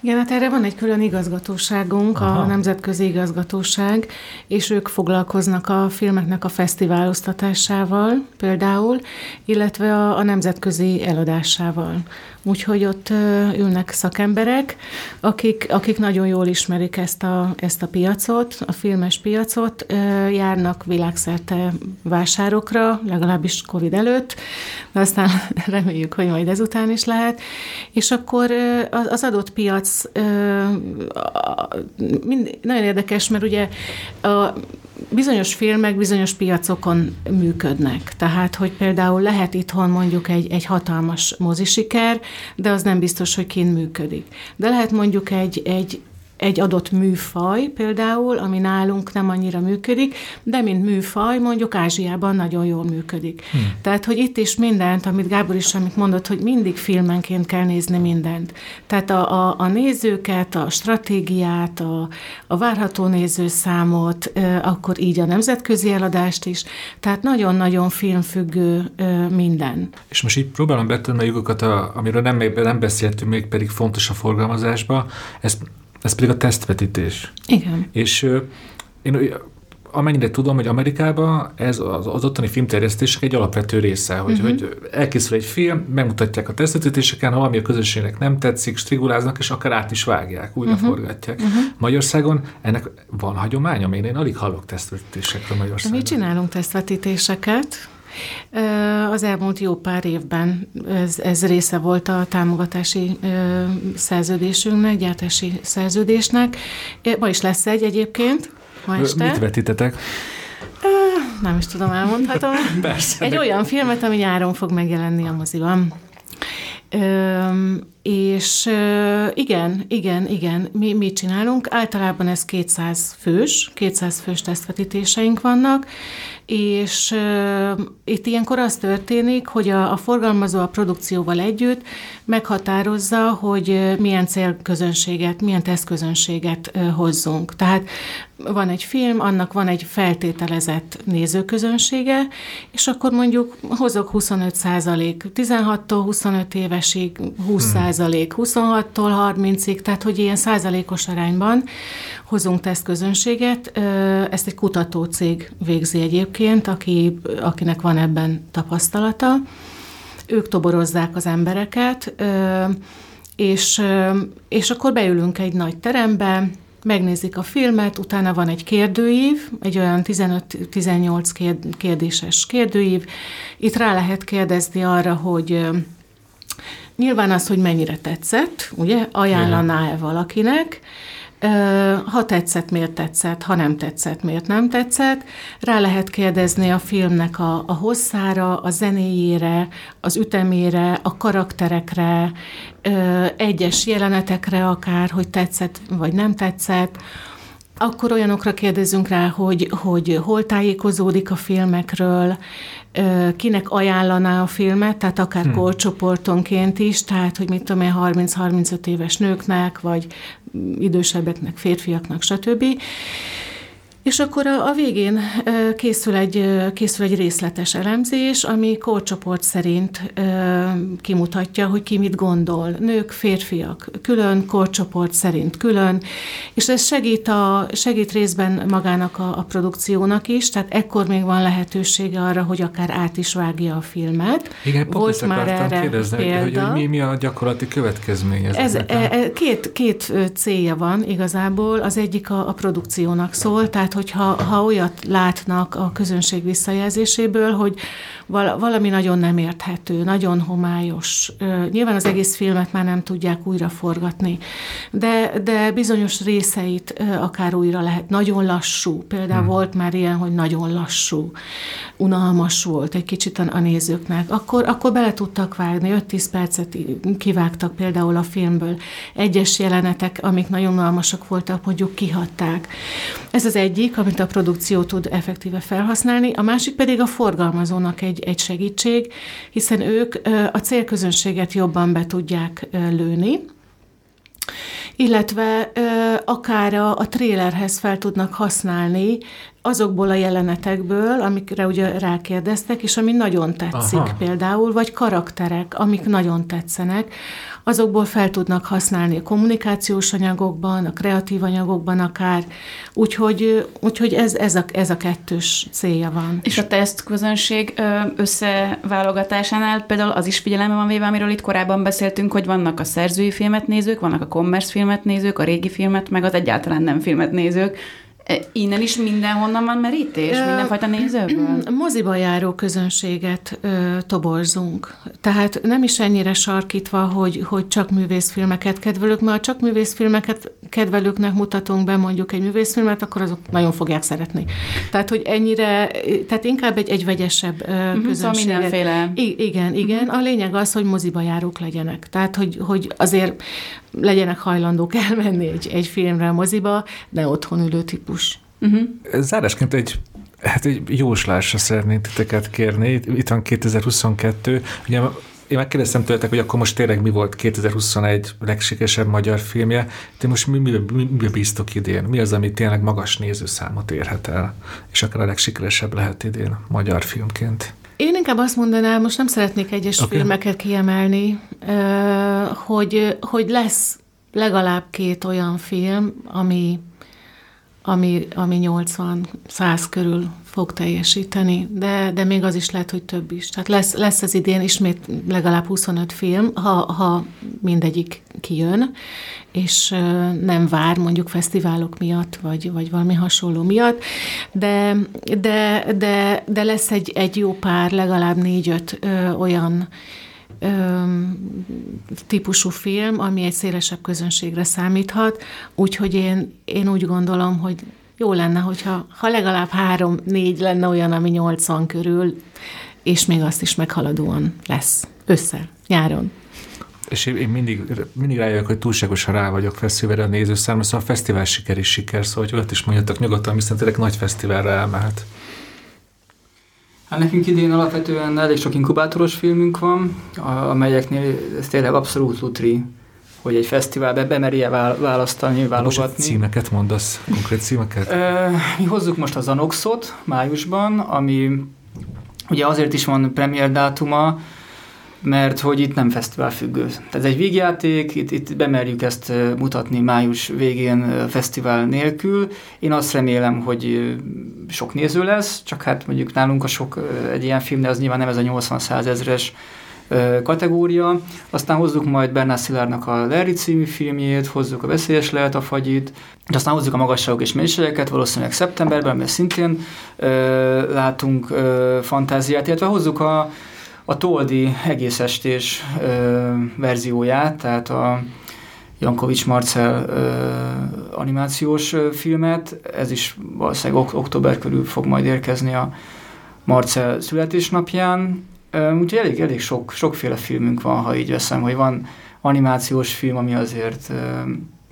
Igen, hát erre van egy külön igazgatóságunk, Aha. a Nemzetközi Igazgatóság, és ők foglalkoznak a filmeknek a fesztiváloztatásával például, illetve a, a nemzetközi eladásával. Úgyhogy ott ülnek szakemberek, akik, akik nagyon jól ismerik ezt a, ezt a piacot, a filmes piacot, járnak világszerte vásárokra, legalábbis Covid előtt, de aztán *laughs* reméljük, hogy majd ezután is lehet, és akkor az adott piac mind, nagyon érdekes, mert ugye a bizonyos filmek bizonyos piacokon működnek. Tehát, hogy például lehet itthon mondjuk egy, egy hatalmas mozisiker, de az nem biztos, hogy kint működik. De lehet mondjuk egy, egy egy adott műfaj például, ami nálunk nem annyira működik, de mint műfaj mondjuk Ázsiában nagyon jól működik. Hmm. Tehát, hogy itt is mindent, amit Gábor is amit mondott, hogy mindig filmenként kell nézni mindent. Tehát a, a, a nézőket, a stratégiát, a, a várható nézőszámot, akkor így a nemzetközi eladást is. Tehát nagyon-nagyon filmfüggő minden. És most így próbálom betenni a lyukokat, amiről nem, nem beszéltünk, még pedig fontos a forgalmazásba, ez, ez pedig a tesztvetítés. Igen. És én amennyire tudom, hogy Amerikában ez az, az ottani filmterjesztések egy alapvető része, hogy, uh-huh. hogy elkészül egy film, megmutatják a tesztvetítéseken, ha valami a közönségnek nem tetszik, striguláznak, és akár át is vágják, újra uh-huh. forgatják. Uh-huh. Magyarországon ennek van hagyománya, én, én alig hallok tesztvetítésekről Magyarországon. Mi csinálunk tesztvetítéseket, az elmúlt jó pár évben ez, ez része volt a támogatási szerződésünknek, gyártási szerződésnek. Ma is lesz egy egyébként, ma este. Mit vetítetek? Nem is tudom, elmondhatom. *laughs* Persze. Egy olyan filmet, ami nyáron fog megjelenni a moziban. Ö, és ö, igen, igen, igen, mi mit csinálunk? Általában ez 200 fős, 200 fős tesztvetítéseink vannak, és uh, itt ilyenkor az történik, hogy a, a forgalmazó a produkcióval együtt meghatározza, hogy milyen célközönséget, milyen tesztközönséget uh, hozzunk. Tehát van egy film, annak van egy feltételezett nézőközönsége, és akkor mondjuk hozok 25 százalék 16-tól 25 évesig, 20 százalék 26-tól 30-ig, tehát hogy ilyen százalékos arányban hozunk tesztközönséget. Ezt egy kutatócég végzi egyébként, aki, akinek van ebben tapasztalata. Ők toborozzák az embereket, és, és akkor beülünk egy nagy terembe, megnézik a filmet, utána van egy kérdőív, egy olyan 15-18 kérdéses kérdőív. Itt rá lehet kérdezni arra, hogy nyilván az, hogy mennyire tetszett, ugye, ajánlaná-e valakinek, ha tetszett, miért tetszett, ha nem tetszett, miért nem tetszett. Rá lehet kérdezni a filmnek a, a hosszára, a zenéjére, az ütemére, a karakterekre, egyes jelenetekre akár, hogy tetszett vagy nem tetszett. Akkor olyanokra kérdezünk rá, hogy, hogy hol tájékozódik a filmekről, kinek ajánlaná a filmet, tehát akár hmm. korcsoportonként is, tehát hogy mit tudom én, 30-35 éves nőknek, vagy idősebbeknek, férfiaknak, stb. És akkor a, a végén készül egy, készül egy részletes elemzés, ami korcsoport szerint kimutatja, hogy ki mit gondol. Nők, férfiak külön, korcsoport szerint külön, és ez segít, a, segít részben magának a, a produkciónak is, tehát ekkor még van lehetősége arra, hogy akár át is vágja a filmet. Igen, Volt már erre kérdezni, példa. Hogy, hogy mi, mi a gyakorlati következmény ez, e, e, két, két célja van igazából, az egyik a, a produkciónak szól, tehát tehát, hogyha ha olyat látnak a közönség visszajelzéséből, hogy valami nagyon nem érthető, nagyon homályos. Nyilván az egész filmet már nem tudják újra forgatni, de, de bizonyos részeit akár újra lehet. Nagyon lassú. Például hmm. volt már ilyen, hogy nagyon lassú, unalmas volt egy kicsit a nézőknek. Akkor, akkor bele tudtak vágni, 5-10 percet kivágtak például a filmből. Egyes jelenetek, amik nagyon unalmasak voltak, mondjuk kihatták. Ez az egyik, amit a produkció tud effektíve felhasználni, a másik pedig a forgalmazónak egy egy, segítség, hiszen ők a célközönséget jobban be tudják lőni, illetve ö, akár a, a trélerhez fel tudnak használni azokból a jelenetekből, amikre ugye rákérdeztek, és ami nagyon tetszik Aha. például, vagy karakterek, amik nagyon tetszenek, azokból fel tudnak használni a kommunikációs anyagokban, a kreatív anyagokban akár, úgyhogy, úgyhogy ez, ez, a, ez a kettős célja van. És a tesztközönség összeválogatásánál például az is figyelembe van véve, amiről itt korábban beszéltünk, hogy vannak a szerzői filmet nézők, vannak a commerce filmet nézők, a régi filmet, meg az egyáltalán nem filmet nézők. E, innen is mindenhonnan van merítés? Ö, mindenfajta nézőből? *clears throat* Moziba járó közönséget ö, toborzunk. Tehát nem is ennyire sarkítva, hogy, hogy csak művészfilmeket kedvelők, mert a csak művészfilmeket kedvelőknek mutatunk be mondjuk egy művészfilmet, akkor azok nagyon fogják szeretni. Tehát, hogy ennyire, tehát inkább egy, egy vegyesebb uh, Mhm, Szóval közönséget. mindenféle. I- igen, igen. A lényeg az, hogy moziba járók legyenek. Tehát, hogy, hogy azért legyenek hajlandók elmenni egy, egy filmre a moziba, de otthon ülő típus. Uh-huh. Zárásként egy Hát egy jóslásra szeretnék titeket kérni. Itt van 2022. Ugye én megkérdeztem tőletek, hogy akkor most tényleg mi volt 2021 legsikeresebb magyar filmje. Ti most mi, mi, mi, mi bíztok idén? Mi az, ami tényleg magas nézőszámot érhet el? És akár a legsikeresebb lehet idén magyar filmként? Én inkább azt mondanám, most nem szeretnék egyes okay. filmeket kiemelni, hogy, hogy lesz legalább két olyan film, ami, ami, ami 80-100 körül fog teljesíteni, de, de még az is lehet, hogy több is. Tehát lesz, lesz az idén ismét legalább 25 film, ha, ha mindegyik kijön, és nem vár mondjuk fesztiválok miatt, vagy, vagy valami hasonló miatt, de, de, de, de lesz egy, egy jó pár, legalább négy-öt olyan típusú film, ami egy szélesebb közönségre számíthat, úgyhogy én, én úgy gondolom, hogy jó lenne, hogyha ha legalább három-négy lenne olyan, ami 80 körül, és még azt is meghaladóan lesz össze, nyáron. És én, mindig, mindig rájövök, hogy túlságosan rá vagyok fesztiválra a nézőszámra, szóval a fesztivál siker is siker, szóval hogy olyat is mondjatok nyugodtan, viszont tényleg nagy fesztiválra elmehet. Hát nekünk idén alapvetően elég sok inkubátoros filmünk van, a- amelyeknél ez tényleg abszolút lutri, hogy egy fesztiválbe bemerje vál- választani, Most válogatni. címeket mondasz, konkrét címeket? Mi hozzuk most az Anoxot májusban, ami ugye azért is van premier dátuma, mert hogy itt nem fesztivál függő. Tehát ez egy vígjáték, itt, itt bemerjük ezt mutatni május végén fesztivál nélkül. Én azt remélem, hogy sok néző lesz, csak hát mondjuk nálunk a sok egy ilyen film, de az nyilván nem ez a 80-100 ezres kategória. Aztán hozzuk majd Bernard Szilárdnak a Larry című filmjét, hozzuk a Veszélyes lehet a fagyit, és aztán hozzuk a magasságok és mélységeket, valószínűleg szeptemberben, mert szintén ö, látunk ö, fantáziát, illetve hozzuk a, a Toldi egész estés ö, verzióját, tehát a Jankovics Marcel ö, animációs ö, filmet, ez is valószínűleg ok- október körül fog majd érkezni a Marcel születésnapján, úgyhogy elég, elég sok, sokféle filmünk van, ha így veszem, hogy van animációs film, ami azért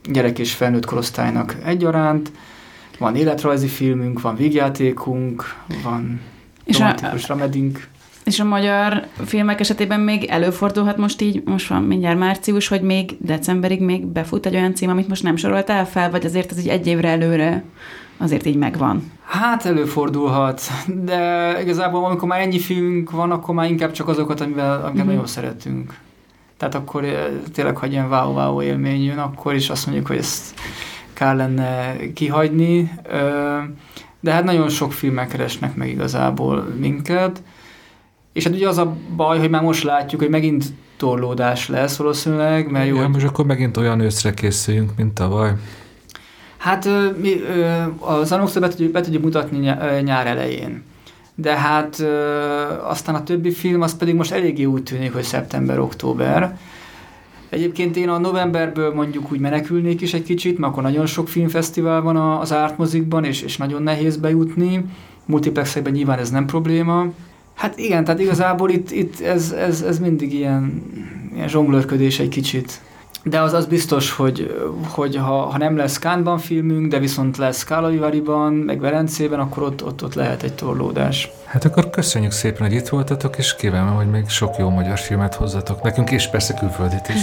gyerek és felnőtt korosztálynak egyaránt, van életrajzi filmünk, van vígjátékunk, van És a, romantikus ramedink. és a magyar filmek esetében még előfordulhat most így, most van mindjárt március, hogy még decemberig még befut egy olyan cím, amit most nem soroltál fel, vagy azért ez így egy évre előre azért így megvan. Hát előfordulhat, de igazából amikor már ennyi filmünk van, akkor már inkább csak azokat, amivel, amiket Mhm. nagyon szeretünk. Tehát akkor eh, tényleg, ha egy ilyen wow-wow élmény jön, akkor is azt mondjuk, hogy ezt kár lenne kihagyni. De hát nagyon sok filmek keresnek meg igazából minket. És hát ugye az a baj, hogy már most látjuk, hogy megint torlódás lesz valószínűleg, mert jó, Ja, most akkor megint olyan őszre készüljünk, mint tavaly. Hát mi ö, az Anoxot be be tudjuk mutatni nyár elején. De hát aztán a többi film, az pedig most eléggé úgy tűnik, hogy szeptember-október. Egyébként én a novemberből mondjuk úgy menekülnék is egy kicsit, mert akkor nagyon sok filmfesztivál van a- az ártmozikban, és, és nagyon nehéz bejutni. Multiplexekben nyilván ez nem probléma. Hát igen, tehát igazából itt, itt ez, ez, ez mindig ilyen, ilyen zsonglőrködés egy kicsit. De az az biztos, hogy, hogy ha, ha nem lesz Kánban filmünk, de viszont lesz Kálavivariban, meg Velencében, akkor ott, ott, ott lehet egy torlódás. Hát akkor köszönjük szépen, hogy itt voltatok, és kívánom, hogy még sok jó magyar filmet hozzatok nekünk, és persze külföldit is. *laughs*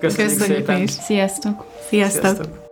Köszönjük, Köszönjük szépen! is. Sziasztok! Sziasztok! Sziasztok.